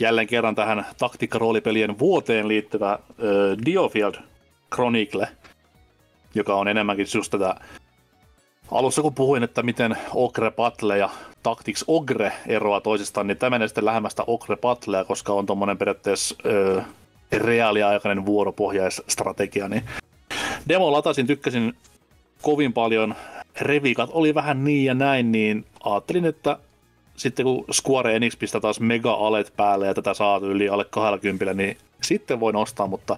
S2: jälleen kerran tähän taktiikkaroolipelien vuoteen liittyvä äh, Diofield Chronicle, joka on enemmänkin just tätä Alussa kun puhuin, että miten Ogre Battle ja Tactics Ogre eroaa toisistaan, niin tämä sitten lähemmästä Ogre Battlea, koska on tuommoinen periaatteessa ö, reaaliaikainen vuoropohjaisstrategia. Niin demo latasin, tykkäsin kovin paljon. Revikat oli vähän niin ja näin, niin ajattelin, että sitten kun Square Enix pistää taas mega-alet päälle ja tätä saa yli alle 20, niin sitten voi nostaa, mutta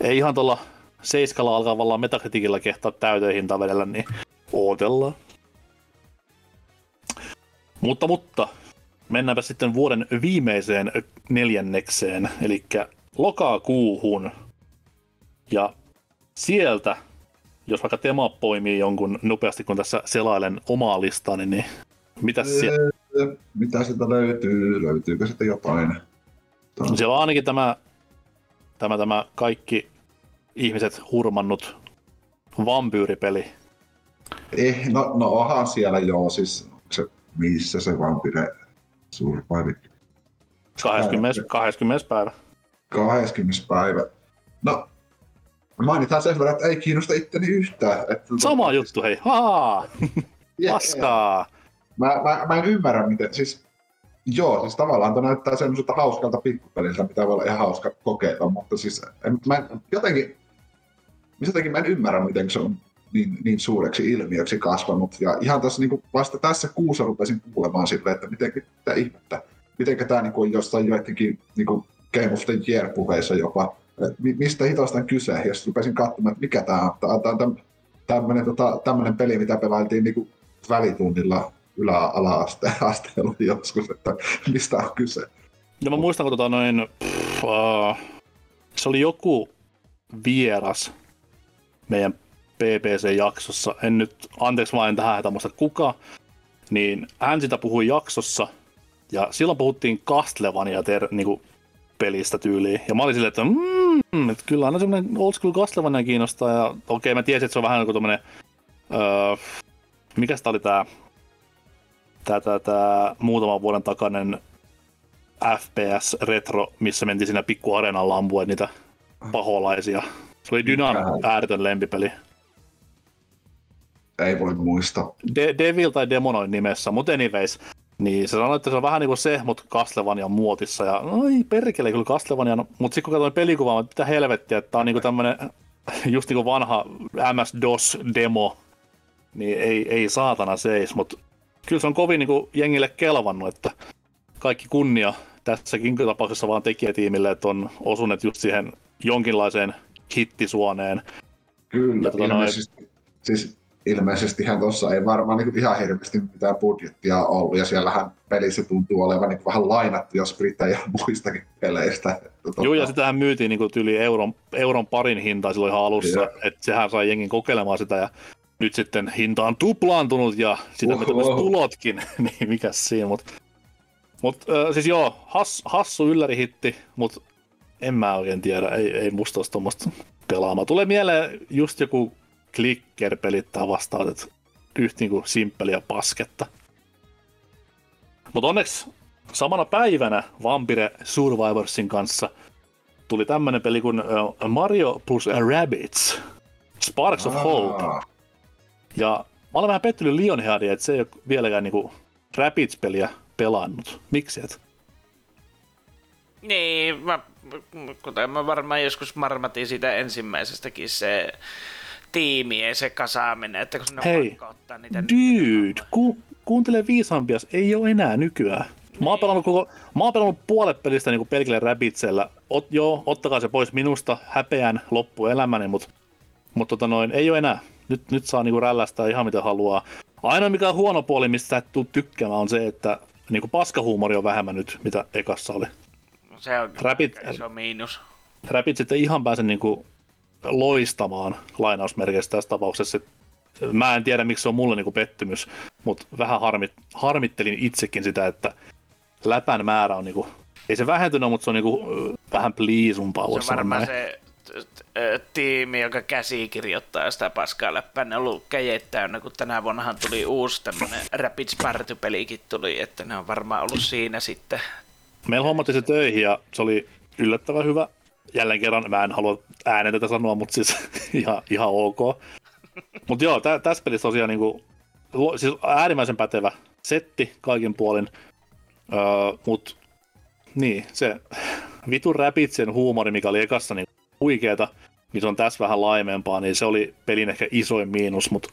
S2: ei ihan tuolla seiskalla alkavalla metakritikillä kehtaa täyteen hinta vedellä, niin ootellaan. Mutta, mutta mennäänpä sitten vuoden viimeiseen neljännekseen, eli lokakuuhun. Ja sieltä, jos vaikka Tema poimii jonkun nopeasti, kun tässä selailen omaa listaani, niin mitä siellä?
S4: Mitä sieltä löytyy? Löytyykö sitten jotain?
S2: No siellä on ainakin tämä, tämä, tämä kaikki ihmiset hurmannut vampyyripeli.
S4: Eh, no, no onhan siellä joo, siis se, missä se vampyre survive?
S2: 20. 20. päivä.
S4: 20. päivä. No, mainitaan sen verran, että ei kiinnosta itteni yhtään. Että
S2: Sama to... juttu, hei. Haa! Yeah. Paskaa!
S4: Mä, mä, mä, en ymmärrä, miten, siis Joo, siis tavallaan tämä näyttää semmoiselta hauskalta pikkupeliltä, mitä voi olla ihan hauska kokeilla, mutta siis en, mä en, jotenkin, jotenkin mä en ymmärrä, miten se on niin, niin suureksi ilmiöksi kasvanut. Ja ihan tässä, niin kuin vasta tässä kuussa rupesin kuulemaan silleen, että miten tämä ihmettä, miten tämä niin kuin jossain joidenkin niin kuin Game of the Year-puheissa jopa, mistä hitosta on kyse, sitten rupesin katsomaan, että mikä tämä on. Tämä on tämmöinen, tota, tämmöinen peli, mitä pelailtiin niin kuin välitunnilla ylä-ala-asteella [laughs] joskus, että mistä on kyse.
S2: No mä muistan, kun tota noin, pff, uh, se oli joku vieras meidän PPC-jaksossa, en nyt, anteeksi vain tähän hätä muista kuka, niin hän sitä puhui jaksossa, ja silloin puhuttiin Castlevania ter, niin kuin pelistä tyyliin. Ja mä olin silleen, että, mm, että kyllä aina semmoinen old school Castlevania kiinnostaa, ja okei, okay, mä tiesin, että se on vähän kuin tommonen, öö, mikä sitä oli tää, tää, tää, tää muutaman vuoden takainen FPS retro, missä mentiin siinä pikku areenan lampuen niitä paholaisia. Se oli Dynan ääretön lempipeli.
S4: Ei voi muistaa.
S2: De- Devil tai Demonoin nimessä, mutta anyways. Niin se sanoi, että se on vähän niin kuin se, mutta Castlevania muotissa. Ja oi perkele, kyllä Castlevania. No, mutta sitten kun katsoin pelikuvaa, että mitä helvettiä, että tämä on niin kuin tämmöinen [laughs] just niin kuin vanha MS-DOS-demo, niin ei, ei saatana seis, mutta kyllä se on kovin niin kuin jengille kelvannut, että kaikki kunnia tässäkin tapauksessa vaan tekijätiimille, että on osuneet just siihen jonkinlaiseen hittisuoneen.
S4: Kyllä, ja, ilmeisesti, noin... siis ilmeisestihän tuossa ei varmaan niin ihan hirveästi mitään budjettia ollut, ja siellähän pelissä tuntuu olevan niin vähän lainattu, jos ja muistakin peleistä.
S2: Tota... Joo, ja sitähän myytiin niin yli euron, euron parin hintaa silloin ihan alussa, että sehän sai jengin kokeilemaan sitä, ja nyt sitten hinta on tuplaantunut, ja sitä mitä myös tulotkin, [laughs] niin mikä siinä, mutta mut, äh, siis joo, has, hassu yllärihitti, mutta en mä oikein tiedä, ei, ei musta olisi tuommoista pelaamaan. Tulee mieleen just joku clicker-pelit tai vastaavat, yhtä niin simppeliä pasketta. Mutta onneksi samana päivänä Vampire Survivorsin kanssa tuli tämmönen peli kuin Mario plus Rabbids, Sparks of Hope. Ja mä olen vähän pettynyt Lionheadia, että se ei ole vieläkään niinku Rabbids-peliä pelannut. Miksi et?
S3: Niin, mä, kuten mä varmaan joskus marmatin siitä ensimmäisestäkin se tiimi, ei se kasaaminen, että kun sinne
S2: Hei, on ottaa niitä... Dude, ku, kuuntele viisaampias, ei ole enää nykyään. Mä oon pelannut, koko, mä oon pelannut puolet pelistä niin pelkillä räpitsellä. Ot, joo, ottakaa se pois minusta, häpeän loppuelämäni, mutta mut tota noin, ei ole enää. Nyt, nyt saa niinku rällästää ihan mitä haluaa. Ainoa mikä on huono puoli, mistä et tuu tykkäämään, on se, että niinku paskahuumori on vähemmän nyt, mitä ekassa oli.
S3: Se on Rapid, iso miinus.
S2: Rapid sitten ihan pääsen niinku loistamaan lainausmerkeissä tässä tapauksessa. Mä en tiedä, miksi se on mulle niinku pettymys, mutta vähän harmit, harmittelin itsekin sitä, että läpän määrä on niinku, ei se vähentynyt, mutta se on niinku vähän pliisumpaa.
S3: Se on varmaan se tiimi, joka käsikirjoittaa sitä paskaa läppää, ne on ollut käjet täynnä, kun tänä vuonnahan tuli uusi tämmönen Rapid Spartu-pelikin tuli, että ne on varmaan ollut siinä sitten.
S2: Meillä hommattiin se töihin ja se oli yllättävän hyvä jälleen kerran, mä en halua äänen tätä sanoa, mutta siis [laughs] ihan, ihan ok. Mutta joo, tä, tässä pelissä tosiaan niinku, siis äärimmäisen pätevä setti kaikin puolin, öö, mutta niin, se vitun räpitsen huumori, mikä oli ekassa niin huikeeta, missä on tässä vähän laimempaa, niin se oli pelin ehkä isoin miinus, mutta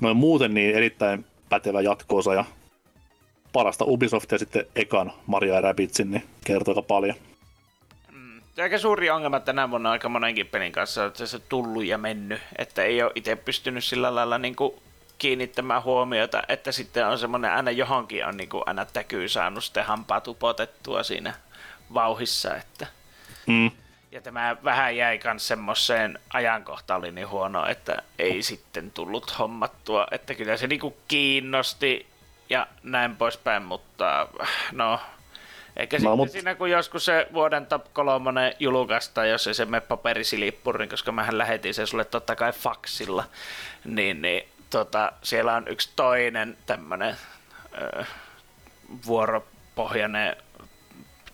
S2: noin muuten niin erittäin pätevä jatkoosa ja parasta Ubisoftia sitten ekan Mario ja Rabitsin, niin kertoo paljon
S3: aika suuri ongelma tänä vuonna aika monenkin pelin kanssa, että se tullut ja mennyt, että ei ole itse pystynyt sillä lailla niin kuin kiinnittämään huomiota, että sitten on semmoinen aina johonkin on niin kuin aina täkyy saanut sitten hampaa tupotettua siinä vauhissa, että mm. Ja tämä vähän jäi myös semmoiseen ajankohtaan oli niin huono, että ei sitten tullut hommattua, että kyllä se niinku kiinnosti ja näin poispäin, mutta no eikä no, sitten mut... siinä, kun joskus se vuoden top 3 julkaista, jos ei se mene paperisilippuriin, koska mähän lähetin sen sulle totta kai faksilla, niin, niin tota, siellä on yksi toinen tämmöinen vuoropohjainen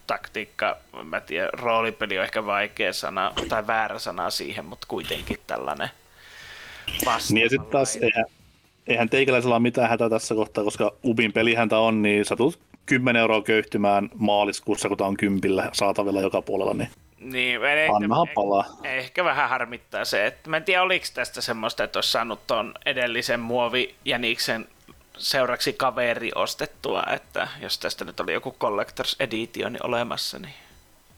S3: taktiikka, mä tiedän, roolipeli on ehkä vaikea sana, tai väärä sana siihen, mutta kuitenkin tällainen
S2: Niin ja sitten taas, eihän, eihän teikäläisellä ole mitään hätää tässä kohtaa, koska Ubin pelihäntä on, niin sä tulet 10 euroa köyhtymään maaliskuussa, kun tämä on kympillä saatavilla joka puolella, niin
S3: Niin, ehkä,
S2: annahan palaa.
S3: ehkä vähän harmittaa se, että mä en tiedä oliko tästä semmoista, että olisi saanut ton edellisen muovi Jäniksen seuraksi kaveri ostettua, että jos tästä nyt oli joku Collectors Edition olemassa, niin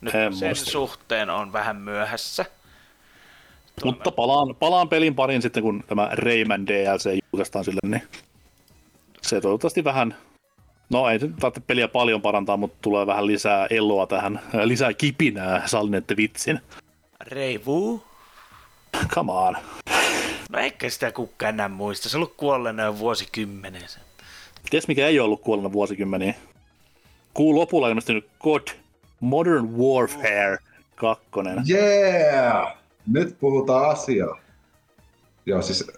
S3: nyt
S2: En
S3: sen
S2: muista.
S3: suhteen on vähän myöhässä.
S2: Mutta palaan, palaan pelin parin sitten, kun tämä Rayman DLC julkaistaan sille, niin se toivottavasti vähän, no ei tarvitse peliä paljon parantaa, mutta tulee vähän lisää eloa tähän, äh, lisää kipinää, sallinette vitsin.
S3: Reivu?
S2: Come on.
S3: No eikä sitä kukaan enää muista, se on ollut kuolleena jo vuosikymmenen.
S2: Ties mikä ei ollut kuollut vuosikymmeniä. Kuun lopulla ilmestynyt God Modern Warfare 2.
S4: Yeah! Nyt puhutaan asiaa. Joo, siis...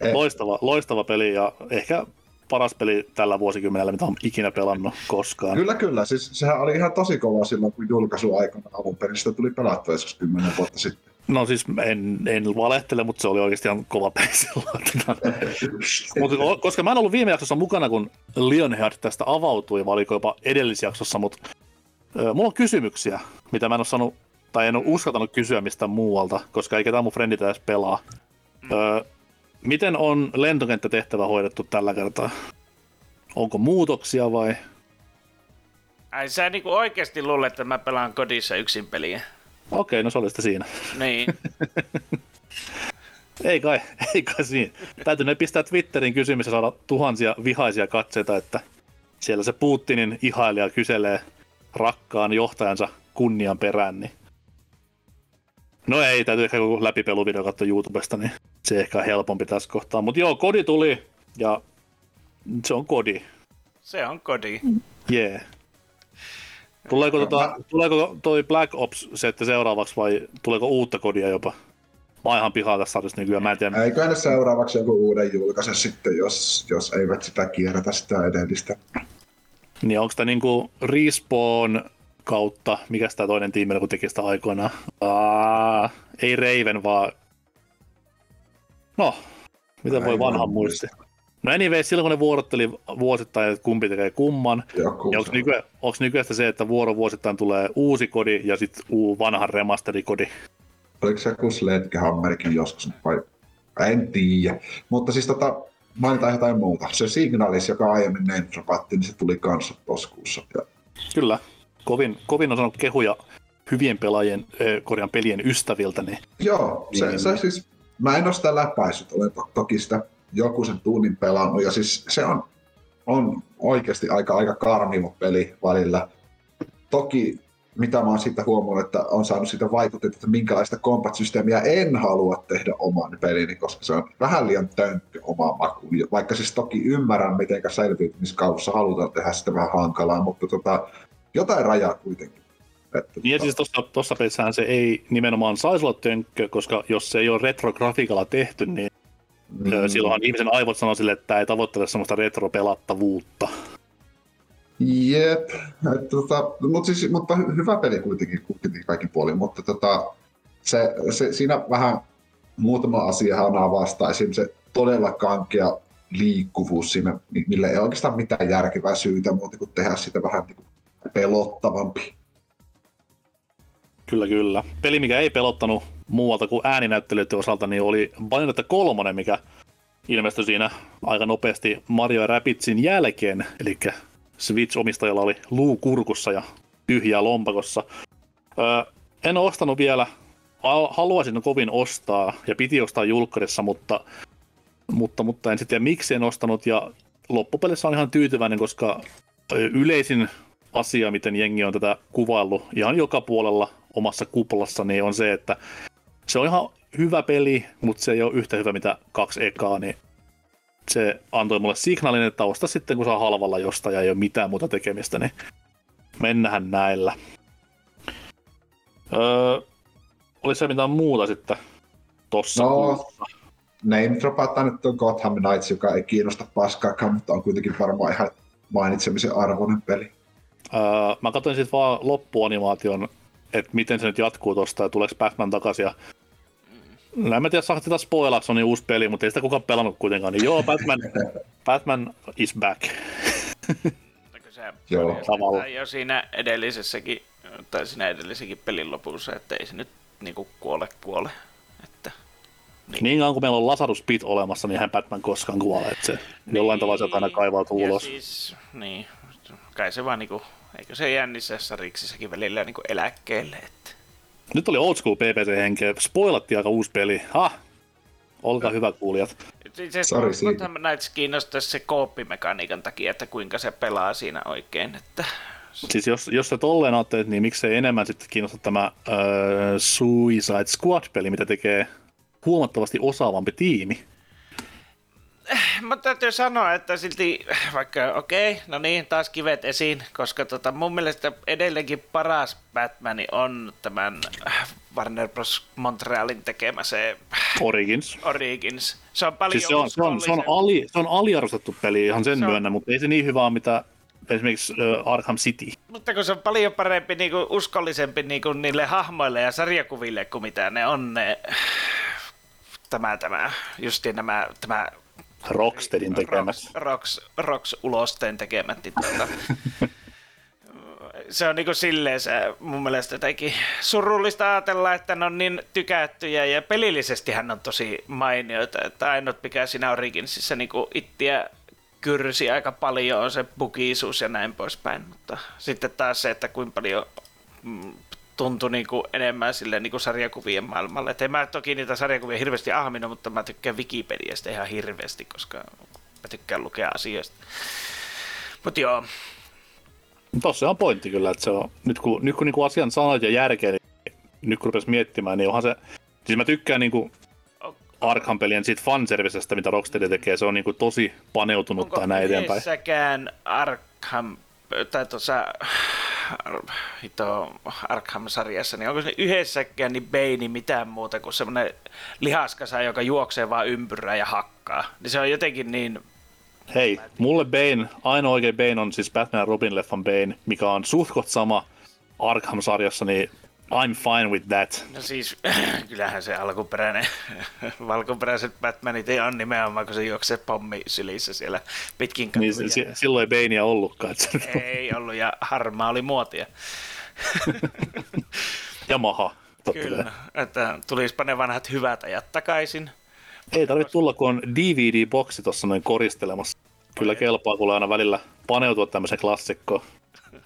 S4: Eh,
S2: Loistava, loistava peli ja ehkä paras peli tällä vuosikymmenellä, mitä olen ikinä pelannut koskaan.
S4: kyllä, kyllä. Siis sehän oli ihan tosi kova silloin, kun julkaisu aikana alun perin sitä tuli pelattua joskus kymmenen vuotta sitten.
S2: No siis en, en valehtele, mutta se oli oikeasti ihan kova peli silloin. [laughs] mutta koska mä en ollut viime jaksossa mukana, kun Lionheart tästä avautui, vai oliko jopa edellisjaksossa, mutta ö, mulla on kysymyksiä, mitä mä en ole saanut, tai en ole uskaltanut kysyä mistään muualta, koska ei ketään mun frendit edes pelaa. Ö, miten on lentokenttätehtävä hoidettu tällä kertaa? Onko muutoksia vai?
S3: Ai sä niinku oikeasti luulet, että mä pelaan kodissa yksin peliä?
S2: Okei, no se oli sitä siinä.
S3: Niin. [laughs]
S2: Ei kai, [laughs] ei kai siinä. Täytyy ne pistää Twitterin kysymys ja saada tuhansia vihaisia katseita, että siellä se Putinin ihailija kyselee rakkaan johtajansa kunnian perään, niin No ei, täytyy ehkä joku läpipeluvideo katsoa YouTubesta, niin se ehkä on helpompi tässä kohtaa. Mutta joo, kodi tuli ja se on kodi.
S3: Se on kodi.
S2: Jee. Yeah. Tuleeko, tota, tuleeko toi Black Ops setti seuraavaksi vai tuleeko uutta kodia jopa? Mä oon ihan pihaa tässä sarjassa nykyään, mä en tiedä.
S4: Eikö ne seuraavaksi joku uuden julkaise sitten, jos, jos eivät sitä kierrätä sitä edellistä?
S2: Niin onko tämä niinku Respawn kautta, mikä tämä toinen tiimi kun teki sitä aikoinaan? Aa, ei Raven, vaan... No, miten voi vanhan muisti? No anyway, silloin kun ne vuorotteli vuosittain, että kumpi tekee kumman,
S4: Joku
S2: niin onko nykyään, onko nykyään se, että vuorovuosittain tulee uusi kodi ja sitten uu vanhan remasterikodi?
S4: Oliko se joku Sledgehammerikin joskus vai? En tiedä. Mutta siis tota, mainitaan jotain muuta. Se Signalis, joka aiemmin dropattiin, niin se tuli kanssa toskuussa. Ja
S2: Kyllä, kovin, kovin on sanonut kehuja hyvien pelaajien, korjaan pelien ystäviltä, niin
S4: Joo, se,
S2: Niin.
S4: se siis, mä en ole sitä läpäissyt, olen to, toki sitä joku sen tunnin pelannut, ja siis se on, on oikeasti aika, aika karmiva peli välillä. Toki mitä mä oon siitä huomannut, että on saanut siitä vaikutetta, että minkälaista combat-systeemiä en halua tehdä oman pelini, koska se on vähän liian tönkkö omaan makuun. Ja Vaikka siis toki ymmärrän, miten selviytymiskaussa halutaan tehdä sitä vähän hankalaa, mutta tota, jotain rajaa kuitenkin. Että,
S2: Niin ja siis tuossa, tuossa pelissähän se ei nimenomaan saisi olla tönkkö, koska jos se ei ole retrografiikalla tehty, niin mm. silloinhan ihmisen aivot sanoo sille, että tämä ei tavoittele semmoista retropelattavuutta.
S4: Jep, et, tota, mut siis, mutta hy- hyvä peli kuitenkin, kuitenkin kaikki puolin, mutta tota, se, se, siinä vähän muutama asia on vastaan. Esimerkiksi se todella kankea liikkuvuus siinä, mi- millä ei oikeastaan mitään järkevää syytä muuta kuin tehdä sitä vähän niin kuin pelottavampi.
S2: Kyllä, kyllä. Peli, mikä ei pelottanut muualta kuin ääninäyttelijöiden osalta, niin oli Bayonetta 3, mikä ilmestyi siinä aika nopeasti Mario Rapidsin jälkeen, eli Switch-omistajalla oli luu kurkussa ja tyhjää lompakossa. Öö, en ole ostanut vielä, Al- haluaisin kovin ostaa ja piti ostaa julkkarissa, mutta, mutta, mutta en sitten tiedä miksi en ostanut ja loppupelissä on ihan tyytyväinen, koska yleisin asia, miten jengi on tätä kuvaillut ihan joka puolella omassa kuplassa, niin on se, että se on ihan hyvä peli, mutta se ei ole yhtä hyvä mitä kaksi ekaa, niin se antoi mulle signaalin, että osta sitten kun saa halvalla jostain ja ei ole mitään muuta tekemistä, niin mennään näillä. Öö, oli se mitään muuta sitten tossa
S4: No, name dropataan nyt on Gotham Knights, joka ei kiinnosta paskaakaan, mutta on kuitenkin varmaan ihan mainitsemisen arvoinen peli.
S2: Öö, mä katsoin sitten vaan loppuanimaation, että miten se nyt jatkuu tosta ja tuleeko Batman takaisin. Ja... No, en mä tiedä, saako sitä spoilaa, se on niin uusi peli, mutta ei sitä kukaan pelannut kuitenkaan. Niin joo, Batman, [laughs] Batman is back.
S3: Kun se Se
S4: Joo.
S2: Tavalla.
S3: jo siinä edellisessäkin, tai siinä edellisessäkin pelin lopussa, että ei se nyt niinku kuole kuole. Että,
S2: Niin kauan kuin meillä on Lazarus Pit olemassa, niin hän Batman koskaan kuole, että se jollain tavalla sieltä aina kaivautuu
S3: Niin. ja
S2: ulos.
S3: Siis, niin, kai se vaan niinku, eikö se jää niissä sariksissakin välillä niinku eläkkeelle, että
S2: Nyt oli old school PPC-henkeä, spoilattiin aika uusi peli. Ha! Olkaa hyvä kuulijat.
S3: se,
S4: Sari siitä.
S3: mutta näitä kiinnostaisi se kooppimekaniikan takia, että kuinka se pelaa siinä oikein, että
S2: Siis jos, jos te tolleen ajattelet, niin miksei enemmän sitten kiinnosta tämä öö, Suicide Squad-peli, mitä tekee huomattavasti osaavampi tiimi.
S3: Mutta täytyy sanoa, että silti, vaikka okei, okay, no niin, taas kivet esiin, koska tota, mun mielestä edelleenkin paras Batman on tämän Warner Bros. Montrealin tekemä se
S2: Origins.
S3: Origins. Se on paljon
S2: Siis se on, se on, se on, ali, se on aliarvostettu peli, ihan sen
S3: Se on-
S2: myönnä, mutta ei se niin hyvä ole, mitä esimerkiksi ö, Arkham City.
S3: Mutta kun se on paljon parempi, niinku, uskollisempi niinku, niille hahmoille ja sarjakuville kuin mitä ne on ne, tämä, tämä, justiin nämä, tämä
S2: Rocksteadin tekemät.
S3: Rox, Rox, Rox ulosteen tekemät. Tuota, se on niinku silleen se mun mielestä jotenkin surullista ajatella, että ne on niin tykättyjä ja pelillisesti hän on tosi mainioita, että ainut mikä siinä Originsissa niinku ittiä kyrsi aika paljon on se bugisuus ja näin poispäin, mutta sitten taas se, että kuinka paljon tuntui niinku enemmän sille niinku sarjakuvien maailmalle. Et en mä toki niitä sarjakuvia hirveästi ahminut, mutta mä tykkään Wikipediasta ihan hirveästi, koska mä tykkään lukea asioista. Mutta joo,
S2: Tossa on pointti kyllä, että se on, nyt kun, nyt kun niinku asian sanat ja järkeä, niin nyt kun rupes miettimään, niin onhan se, siis mä tykkään niinku Arkham-pelien siitä fanservicestä, mitä Rocksteady tekee, se on niinku tosi paneutunut
S3: onko
S2: tai näin eteenpäin.
S3: yhdessäkään Arkham, tai tuossa Arkham-sarjassa, niin onko se yhdessäkään niin Bane mitään muuta kuin semmoinen lihaskasa, joka juoksee vaan ympyrää ja hakkaa. Niin se on jotenkin niin
S2: Hei, mulle Bane, ainoa oikein Bane on siis Batman Robin leffan Bane, mikä on suhkot sama Arkham-sarjassa, niin I'm fine with that.
S3: No siis, [clears throat] kyllähän se alkuperäinen, [laughs] valkoperäiset Batmanit ei ole nimenomaan, kun se juoksee pommi sylissä siellä pitkin
S2: Niin si- silloin ei Banea ollutkaan. se-
S3: ei ollut, ja harmaa oli muotia. [laughs]
S2: ja maha.
S3: Kyllä, että tulispa ne vanhat hyvät ajat takaisin.
S2: Ei tarvitse tulla, kun on DVD-boksi tuossa noin koristelemassa. Kyllä kelpaa, kuule aina välillä paneutua tämmöiseen klassikkoon.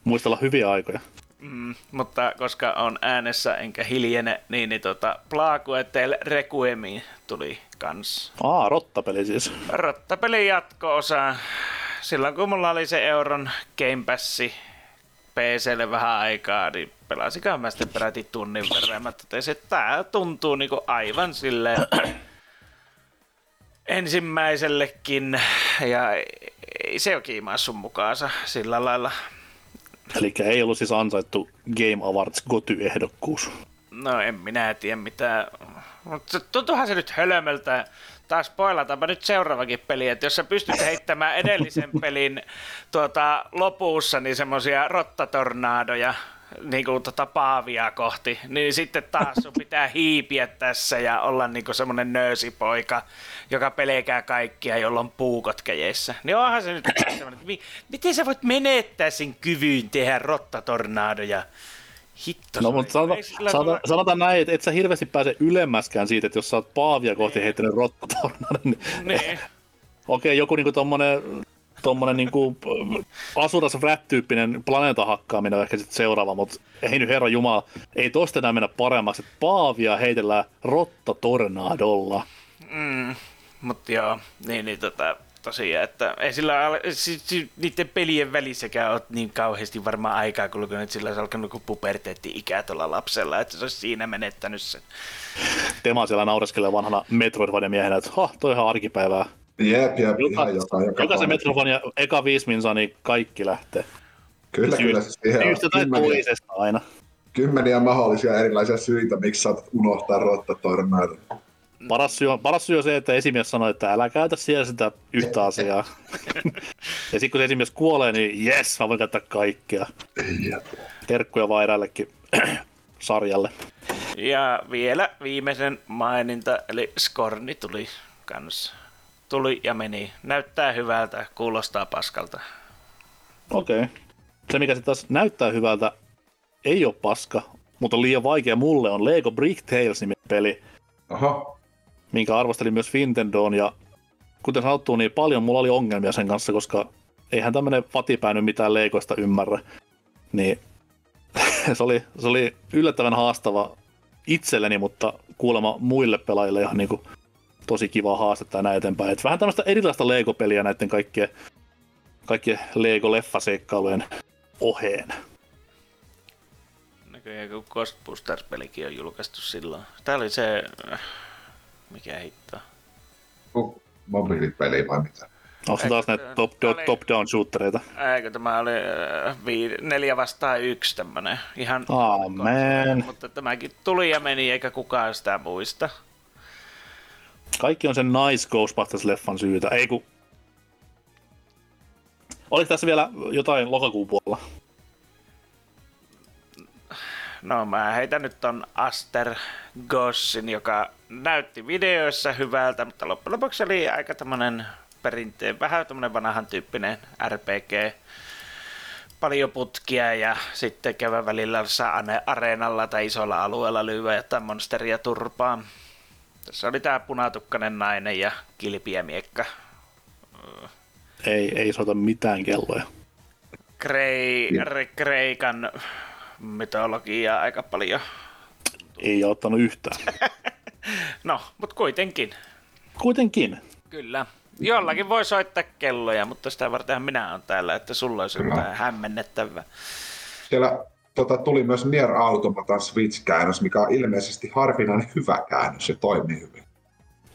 S2: Muistella hyviä aikoja.
S3: Mm, mutta koska on äänessä enkä hiljene, niin, niin tota, Plague Tale Requiemiin tuli kans
S2: Aa, rottapeli siis.
S3: Rottapelin jatko-osa. Silloin kun mulla oli se euron Game Passi PClle vähän aikaa, niin pelasikaan mä sitten peräti tunnin verran. Mä totesin, että tää tuntuu niinku aivan silleen [clears throat] ensimmäisellekin. Ja ei se ole kiimaa sun mukaansa sillä lailla.
S2: Eli ei ollut siis ansaittu Game Awards Goty-ehdokkuus.
S3: No en minä tiedä mitä. Mutta tuntuuhan se nyt hölmöltä. Taas spoilataanpa nyt seuraavakin peli, että jos sä pystyt heittämään edellisen [laughs] pelin tuota, lopussa niin semmoisia rottatornaadoja, niin kuin tota paavia kohti, niin sitten taas sun pitää hiipiä tässä ja olla niin semmoinen nöösipoika, joka pelkää kaikkia, jolla on puukot kejeissä. Niin onhan se nyt [clears throat] semmoinen, että mi- miten sä voit menettää sen kyvyn tehdä rottatornaadoja? Hitto.
S2: No, mutta sanota, sanota,
S3: tulla-
S2: sanotaan näin, että et sä hirveästi pääse ylemmäskään siitä, että jos sä oot paavia kohti heittänyt rottatornan, niin
S3: Niin. [laughs]
S2: okei, joku niinku tommonen, tommonen niinku asuras rap-tyyppinen planeetan hakkaaminen on ehkä sitten seuraava, mutta ei nyt herra jumala, ei tosta enää mennä paremmaksi, että paavia heitellään rottatornaadolla.
S3: Mm, mutta joo, niin, niin tota, tosiaan, että ei sillä al- si, si, niiden pelien välissäkään ole niin kauheasti varmaan aikaa kulunut, että sillä olisi alkanut kuin puberteetti-ikä tuolla lapsella, että se olisi siinä menettänyt sen.
S2: Tema siellä naureskelee vanhana Metroidvania miehenä, että ha, toi ihan arkipäivää.
S4: Jep, jep,
S2: Joka,
S4: ihan joka, joka
S2: joka se
S4: paikka.
S2: Metroidvania eka viisi minsaa, niin kaikki lähtee.
S4: Kyllä, kyllä. Siis siihen on
S2: Syystä tai
S4: kymmeniä,
S2: toisesta aina.
S4: kymmeniä mahdollisia erilaisia syitä, miksi saat unohtaa rottatornaadon.
S2: Paras syy, on, paras syy on se, että esimies sanoi, että älä käytä siellä sitä yhtä asiaa. [laughs] ja sitten kun se esimies kuolee, niin jes, mä voin käyttää kaikkea.
S4: Jep.
S2: Terkkuja vaan eräällekin [clears throat] sarjalle.
S3: Ja vielä viimeisen maininta, eli Skorni tuli kanssa. Tuli ja meni. Näyttää hyvältä, kuulostaa paskalta.
S2: Okei. Okay. se, mikä sitten taas näyttää hyvältä, ei ole paska, mutta on liian vaikea mulle, on Lego Brick Tales niminen peli,
S4: Aha,
S2: minkä arvostelin myös Fintendoon, ja kuten sanottu, niin paljon mulla oli ongelmia sen kanssa, koska eihän tämmönen fatipää nyt mitään Legoista ymmärrä. Niin [laughs] se oli, se oli yllättävän haastava itselleni, mutta kuulemma muille pelaajille ihan niin kuin tosi kiva haastetta ja näin eteenpäin. Et vähän tämmöistä erilaista Lego-peliä näiden kaikkien, kaikkien Lego-leffaseikkailujen oheen.
S3: Näköjään kun Ghostbusters-pelikin on julkaistu silloin. Tää oli se... Mikä hitto?
S4: Ku- mobiilipeli vai mitä?
S2: Onko se taas näitä top,
S3: oli-
S2: top-down shootereita?
S3: Eikö tämä oli vii, neljä vastaan yksi tämmönen ihan...
S2: Ah, man.
S3: Mutta tämäkin tuli ja meni eikä kukaan sitä muista.
S2: Kaikki on sen Nice Ghostbusters-leffan syytä. Ei ku... Oliko tässä vielä jotain lokakuun puolella?
S3: No mä heitän nyt ton Aster Gossin, joka näytti videoissa hyvältä, mutta loppujen lopuksi oli aika tämmönen perinteen, vähän tämmönen vanhan tyyppinen RPG. Paljon putkia ja sitten käydä välillä areenalla tai isolla alueella lyödä jotain monsteria turpaan. Tässä oli tää punatukkainen nainen ja kilpiä miekka.
S2: Ei, ei soita mitään kelloja.
S3: Krei, re, Kreikan mytologiaa aika paljon.
S2: Ei ottanut yhtään. [laughs]
S3: No, mutta kuitenkin.
S2: Kuitenkin.
S3: Kyllä. Jollakin voi soittaa kelloja, mutta sitä vartenhan minä olen täällä, että sulla olisi jotain hämmennettävää.
S4: Siellä tota, tuli myös Nier Automatan Switch-käännös, mikä on ilmeisesti harvinainen hyvä käännös ja toimii hyvin.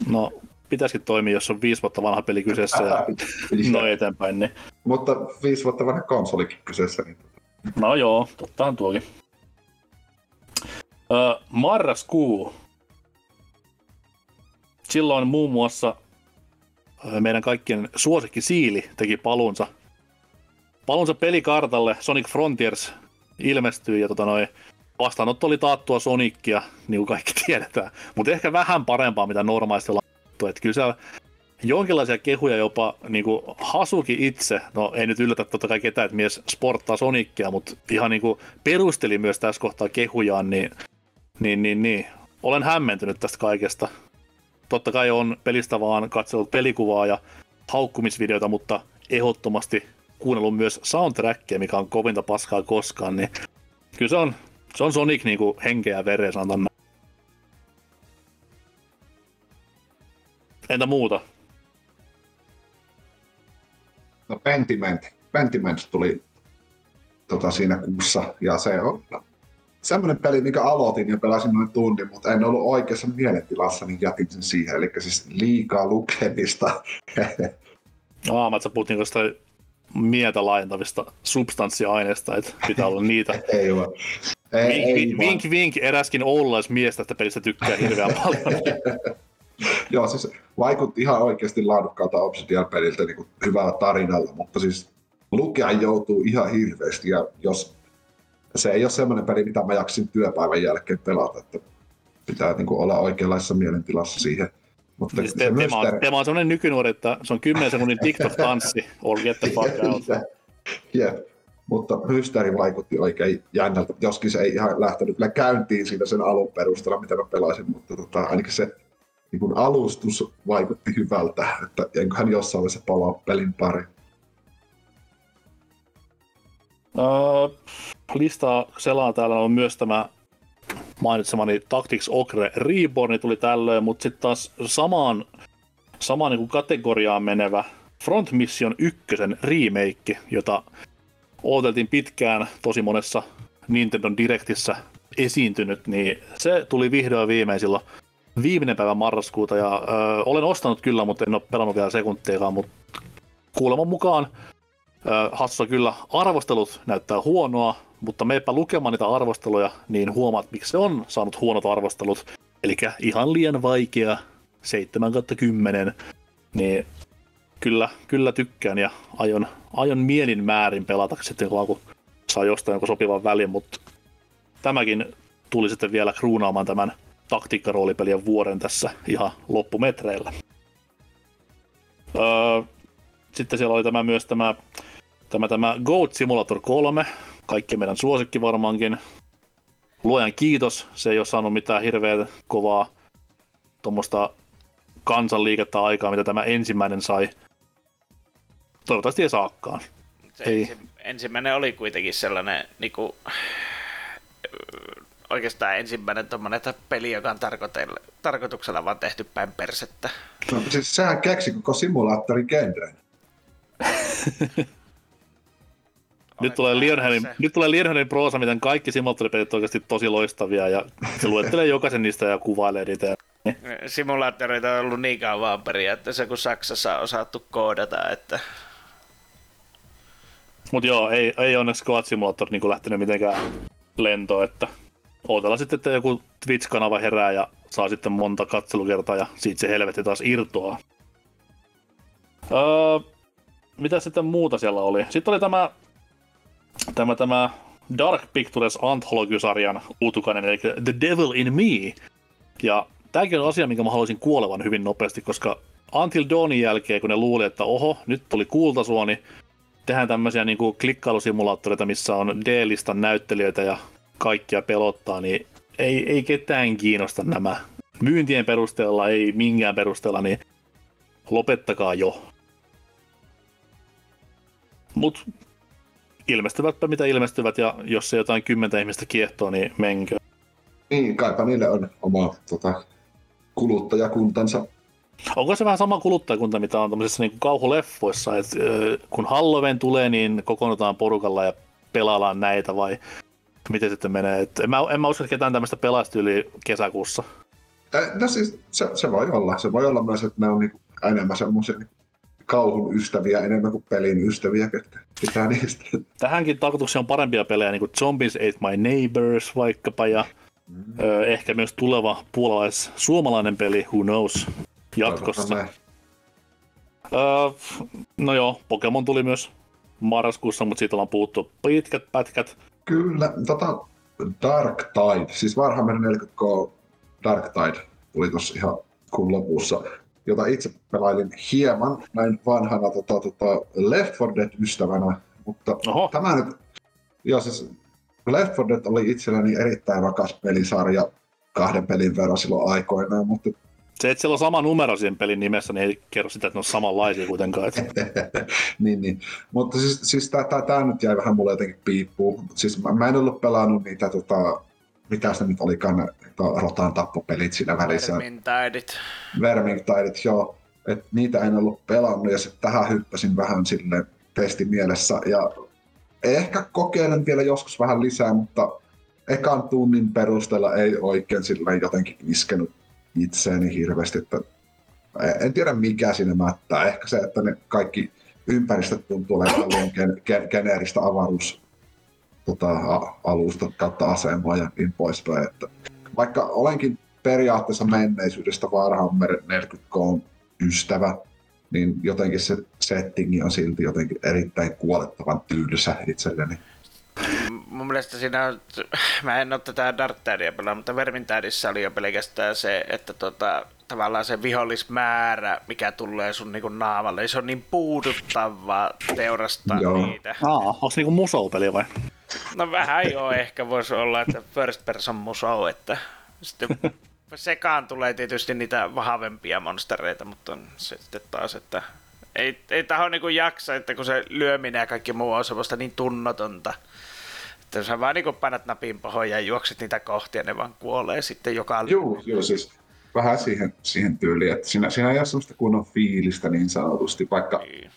S2: No, pitäisikin toimia, jos on viisi vuotta vanha peli kyseessä ja [laughs] noin eteenpäin. Niin.
S4: Mutta viisi vuotta vanha konsolikin kyseessä, niin
S2: No joo, tottahan tuokin. Öö, marraskuu. Silloin muun muassa meidän kaikkien suosikki Siili teki palunsa. Palunsa pelikartalle Sonic Frontiers ilmestyi ja tota noin, vastaanotto oli taattua Sonicia, niin kuin kaikki [laughs] tiedetään. Mutta ehkä vähän parempaa, mitä normaalisti ollaan. Että kyllä siellä jonkinlaisia kehuja jopa niin kuin Hasuki itse, no ei nyt yllätä totta kai ketään, että mies sporttaa Sonicia, mutta ihan niin kuin perusteli myös tässä kohtaa kehujaan, niin, niin, niin, niin. olen hämmentynyt tästä kaikesta. Totta kai on pelistä vaan katsellut pelikuvaa ja haukkumisvideoita, mutta ehdottomasti kuunnellut myös soundtrackia, mikä on kovinta paskaa koskaan, niin kyllä se on, se on Sonic niin kuin henkeä ja vereä, sanotaan näin. Entä muuta?
S4: no Pentiment, Pentiment tuli tota, siinä kuussa ja se on semmoinen peli, mikä aloitin ja pelasin noin tunnin, mutta en ollut oikeassa mielentilassa, niin jätin sen siihen. Eli siis liikaa lukemista. [laughs]
S2: Aa, mä sä puhut niinku mieltä laajentavista substanssiaineista, että pitää olla niitä. [laughs]
S4: ei vaan. Ei,
S2: Vink,
S4: ei,
S2: vink, vink, vink, eräskin oululaismies tästä pelistä tykkää hirveän [laughs] paljon. [laughs]
S4: Joo, siis vaikutti ihan oikeasti laadukkaalta Obsidian-peliltä niin hyvällä tarinalla, mutta siis lukea joutuu ihan hirveästi ja jos se ei ole semmoinen peli, mitä mä jaksin työpäivän jälkeen pelata, että pitää niin kuin olla oikeanlaisessa mielentilassa siihen. Mutta
S2: Siis te, tema, on, tema on semmoinen nykynuori, että se on 10 sekunnin TikTok-tanssi, or get the fuck out.
S4: Jep. Mutta mysteeri vaikutti oikein jännältä, joskin se ei ihan lähtenyt kyllä käyntiin siinä sen alun perusteella, mitä mä pelasin, mutta tota, ainakin se niin kun alustus vaikutti hyvältä, että enköhän jossain vaiheessa palaa pelin pari.
S2: Uh, listaa selaa täällä on myös tämä mainitsemani Tactics Ogre Reborn tuli tällöin, mutta sitten taas samaan, samaan niin kategoriaan menevä Front Mission 1 remake, jota odoteltiin pitkään tosi monessa Nintendo Directissä esiintynyt, niin se tuli vihdoin viimein silloin viimeinen päivä marraskuuta. Ja ö, olen ostanut kyllä, mutta en ole pelannut vielä sekuntiakaan, mutta kuuleman mukaan ö, Hassussa kyllä arvostelut näyttää huonoa, mutta meipä lukemaan niitä arvosteluja, niin huomaat, miksi se on saanut huonot arvostelut. Eli ihan liian vaikea, 7 10, niin kyllä, kyllä tykkään ja aion, aion mielin määrin pelata sitten kun saa jostain jonkun sopivan välin, mutta tämäkin tuli sitten vielä kruunaamaan tämän taktiikkaroolipelien vuoden tässä ihan loppumetreillä. Öö, sitten siellä oli tämä myös tämä Tämä, tämä Goat Simulator 3, kaikki meidän suosikki varmaankin. Luojan kiitos, se ei ole saanut mitään hirveän kovaa tuommoista kansanliikettä aikaa, mitä tämä ensimmäinen sai. Toivottavasti ei saakaan.
S3: Se
S2: Ei.
S3: ensi, ensimmäinen oli kuitenkin sellainen niinku, oikeastaan ensimmäinen tommonen peli, joka on tarkoituksella vaan tehty päin persettä.
S4: No, siis sehän keksi koko simulaattorin genren. [laughs]
S2: Nyt tulee, Lionheadin, nyt tulee Lionheadin proosa, miten kaikki simulaattoripelit on oikeasti tosi loistavia ja se luettelee jokaisen niistä ja kuvailee niitä. [laughs]
S3: Simulaattoreita on ollut niin kauan periaatteessa, kun Saksassa on osattu koodata, että
S2: Mutta joo, ei, ei onneksi Goat Simulator niin lähtenyt mitenkään lentoon, että odotellaan sitten, että joku Twitch-kanava herää ja saa sitten monta katselukertaa ja siitä se helvetti taas irtoaa. Öö, mitä sitten muuta siellä oli? Sitten oli tämä, tämä, tämä Dark Pictures Anthology-sarjan uutukainen, eli The Devil in Me. Ja tämäkin on asia, minkä mä haluaisin kuolevan hyvin nopeasti, koska Until Dawnin jälkeen, kun ne luuli, että oho, nyt tuli kultasuoni, tehdään tämmöisiä niin kuin klikkailusimulaattoreita, missä on D-listan näyttelijöitä ja kaikkia pelottaa, niin ei, ei ketään kiinnosta nämä. Myyntien perusteella, ei minkään perusteella, niin lopettakaa jo. Mut ilmestyvätpä mitä ilmestyvät, ja jos se jotain kymmentä ihmistä kiehtoo, niin menkö.
S4: Niin, kaipa niille on oma tota, kuluttajakuntansa.
S2: Onko se vähän sama kuluttajakunta, mitä on tämmöisissä niin kauhuleffoissa, että kun Halloween tulee, niin kokoonnutaan porukalla ja pelaillaan näitä, vai miten sitten menee? Et en, mä, en mä usko, että ketään tämmöistä pelaisi yli kesäkuussa.
S4: No siis, se, se, voi olla. Se voi olla myös, että ne on niinku enemmän semmoisia niinku kauhun ystäviä enemmän kuin pelin ystäviä, ketkä pitää niistä.
S2: Tähänkin tarkoituksena on parempia pelejä, niin kuin Zombies Ate My Neighbors vaikkapa, ja ö, ehkä myös tuleva puolalais-suomalainen peli, Who Knows, jatkossa. Öö, no joo, Pokemon tuli myös marraskuussa, mutta siitä ollaan puhuttu pitkät pätkät.
S4: Kyllä, tota, Dark Tide, siis Warhammer 40K Dark Tide tuli tuossa ihan kuun lopussa, jota itse pelailin hieman näin vanhana tota, tota, Left 4 Dead-ystävänä, mutta
S2: Oho.
S4: tämä nyt, joo siis Left 4 Dead oli itselleni erittäin rakas pelisarja kahden pelin verran silloin aikoinaan, mutta
S2: Se, että siellä on sama numero siinä pelin nimessä, niin ei kerro sitä, että ne on samanlaisia kuitenkaan. [laughs]
S4: Niin, niin. Mutta siis, siis tämä nyt jäi vähän mulle jotenkin piippuun. Siis mä, mä en ollut pelannut niitä, tota, mitä se nyt olikaan, rotan tappopelit siinä välissä.
S3: Vermintäidit.
S4: Vermintideit, joo. Et niitä en ollut pelannut ja sitten tähän hyppäsin vähän sille testimielessä. Ja ehkä kokeilen vielä joskus vähän lisää, mutta ekan tunnin perusteella ei oikein silleen jotenkin iskenyt itseäni hirveästi, että en tiedä mikä siinä mättää. Ehkä se, että ne kaikki ympäristöt tuntuu olevan gen- geneeristä avaruus tota, alusta kautta asemaa ja niin poispäin. Että vaikka olenkin periaatteessa menneisyydestä Warhammer 40K ystävä, niin jotenkin se settingi on silti jotenkin erittäin kuolettavan tylsä itselleni.
S3: Mun mielestä siinä on, mä en ole tätä Dark Tidea pelannut, mutta Vermintidissä oli jo pelkästään se, että tota, tavallaan se vihollismäärä, mikä tulee sun niinku naamalle, se on niin puuduttavaa teurastaa
S4: Joo.
S3: niitä.
S2: Aa, onko se niinku musou-peli vai?
S3: No vähän joo, ehkä voisi olla, että first person musou, että sitten sekaan tulee tietysti niitä vahvempia monstereita, mutta sitten taas, että ei, ei taho niinku jaksa, että kun se lyöminen ja kaikki muu on semmoista niin tunnotonta, että sä vaan niinku painat napin pahoin ja juokset niitä kohti ja ne vaan kuolee sitten joka
S4: Joo, joo siis vähän siihen, siihen tyyliin, että siinä, siinä ei ole semmoista kunnon fiilistä niin sanotusti, vaikka
S3: Niin.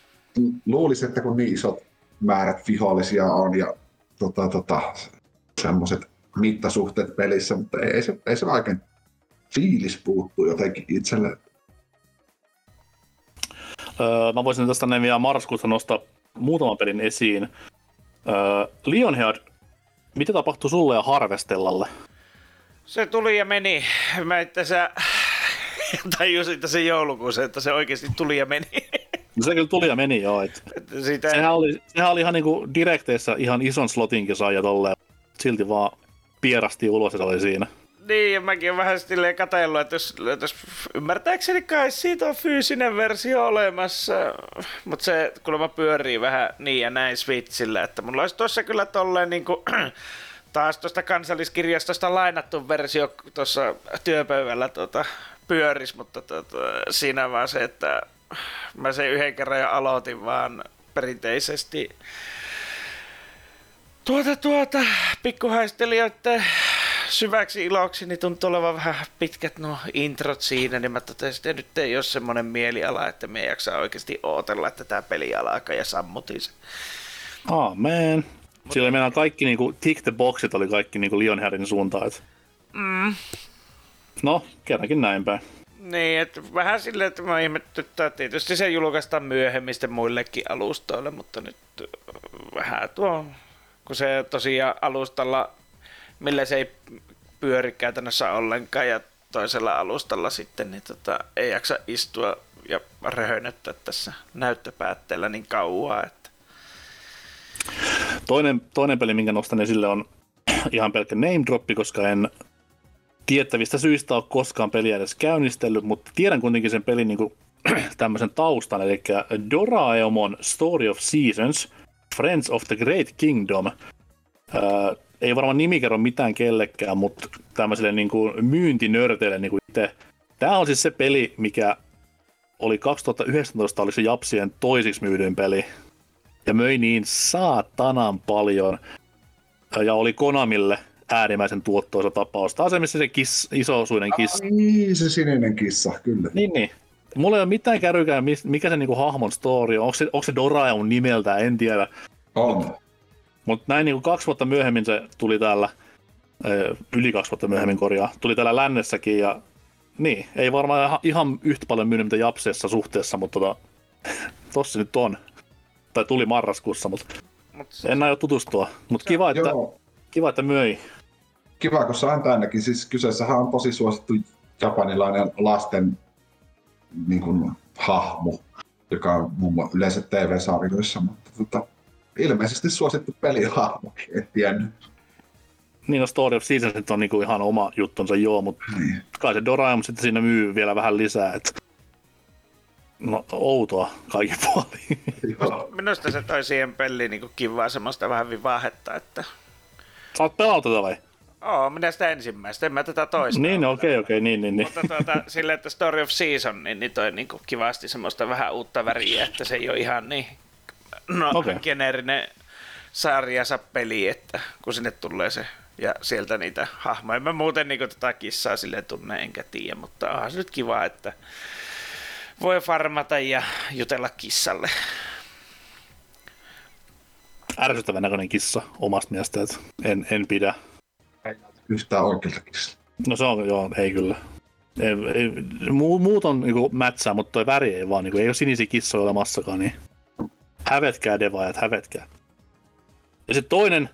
S4: luulisin, että kun niin isot määrät vihollisia on ja tota, tota, semmoiset mittasuhteet pelissä, mutta ei, ei, se, ei se oikein fiilis puuttuu jotenkin itselle.
S2: Öö, mä voisin tästä näin vielä marraskuussa nostaa muutaman pelin esiin. Öö, Lionhead, mitä tapahtui sulle ja Harvestellalle?
S3: Se tuli ja meni. Mä itse asiassa [laughs] tajusin tässä joulukuussa, että se oikeasti tuli ja meni. [laughs]
S2: No se kyllä tuli ja meni joo. Et.
S3: Että Siitä
S2: Sehän, oli, sehän oli ihan niinku direkteissä ihan ison slotinkin sai ja tolleen. Silti vaan pierasti ulos ja se oli siinä.
S3: Niin, ja mäkin olen vähän silleen katsellut, että jos, jos ymmärtääkseni kai siitä on fyysinen versio olemassa, mutta se kuulemma pyörii vähän niin ja näin Switchillä, että mulla olisi tuossa kyllä tolleen niin kuin, [clears throat] taas tuosta kansalliskirjastosta lainattu versio tuossa työpöydällä tuota, pyöris, mutta tuota, siinä vaan se, että mä sen yhden kerran jo aloitin vaan perinteisesti tuota tuota pikkuhaistelijoiden syväksi iloksi, niin tuntuu olevan vähän pitkät nuo introt siinä, niin mä totesin, että nyt ei ole semmoinen mieliala, että me ei jaksa oikeasti ootella, että tämä peli alkaa ja sammutin se.
S2: Amen. Sillä meillä kaikki niinku, tick the boxit oli kaikki niinku Lionheadin suuntaan. Et...
S3: Mm.
S2: No, kerrankin näin päin.
S3: Niin, että vähän silleen, että mä ihmettyttää, tietysti se julkaistaan myöhemmin muillekin alustoille, mutta nyt äh, vähän tuo, kun se tosiaan alustalla, millä se ei pyöri käytännössä ollenkaan ja toisella alustalla sitten, niin tota, ei jaksa istua ja röhönöttää tässä näyttöpäätteellä niin kauan, että
S2: Toinen, toinen peli, minkä nostan esille, on ihan pelkkä name droppi, koska en tiettävistä syistä ole koskaan peliä edes käynnistellyt, mutta tiedän kuitenkin sen pelin niin kuin, [clears throat] tämmöisen taustan, eli Doraemon Story of Seasons, Friends of the Great Kingdom. Ää, ei varmaan nimi kerro mitään kellekään, mutta tämmöiselle niin kuin myyntinörteille niin kuin itse. Tämä on siis se peli, mikä oli 2019 oli se Japsien toisiksi myydyin peli. Ja möi niin saatanan paljon. Ja oli Konamille äärimmäisen tuottoisa tapaus. Taas se, missä se kiss, iso-osuinen kissa.
S4: Niin, se sininen kissa, kyllä.
S2: Niin, niin. Mulla ei ole mitään kärrykään, mikä se niinku hahmon story on. Onko se, onko se Doraemon nimeltä, en tiedä.
S4: On.
S2: Mutta näin niinku kaksi vuotta myöhemmin se tuli täällä, yli kaksi vuotta myöhemmin korjaa, tuli täällä lännessäkin ja niin, ei varmaan ihan yhtä paljon myynyt mitä Japseessa suhteessa, mutta tota, [laughs] tossa nyt on. Tai tuli marraskuussa, mutta
S3: Mut
S2: en aio tutustua. Mutta kiva, että,
S4: Joo,
S2: kiva, että möi.
S4: Kiva, kun sain tännekin. Siis kyseessähän on tosi suosittu japanilainen lasten niin kuin, hahmo, joka on muun muassa yleensä TV-sarjoissa, mutta tota, ilmeisesti suosittu pelihahmo, en tiennyt.
S2: Niin, no Story of Seasons on niinku ihan oma juttunsa, joo, mutta
S4: Niin.
S2: kai se Doraemon sitten siinä myy vielä vähän lisää, että No, outoa kaikki puoli. [laughs]
S4: Joo.
S3: Minusta se toi siihen peliin niin kivaa semmoista vähän vivahetta, että
S2: Saat pelata tätä vai?
S3: Oo, minä sitä ensimmäistä, en mä tätä toista.
S2: Niin, okei, okei, niin, niin, niin.
S3: Mutta tuota, silleen, että Story of Season, niin, niin toi niin kivasti semmoista vähän uutta väriä, että se ei ole ihan niin no, okay. geneerinen sarjansa peli, että kun sinne tulee se ja sieltä niitä hahmoja. Mä muuten niin tätä kissaa sille tunne enkä tiedä, mutta onhan se nyt kiva, että voi farmata ja jutella kissalle.
S2: Ärsyttävän näköinen kissa omasta mielestä, että en, en pidä.
S4: Yhtään oikealta kissa.
S2: No se on, joo, ei kyllä. Ei, ei, muu, muut on niinku mätsää, mutta toi väri ei vaan, niinku, ei ole sinisiä kissoja olemassakaan, niin hävetkää devaajat, hävetkää. Ja sitten toinen,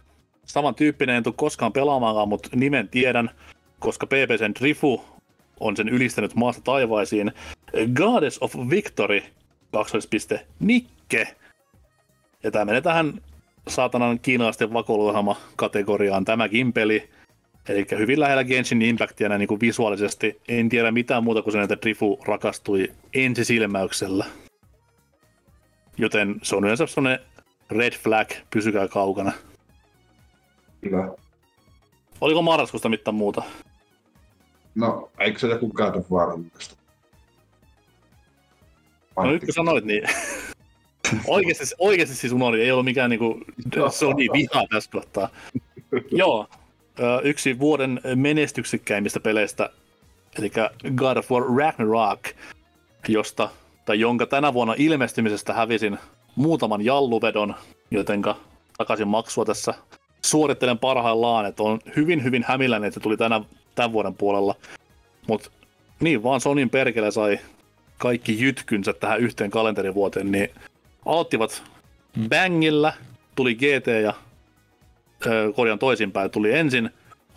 S2: samantyyppinen, en tule koskaan pelaamaankaan, mutta nimen tiedän, koska PPCn Drifu on sen ylistänyt maasta taivaisiin. Goddess of Victory, kaksoispiste, Nikke. Ja tämä menee tähän saatanan kiinalaisten vakoiluohjelma kategoriaan tämäkin peli. Eli hyvin lähellä Genshin Impactia näin niin kuin visuaalisesti. En tiedä mitään muuta kuin sen, että Drifu rakastui ensisilmäyksellä. Joten se on yleensä sellainen red flag, pysykää kaukana.
S4: Kyllä.
S2: Oliko marraskuusta mitään muuta?
S4: No, eikö se joku God of War julkaistu?
S2: No nyt kun sanoit, niin [laughs] oikeasti, oikeasti siis unohdin, ei ollut mikään niinku Sony viha tässä kohtaa. Joo, yksi vuoden menestyksekkäimmistä peleistä, eli God of War Ragnarok, josta, tai jonka tänä vuonna ilmestymisestä hävisin muutaman jalluvedon, jotenka takaisin maksua tässä suorittelen parhaillaan, että on hyvin hyvin hämilläni, että se tuli tänä, tämän vuoden puolella. Mutta niin vaan Sonin perkele sai kaikki jytkynsä tähän yhteen kalenterivuoteen, niin aloittivat bangilla, tuli GT ja korjan toisinpäin, tuli ensin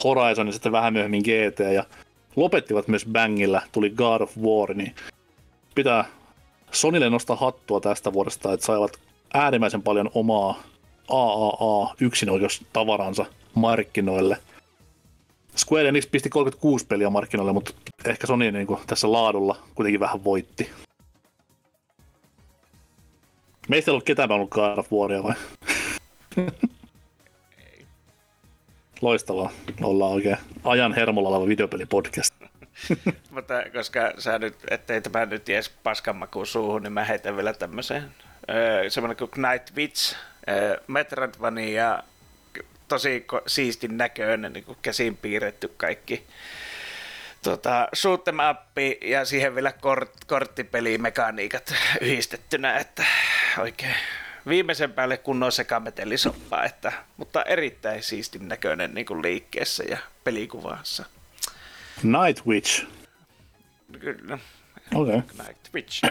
S2: Horizon ja sitten vähän myöhemmin GT ja lopettivat myös bangilla, tuli God of War, niin pitää Sonille nostaa hattua tästä vuodesta, että saivat äärimmäisen paljon omaa AAA yksinoikeustavaransa markkinoille. Square Enix pisti 36 peliä markkinoille, mutta ehkä Sony niin kuin, tässä laadulla kuitenkin vähän voitti. Meistä ei ollut ketään ollut God of Waria vai? [laughs] Loistavaa. Ollaan oikein ajan hermolla oleva videopelipodcast. [laughs]
S3: Mutta koska sä nyt, ettei tämä nyt edes paskanmakuun suuhun, niin mä heitän vielä tämmöisen. Öö, semmoinen kuin Night Witch, öö, Metroidvania, tosi siistin näköinen, niin kuin käsin piirretty kaikki tota, shoot them up ja siihen vielä kort, korttipelimekaniikat yhdistettynä, että oikein viimeisen päälle kunnon sekametellisoppaa, että, mutta erittäin siistin näköinen niin kuin liikkeessä ja pelikuvassa.
S2: Night Witch.
S3: Kyllä.
S2: Okay.
S3: Night Witch.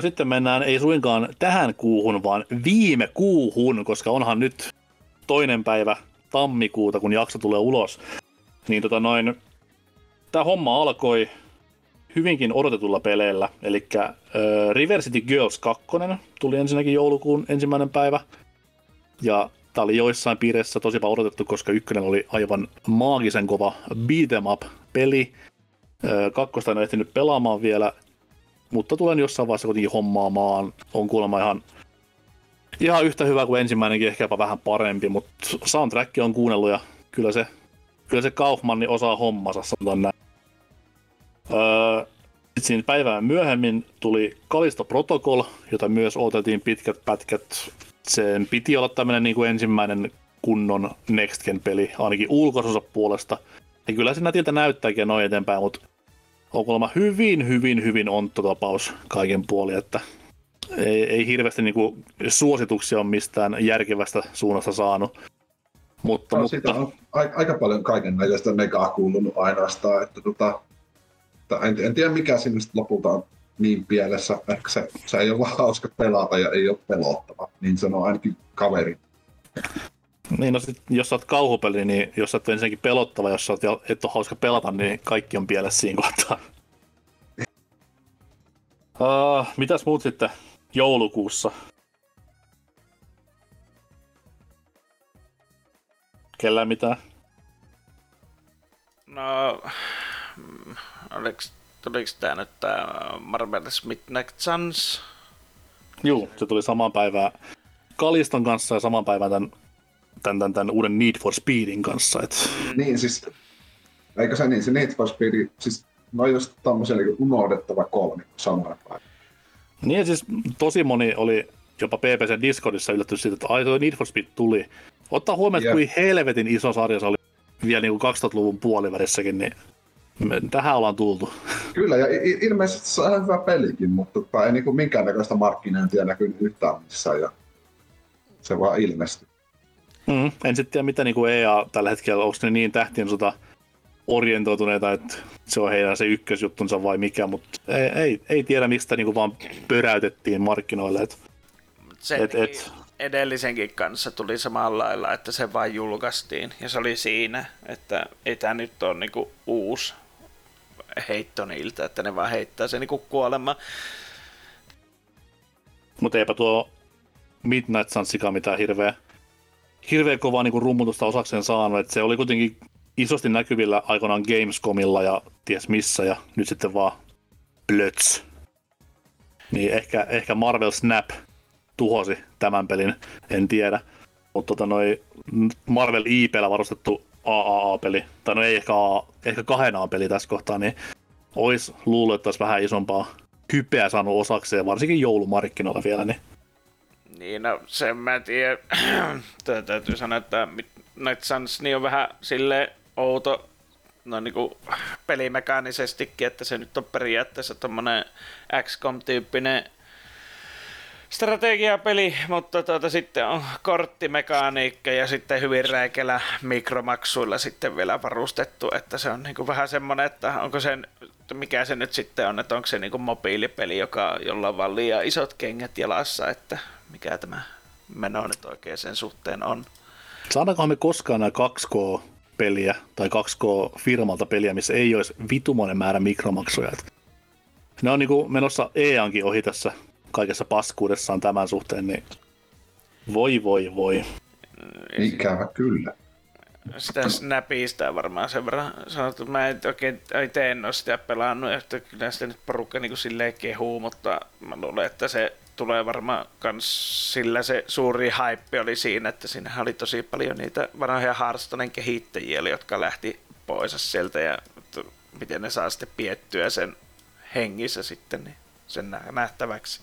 S2: Sitten mennään ei suinkaan tähän kuuhun, vaan viime kuuhun, koska onhan nyt toinen päivä tammikuuta, kun jakso tulee ulos. Niin tota noin, tämä homma alkoi hyvinkin odotetulla peleillä, eli äh, River City Girls 2 tuli ensinnäkin joulukuun ensimmäinen päivä, ja tämä oli joissain piirissä tosipa odotettu, koska ykkönen oli aivan maagisen kova beat'em up peli. Äh, kakkosta en ehtinyt pelaamaan vielä, mutta tulen jossain vaiheessa kuitenkin hommaamaan. On kuulemma ihan, ihan yhtä hyvä kuin ensimmäinenkin, ehkä jopa vähän parempi, mutta soundtrack on kuunnellut ja kyllä se, kyllä se Kaufmanni osaa hommansa, sanotaan näin. Öö, sitten päivää myöhemmin tuli Kalisto Protocol, jota myös odoteltiin pitkät pätkät. Sen piti olla tämmöinen niin kuin ensimmäinen kunnon Next Gen-peli, ainakin ulkoisensa puolesta. Ja kyllä se nätiltä näyttääkin noin eteenpäin, mutta on kuulemma hyvin, hyvin, hyvin ontto tapaus kaiken puolin, että ei, ei hirveästi niinku suosituksia ole mistään järkevästä suunnasta saanut. Mutta,
S4: no,
S2: mutta...
S4: Siitä on aika paljon kaiken näköistä megaa kuulunut ainoastaan, että tota, en, en tiedä mikä sinne lopulta on niin pielessä. Ehkä se, se ei ole vaan hauska pelata ja ei ole pelottava, niin sanoo ainakin kaveri.
S2: Niin, no sit, jos sä oot kauhupeli, niin jos sä oot ensinnäkin pelottava, jos sä oot, et ole hauska pelata, niin kaikki on pielessä siinä kohtaa. Uh, [laughs] mitäs muut sitten joulukuussa? Kellään mitään?
S3: No, oliks, tuliko tää nyt tää Marvel's Midnight Suns?
S2: Juu, se tuli samaan päivään Kaliston kanssa ja samaan päivään tämän tämän, tämän, tämän uuden Need for Speedin kanssa. Et...
S4: Niin siis, eikö se niin, se Need for Speed, siis no just tämmöisen niin unohdettava kolmi samana päivänä.
S2: Niin siis tosi moni oli jopa PPC Discordissa yllätty siitä, että ai Need for Speed tuli. Ottaa huomioon, että kuin helvetin iso sarja se oli vielä niin kuin 2000-luvun puolivärissäkin, niin me tähän ollaan tultu.
S4: Kyllä, ja ilmeisesti se on hyvä pelikin, mutta tota, ei niin kuin minkäännäköistä markkinointia näkynyt yhtään missään, ja se vaan ilmestyi.
S2: Mm, en sitten tiedä, mitä niin kuin EA tällä hetkellä, onko ne niin tähtien sota orientoituneita, että se on heidän se ykkösjuttunsa vai mikä, mutta ei, ei, ei tiedä, miksi sitä niin kuin vaan pöräytettiin markkinoille. Et,
S3: se et, et, edellisenkin kanssa tuli samalla lailla, että se vain julkaistiin ja se oli siinä, että ei tämä nyt ole niinku uusi heitto niiltä, että ne vaan heittää sen niinku kuolema.
S2: Mutta eipä tuo Midnight Sunsikaan mitään hirveä hirveän kovaa niin rummutusta osakseen saanut. että se oli kuitenkin isosti näkyvillä aikoinaan Gamescomilla ja ties missä, ja nyt sitten vaan plöts. Niin ehkä, ehkä Marvel Snap tuhosi tämän pelin, en tiedä. Mutta tota noi Marvel IPllä varustettu AAA-peli, tai no ei ehkä, A, ehkä kahden A-peli tässä kohtaa, niin olisi luullut, että olisi vähän isompaa hypeä saanut osakseen, varsinkin joulumarkkinoilla vielä, niin
S3: niin, no sen mä tiedän. [clears throat] Täytyy sanoa, että Night Suns niin on vähän sille outo no niin kuin pelimekaanisestikin, että se nyt on periaatteessa tommonen XCOM-tyyppinen strategiapeli, mutta tuota, sitten on korttimekaniikka ja sitten hyvin räikelä mikromaksuilla sitten vielä varustettu, että se on niin kuin vähän semmoinen, että onko se, mikä se nyt sitten on, että onko se niin kuin mobiilipeli, joka, jolla on vaan liian isot kengät jalassa, että mikä tämä meno nyt oikein sen suhteen on.
S2: Saadaankohan me koskaan nämä 2K-peliä tai 2K-firmalta peliä, missä ei olisi vitumoinen määrä mikromaksuja? Ne on niin menossa EANkin ohi tässä kaikessa paskuudessaan tämän suhteen, niin voi voi voi.
S4: Ikävä kyllä.
S3: sitä Snapista varmaan sen verran sanottu. Mä en oikein itse en ole sitä pelannut, että kyllä sitä nyt porukka niin kuin silleen kehuu, mutta mä luulen, että se tulee varmaan kans sillä se suuri hype oli siinä, että siinä oli tosi paljon niitä vanhoja Hearthstonen kehittäjiä, jotka lähti pois sieltä ja miten ne saa sitten piettyä sen hengissä sitten, niin sen nähtäväksi.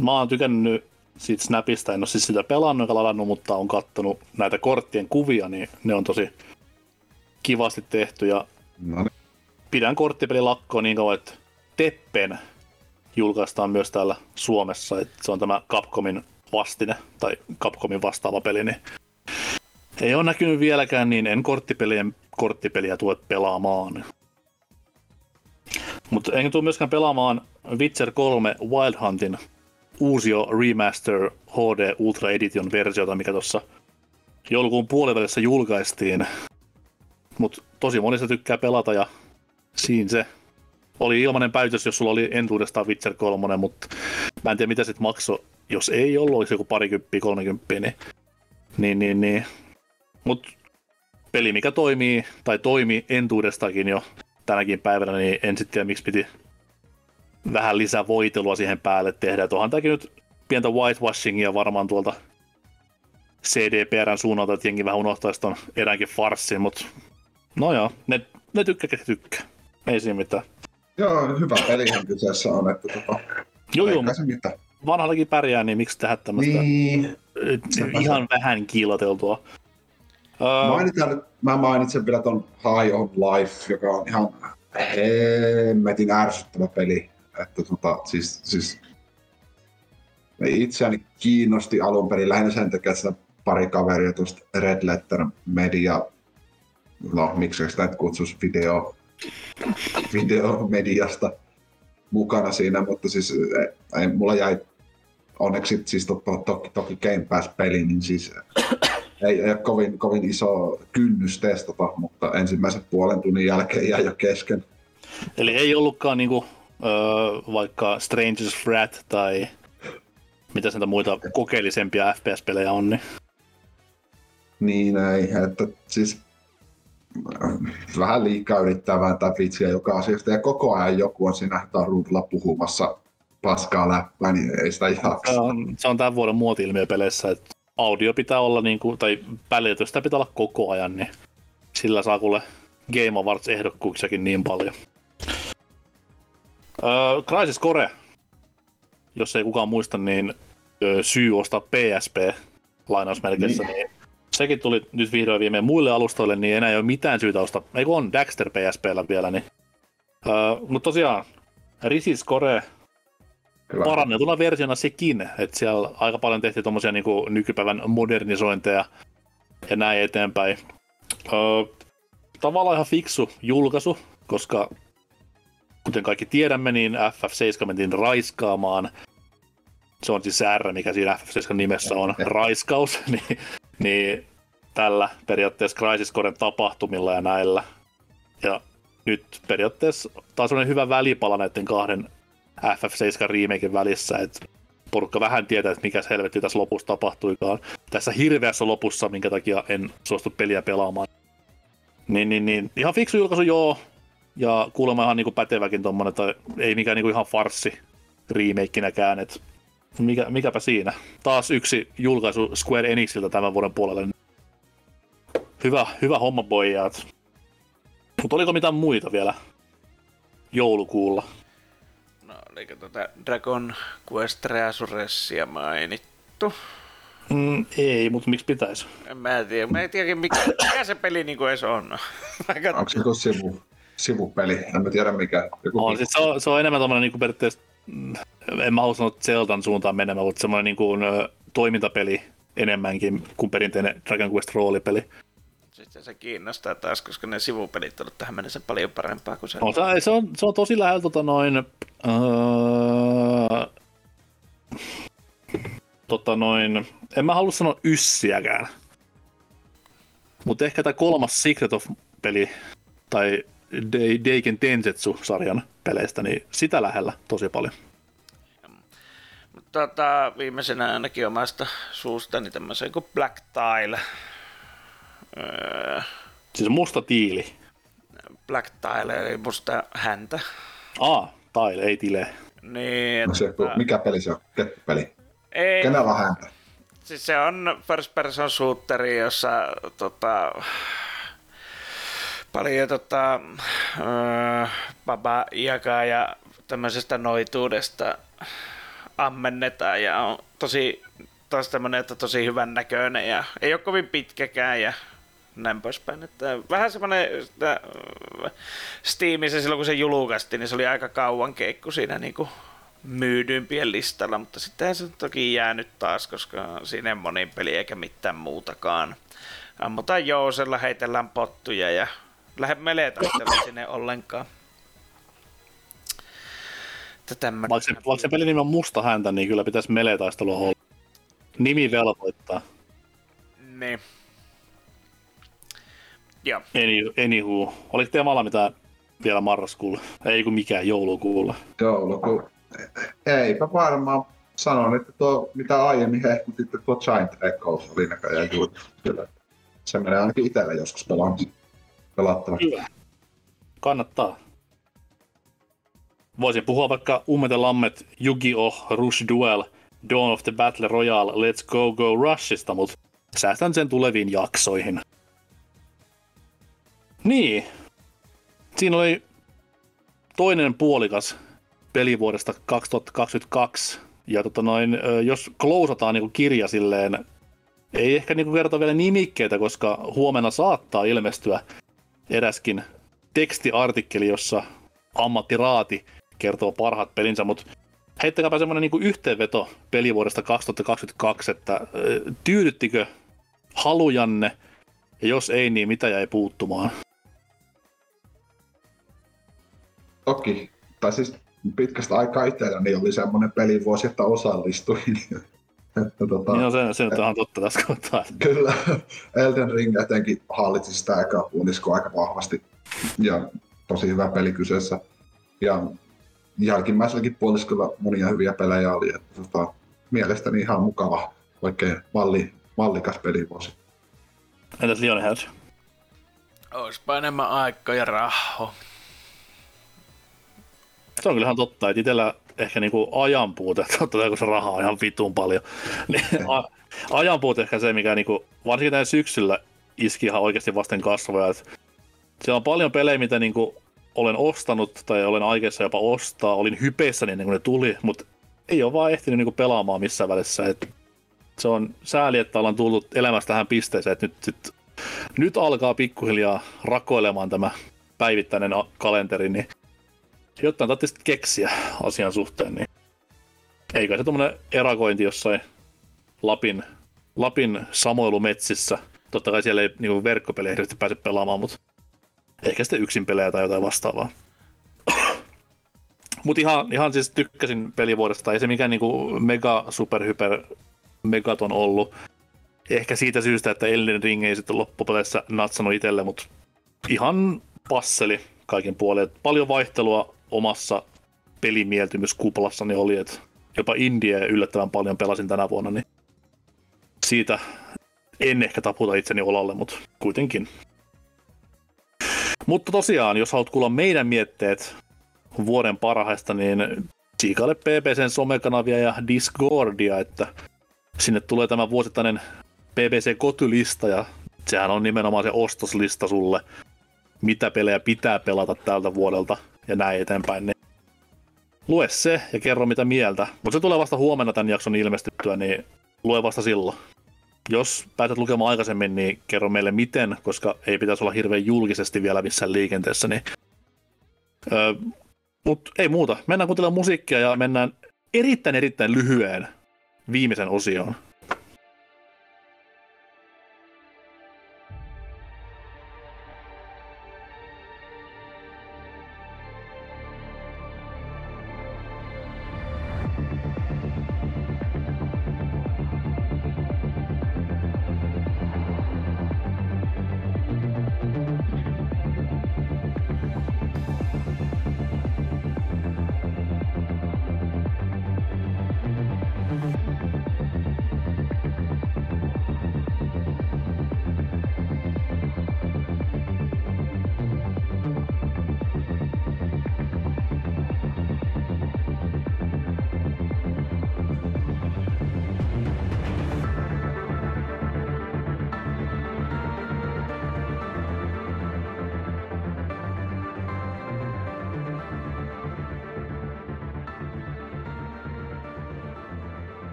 S2: Mä oon tykännyt siitä Snapista, en ole siis sitä pelannut eikä ladannut, mutta on kattonut näitä korttien kuvia, niin ne on tosi kivasti tehty ja
S4: No niin.
S2: pidän korttipelin lakkoa niin kauan, että Teppen julkaistaan myös täällä Suomessa, että se on tämä Capcomin vastine tai Capcomin vastaava peli, niin ei ole näkynyt vieläkään, niin en korttipelien korttipeliä tule pelaamaan. Mutta en tule myöskään pelaamaan Witcher 3 Wild Huntin uusio Remaster HD Ultra Edition versiota, mikä tuossa joulukuun puolivälissä julkaistiin. Mutta tosi moni sitä tykkää pelata ja siinä se oli ilmainen päytös, jos sulla oli entuudestaan Witcher 3, mutta mä en tiedä mitä sit maksoi, jos ei ollut, olisi joku parikymppiä, kolmekymppiä, niin, niin, niin, niin. Mut peli, mikä toimii, tai toimi entuudestakin jo tänäkin päivänä, niin en sitten tiedä, miksi piti vähän lisää voitelua siihen päälle tehdä. Et onhan tämäkin nyt pientä whitewashingia varmaan tuolta CDPRn suunnalta, että jengi vähän unohtaisi ton eräänkin farssin, mutta no joo, ne, ne tykkää, tykkää. Ei siinä mitään.
S4: Joo, hyvä pelihän kyseessä on, että tota,
S2: Joo, joo, vanhallakin pärjää, niin miksi tehdä tämmöistä
S4: Niin.
S2: ihan vähän kiiloteltua. Uh,
S4: Mainitaan nyt, mä mainitsen vielä ton High on Life, joka on ihan hemmetin ärsyttävä peli. Että tota, siis, siis itseäni kiinnosti alun perin lähinnä sen takia, että pari kaveria tuosta Red Letter Media, no miksi sitä nyt kutsuisi video, videomediasta mukana siinä, mutta siis ei, mulla jäi onneksi siis to, to, toki, toki Game Pass-peli, niin siis ei, ole kovin, kovin iso kynnys testata, mutta ensimmäisen puolen tunnin jälkeen jäi jo kesken.
S2: Eli ei ollutkaan niinku, öö, vaikka Stranger's Wrath tai mitä näitä muita kokeellisempia FPS-pelejä on, niin
S4: Niin ei, että siis äh, vähän liikaa yrittää vääntää vitsiä joka asiasta ja koko ajan joku on siinä taruudella puhumassa paskaa läppää, niin ei sitä
S2: se
S4: jaksa.
S2: on, se on tämän vuoden muoti-ilmiö peleissä, että audio pitää olla, niinku, tai välitystä pitää olla koko ajan, niin sillä saa kuule Game Awards ehdokkuuksiakin niin paljon. Öö, Crysis Core, jos ei kukaan muista, niin öö, syy ostaa PSP lainausmerkeissä, niin. niin sekin tuli nyt vihdoin viimein muille alustoille, niin enää ei ole mitään syytä ostaa. Ei kun on Daxter PSPllä vielä, niin. Öö, mutta tosiaan, Risis Core
S4: Kyllä.
S2: parannetuna versiona sekin, että siellä aika paljon tehtiin tuommoisia niin nykypäivän modernisointeja ja näin eteenpäin. Öö, tavallaan ihan fiksu julkaisu, koska kuten kaikki tiedämme, niin FF7 mentiin raiskaamaan. Se on siis R, mikä siinä FF7 nimessä on, raiskaus, [laughs] niin, niin tällä periaatteessa Crisis Coren tapahtumilla ja näillä. Ja nyt periaatteessa taas on hyvä välipala näiden kahden FF7 remaken välissä, että porukka vähän tietää, että mikä helvetti tässä lopussa tapahtuikaan. Tässä hirveässä lopussa, minkä takia en suostu peliä pelaamaan. Niin, niin, niin. Ihan fiksu julkaisu, joo. Ja kuulemma ihan niinku päteväkin tommonen, tai ei mikään niinku ihan farssi remakinäkään, että mikä, mikäpä siinä. Taas yksi julkaisu Square Enixiltä tämän vuoden puolelle. Hyvä, hyvä homma pojat. Mutta oliko mitään muita vielä joulukuulla?
S3: No, oliko tota Dragon Quest Resurressia mainittu?
S2: Mm, ei, mutta miksi pitäisi?
S3: En mä tiedä. Mä en tiedä, mikä, mikä se peli niinku edes on. [laughs]
S4: Onko se joku sivu, sivupeli? En mä tiedä mikä. Joku
S2: On, siis se, on, se on enemmän tommonen niinku periaatteessa, mm, en mä halua sanoa Zeldan suuntaan menemään, mutta semmoinen niinku, ö, toimintapeli enemmänkin kuin perinteinen Dragon Quest roolipeli.
S3: Se kiinnostaa taas, koska ne sivupelit on tähän mennessä paljon parempaa kuin se.
S2: No, se, se, on, se on tosi lähellä tota noin, öö, tota noin, en mä halua sanoa yssiäkään. Mutta ehkä tämä kolmas Secret of-peli, tai Dei- Deiken Densetsu-sarjan peleistä, niin sitä lähellä tosi paljon.
S3: Tota, viimeisenä ainakin omasta suustani tämmöisen kuin Black Tile. Öö,
S2: Siis musta tiili.
S3: Black Tile, eli musta häntä.
S2: Aa, Tile, ei tile.
S3: Niin,
S4: No se,
S3: että,
S4: mikä peli se on? Keppeli.
S3: ei,
S4: Kenellä on häntä?
S3: siis se on first person shooteri, jossa tota, paljon tota, öö, baba jakaa ja tämmöisestä noituudesta ammennetaan ja on tosi taas tämmönen, että tosi hyvän näköinen ja ei ole kovin pitkäkään ja näin poispäin. Että vähän semmoinen että, öö, Steamissa silloin kun se julkaistiin, niin se oli aika kauan keikku siinä niinku myydyimpien listalla, mutta sittenhän se on toki jäänyt taas, koska siinä ei monin peli eikä mitään muutakaan. Ammutaan jousella, heitellään pottuja ja lähde meletaistella sinne ollenkaan. Tämmönen.
S2: Vaikka se, vaikka se pelin nimi on musta häntä, niin kyllä pitäisi meletaistelua olla. Nimi velvoittaa.
S3: Niin. Joo.
S2: Any, anywho. Oliko teemalla mitään vielä marraskuulla? Ei kun mikään joulukuulla.
S4: Jouluku. Eipä varmaan. Sanon, että tuo, mitä aiemmin hehkutitte, tuo Giant Echo oli näköjään juttu. Kyllä. Se menee ainakin itselle joskus pelaan. pelattavaksi.
S2: Hyvä. Kannattaa. Voisin puhua vaikka Ummet Lammet, Yu-Gi-Oh! Rush Duel, Dawn of the Battle Royale, Let's Go Go Rushista, mutta säästän sen tuleviin jaksoihin. Niin. Siinä oli toinen puolikas pelivuodesta 2022. Ja tota noin, jos klousataan niin kirja silleen, ei ehkä niin kertoa vielä nimikkeitä, koska huomenna saattaa ilmestyä eräskin tekstiartikkeli, jossa ammattiraati kertoo parhaat pelinsä, mutta heittäkääpä semmoinen niin yhteenveto pelivuodesta 2022, että tyydyttikö halujanne, ja jos ei, niin mitä jäi puuttumaan?
S4: Toki. Tai siis pitkästä aikaa itselläni oli semmoinen pelivuosi, että osallistuin. [laughs] että tota,
S2: Niin no se, se nyt on ihan totta tässä kohtaa. [laughs]
S4: Kyllä, Elden Ring etenkin hallitsi sitä eka puoliskoa aika vahvasti. Ja tosi hyvä peli kyseessä. Ja jälkimmäiselläkin puoliskolla monia hyviä pelejä oli. Että, tota, mielestäni ihan mukava, oikein malli, mallikas pelivuosi.
S2: Entäs Lionhead?
S3: Oispa enemmän aikaa ja rahaa.
S2: Se on kyllähän totta, että itsellä ehkä niinku ajanpuute, [laughs] totta kai kun se rahaa ihan vitun paljon, [laughs] niin a- ajanpuute ehkä se, mikä niinku, varsinkin näin syksyllä iski ihan oikeasti vasten kasvoja. Että siellä on paljon pelejä, mitä niinku olen ostanut tai olen aikeissa jopa ostaa, olin hypeissä niin kuin ne tuli, mutta ei ole vaan ehtinyt niinku pelaamaan missään välissä. Et se on sääli, että ollaan tullut elämästä tähän pisteeseen, että nyt, sit, nyt alkaa pikkuhiljaa rakoilemaan tämä päivittäinen kalenteri, niin jotain tarvitsisi keksiä asian suhteen, niin eikä se tuommoinen erakointi jossain Lapin, Lapin samoilumetsissä, totta kai siellä ei niin verkkopelejä hirveästi pääse pelaamaan, mutta ehkä sitten yksin pelejä tai jotain vastaavaa. [clears throat] Mutta ihan, ihan siis tykkäsin pelivuodesta, ei se mikään niinku mega super hyper megaton ollut. Ehkä siitä syystä, että Elden Ring ei sitten loppupeleissä natsannut itselle, mutta ihan passeli kaiken puolin. Et paljon vaihtelua omassa pelimieltymyskuplassani oli, että jopa India yllättävän paljon pelasin tänä vuonna, niin siitä en ehkä taputa itseni olalle, mutta kuitenkin. Mutta tosiaan, jos haluat kuulla meidän mietteet vuoden parhaista, niin siikaile PPCn somekanavia ja Discordia, että sinne tulee tämä vuosittainen BBC Kotylista ja sehän on nimenomaan se ostoslista sulle, mitä pelejä pitää pelata tältä vuodelta ja näin eteenpäin. Niin lue se ja kerro mitä mieltä. Mutta se tulee vasta huomenna tämän jakson ilmestyttyä, niin lue vasta silloin. Jos päätät lukemaan aikaisemmin, niin kerro meille miten, koska ei pitäisi olla hirveän julkisesti vielä missään liikenteessä. Niin... Öö, Mutta ei muuta. Mennään kuuntelemaan musiikkia ja mennään erittäin erittäin lyhyeen viimeisen osioon.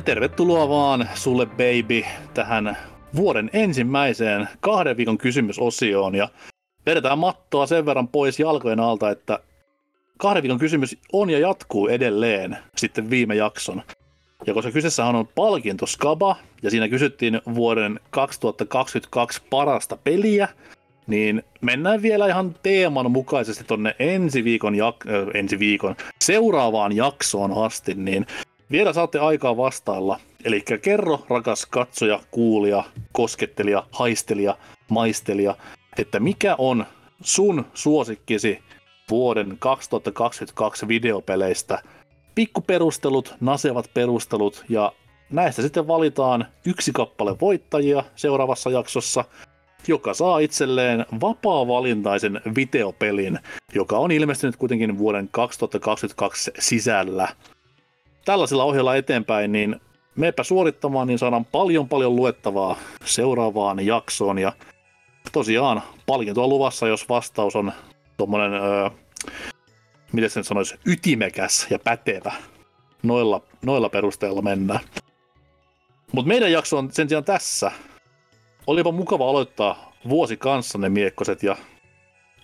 S2: Ja tervetuloa vaan sulle baby tähän vuoden ensimmäiseen kahden viikon kysymysosioon. Ja vedetään mattoa sen verran pois jalkojen alta, että kahden viikon kysymys on ja jatkuu edelleen sitten viime jakson. Ja koska kyseessä on palkinto Skaba, ja siinä kysyttiin vuoden 2022 parasta peliä, niin mennään vielä ihan teeman mukaisesti tonne ensi viikon, jak- äh, ensi viikon seuraavaan jaksoon asti, niin vielä saatte aikaa vastailla. Eli kerro, rakas katsoja, kuulija, koskettelija, haistelija, maistelija, että mikä on sun suosikkisi vuoden 2022 videopeleistä. Pikkuperustelut, nasevat perustelut ja näistä sitten valitaan yksi kappale voittajia seuraavassa jaksossa, joka saa itselleen vapaa-valintaisen videopelin, joka on ilmestynyt kuitenkin vuoden 2022 sisällä. Tällaisilla ohjeilla eteenpäin, niin meepä suorittamaan, niin saadaan paljon paljon luettavaa seuraavaan jaksoon. Ja tosiaan palkintoa luvassa, jos vastaus on tuommoinen, öö, miten sen sanoisi, ytimekäs ja pätevä. Noilla, noilla perusteella mennään. Mutta meidän jakso on sen sijaan tässä. Olipa mukava aloittaa vuosi kanssanne miekkoset ja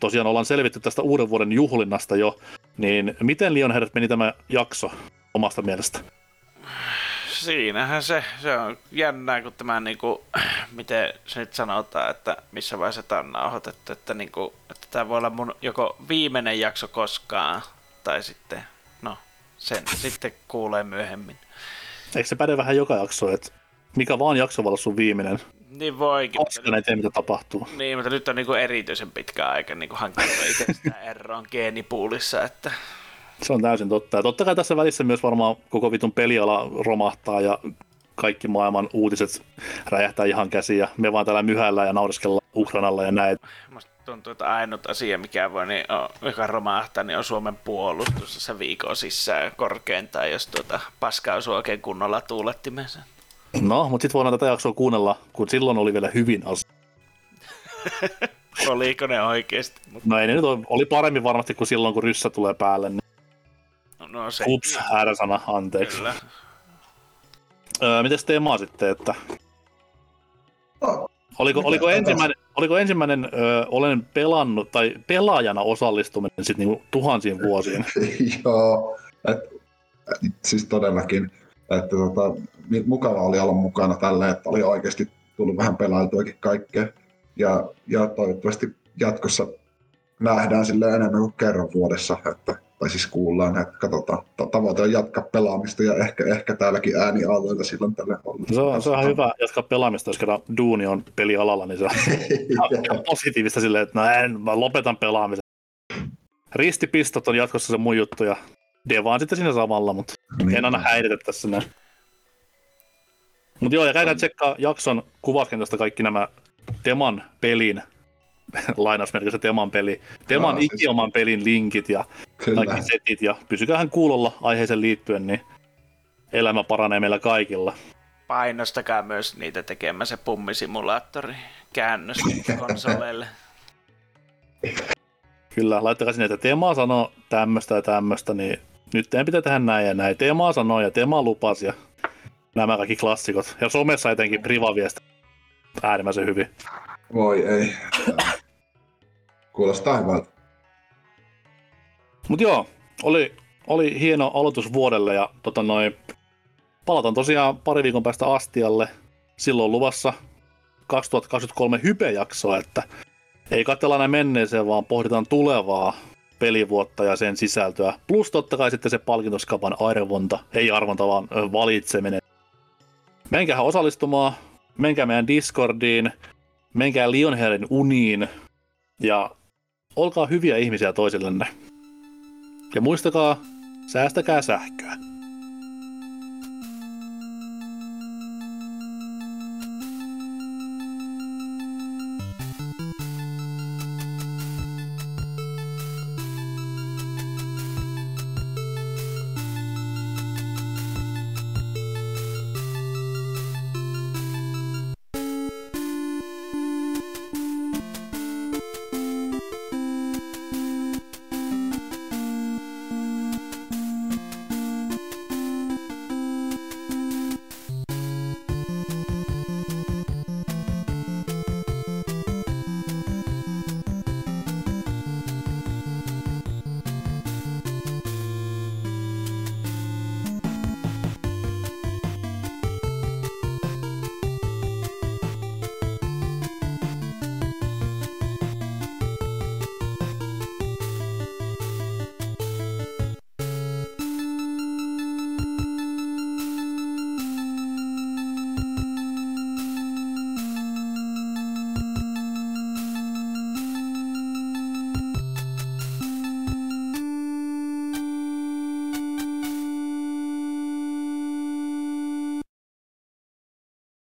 S2: tosiaan ollaan selvitty tästä uuden vuoden juhlinnasta jo. Niin miten Lionhead meni tämä jakso omasta mielestä?
S3: Siinähän se, se on jännää, kun tämä niinku, miten se nyt sanotaan, että missä vaiheessa tämä on nauhoitettu, että, niinku, että tämä voi olla mun joko viimeinen jakso koskaan, tai sitten, no, sen sitten kuulee myöhemmin.
S2: Eikö se päde vähän joka jakso, että mikä vaan jakso voi olla sun viimeinen?
S3: Niin voikin.
S2: Koska ei tiedä, mitä tapahtuu.
S3: Niin, mutta nyt on niinku erityisen pitkä aika niinku hankkinut itsestään eroon geenipuulissa, että
S2: Se on täysin totta. Ja totta kai tässä välissä myös varmaan koko vitun peliala romahtaa ja kaikki maailman uutiset räjähtää ihan käsiin ja me vaan täällä myhäillään ja nauriskellaan Ukrainalla ja näin.
S3: Musta tuntuu, että ainut asia, mikä voi, niin on, joka romahtaa, niin on Suomen puolustus tässä viikon sisään korkeintaan, jos tuota paskaa osuu oikein kunnolla tuulettimensä.
S2: No, mutta sitten voidaan tätä jaksoa kuunnella, kun silloin oli vielä hyvin asia. [laughs]
S3: Oliko ne oikeesti? Mut,
S2: No ei ne nyt ole, oli paremmin varmasti kuin silloin, kun ryssä tulee päälle. Niin
S3: no se
S2: ups, ääräsana, anteeksi.
S3: kyllä.
S2: Öö, mites teemaa sitten, että
S4: No,
S2: Oliko,
S4: Mitä
S2: oliko ensimmäinen, oliko ensimmäinen ö, olen pelannut tai pelaajana osallistuminen sitten niinku tuhansiin vuosiin? [laughs]
S4: Joo, et, et, siis todellakin, että tota, mukava oli olla mukana tällä, että oli oikeasti tullut vähän pelailtuakin kaikkea. Ja, ja toivottavasti jatkossa nähdään sille enemmän kuin kerran vuodessa, että, tai siis kuullaan, että katsotaan, ta- tavoite on jatkaa pelaamista ja ehkä, ehkä täälläkin äänialoilla silloin tällä on.
S2: Se on, se on hyvä jatkaa pelaamista, jos kerran duuni on pelialalla, niin se on [laughs] positiivista silleen, että no en, mä lopetan pelaamisen. Ristipistot on jatkossa se mun juttu ja Devaan sitten siinä samalla, mutta en aina häiritä tässä näin. Mutta joo, ja käykää tsekkaa jakson kuvaskentosta kaikki nämä Teman pelin, [laughs] lainausmerkissä Teman peli, Teman
S4: Joo, siis-
S2: ikioman pelin linkit ja
S4: Kyllä.
S2: kaikki setit ja pysykäähän kuulolla aiheeseen liittyen, niin elämä paranee meillä kaikilla.
S3: Painostakaa myös niitä tekemään se pummisimulaattori käännös konsoleille. [laughs]
S2: Kyllä, laittakaa sinne, että Teema sanoo tämmöistä ja tämmöistä, niin nyt teidän pitää tehdä näin ja näin. Teema sanoi ja Teema lupasi ja nämä kaikki klassikot. Ja somessa etenkin privaviesti äärimmäisen hyvin.
S4: Voi ei. Kuulostaa hyvältä.
S2: Mutta joo, oli, oli hieno aloitus vuodelle ja tota noin, palataan tosiaan pari viikon päästä Astialle. Silloin luvassa 2023 hype-jaksoa, että ei katsella näin menneeseen, vaan pohditaan tulevaa pelivuotta ja sen sisältöä. Plus totta kai sitten se palkintoskapan arvonta, ei arvonta vaan valitseminen. Menkää osallistumaan, menkää meidän Discordiin, menkää Lionheadin uniin ja olkaa hyviä ihmisiä toisillenne. Ja muistakaa, säästäkää sähköä.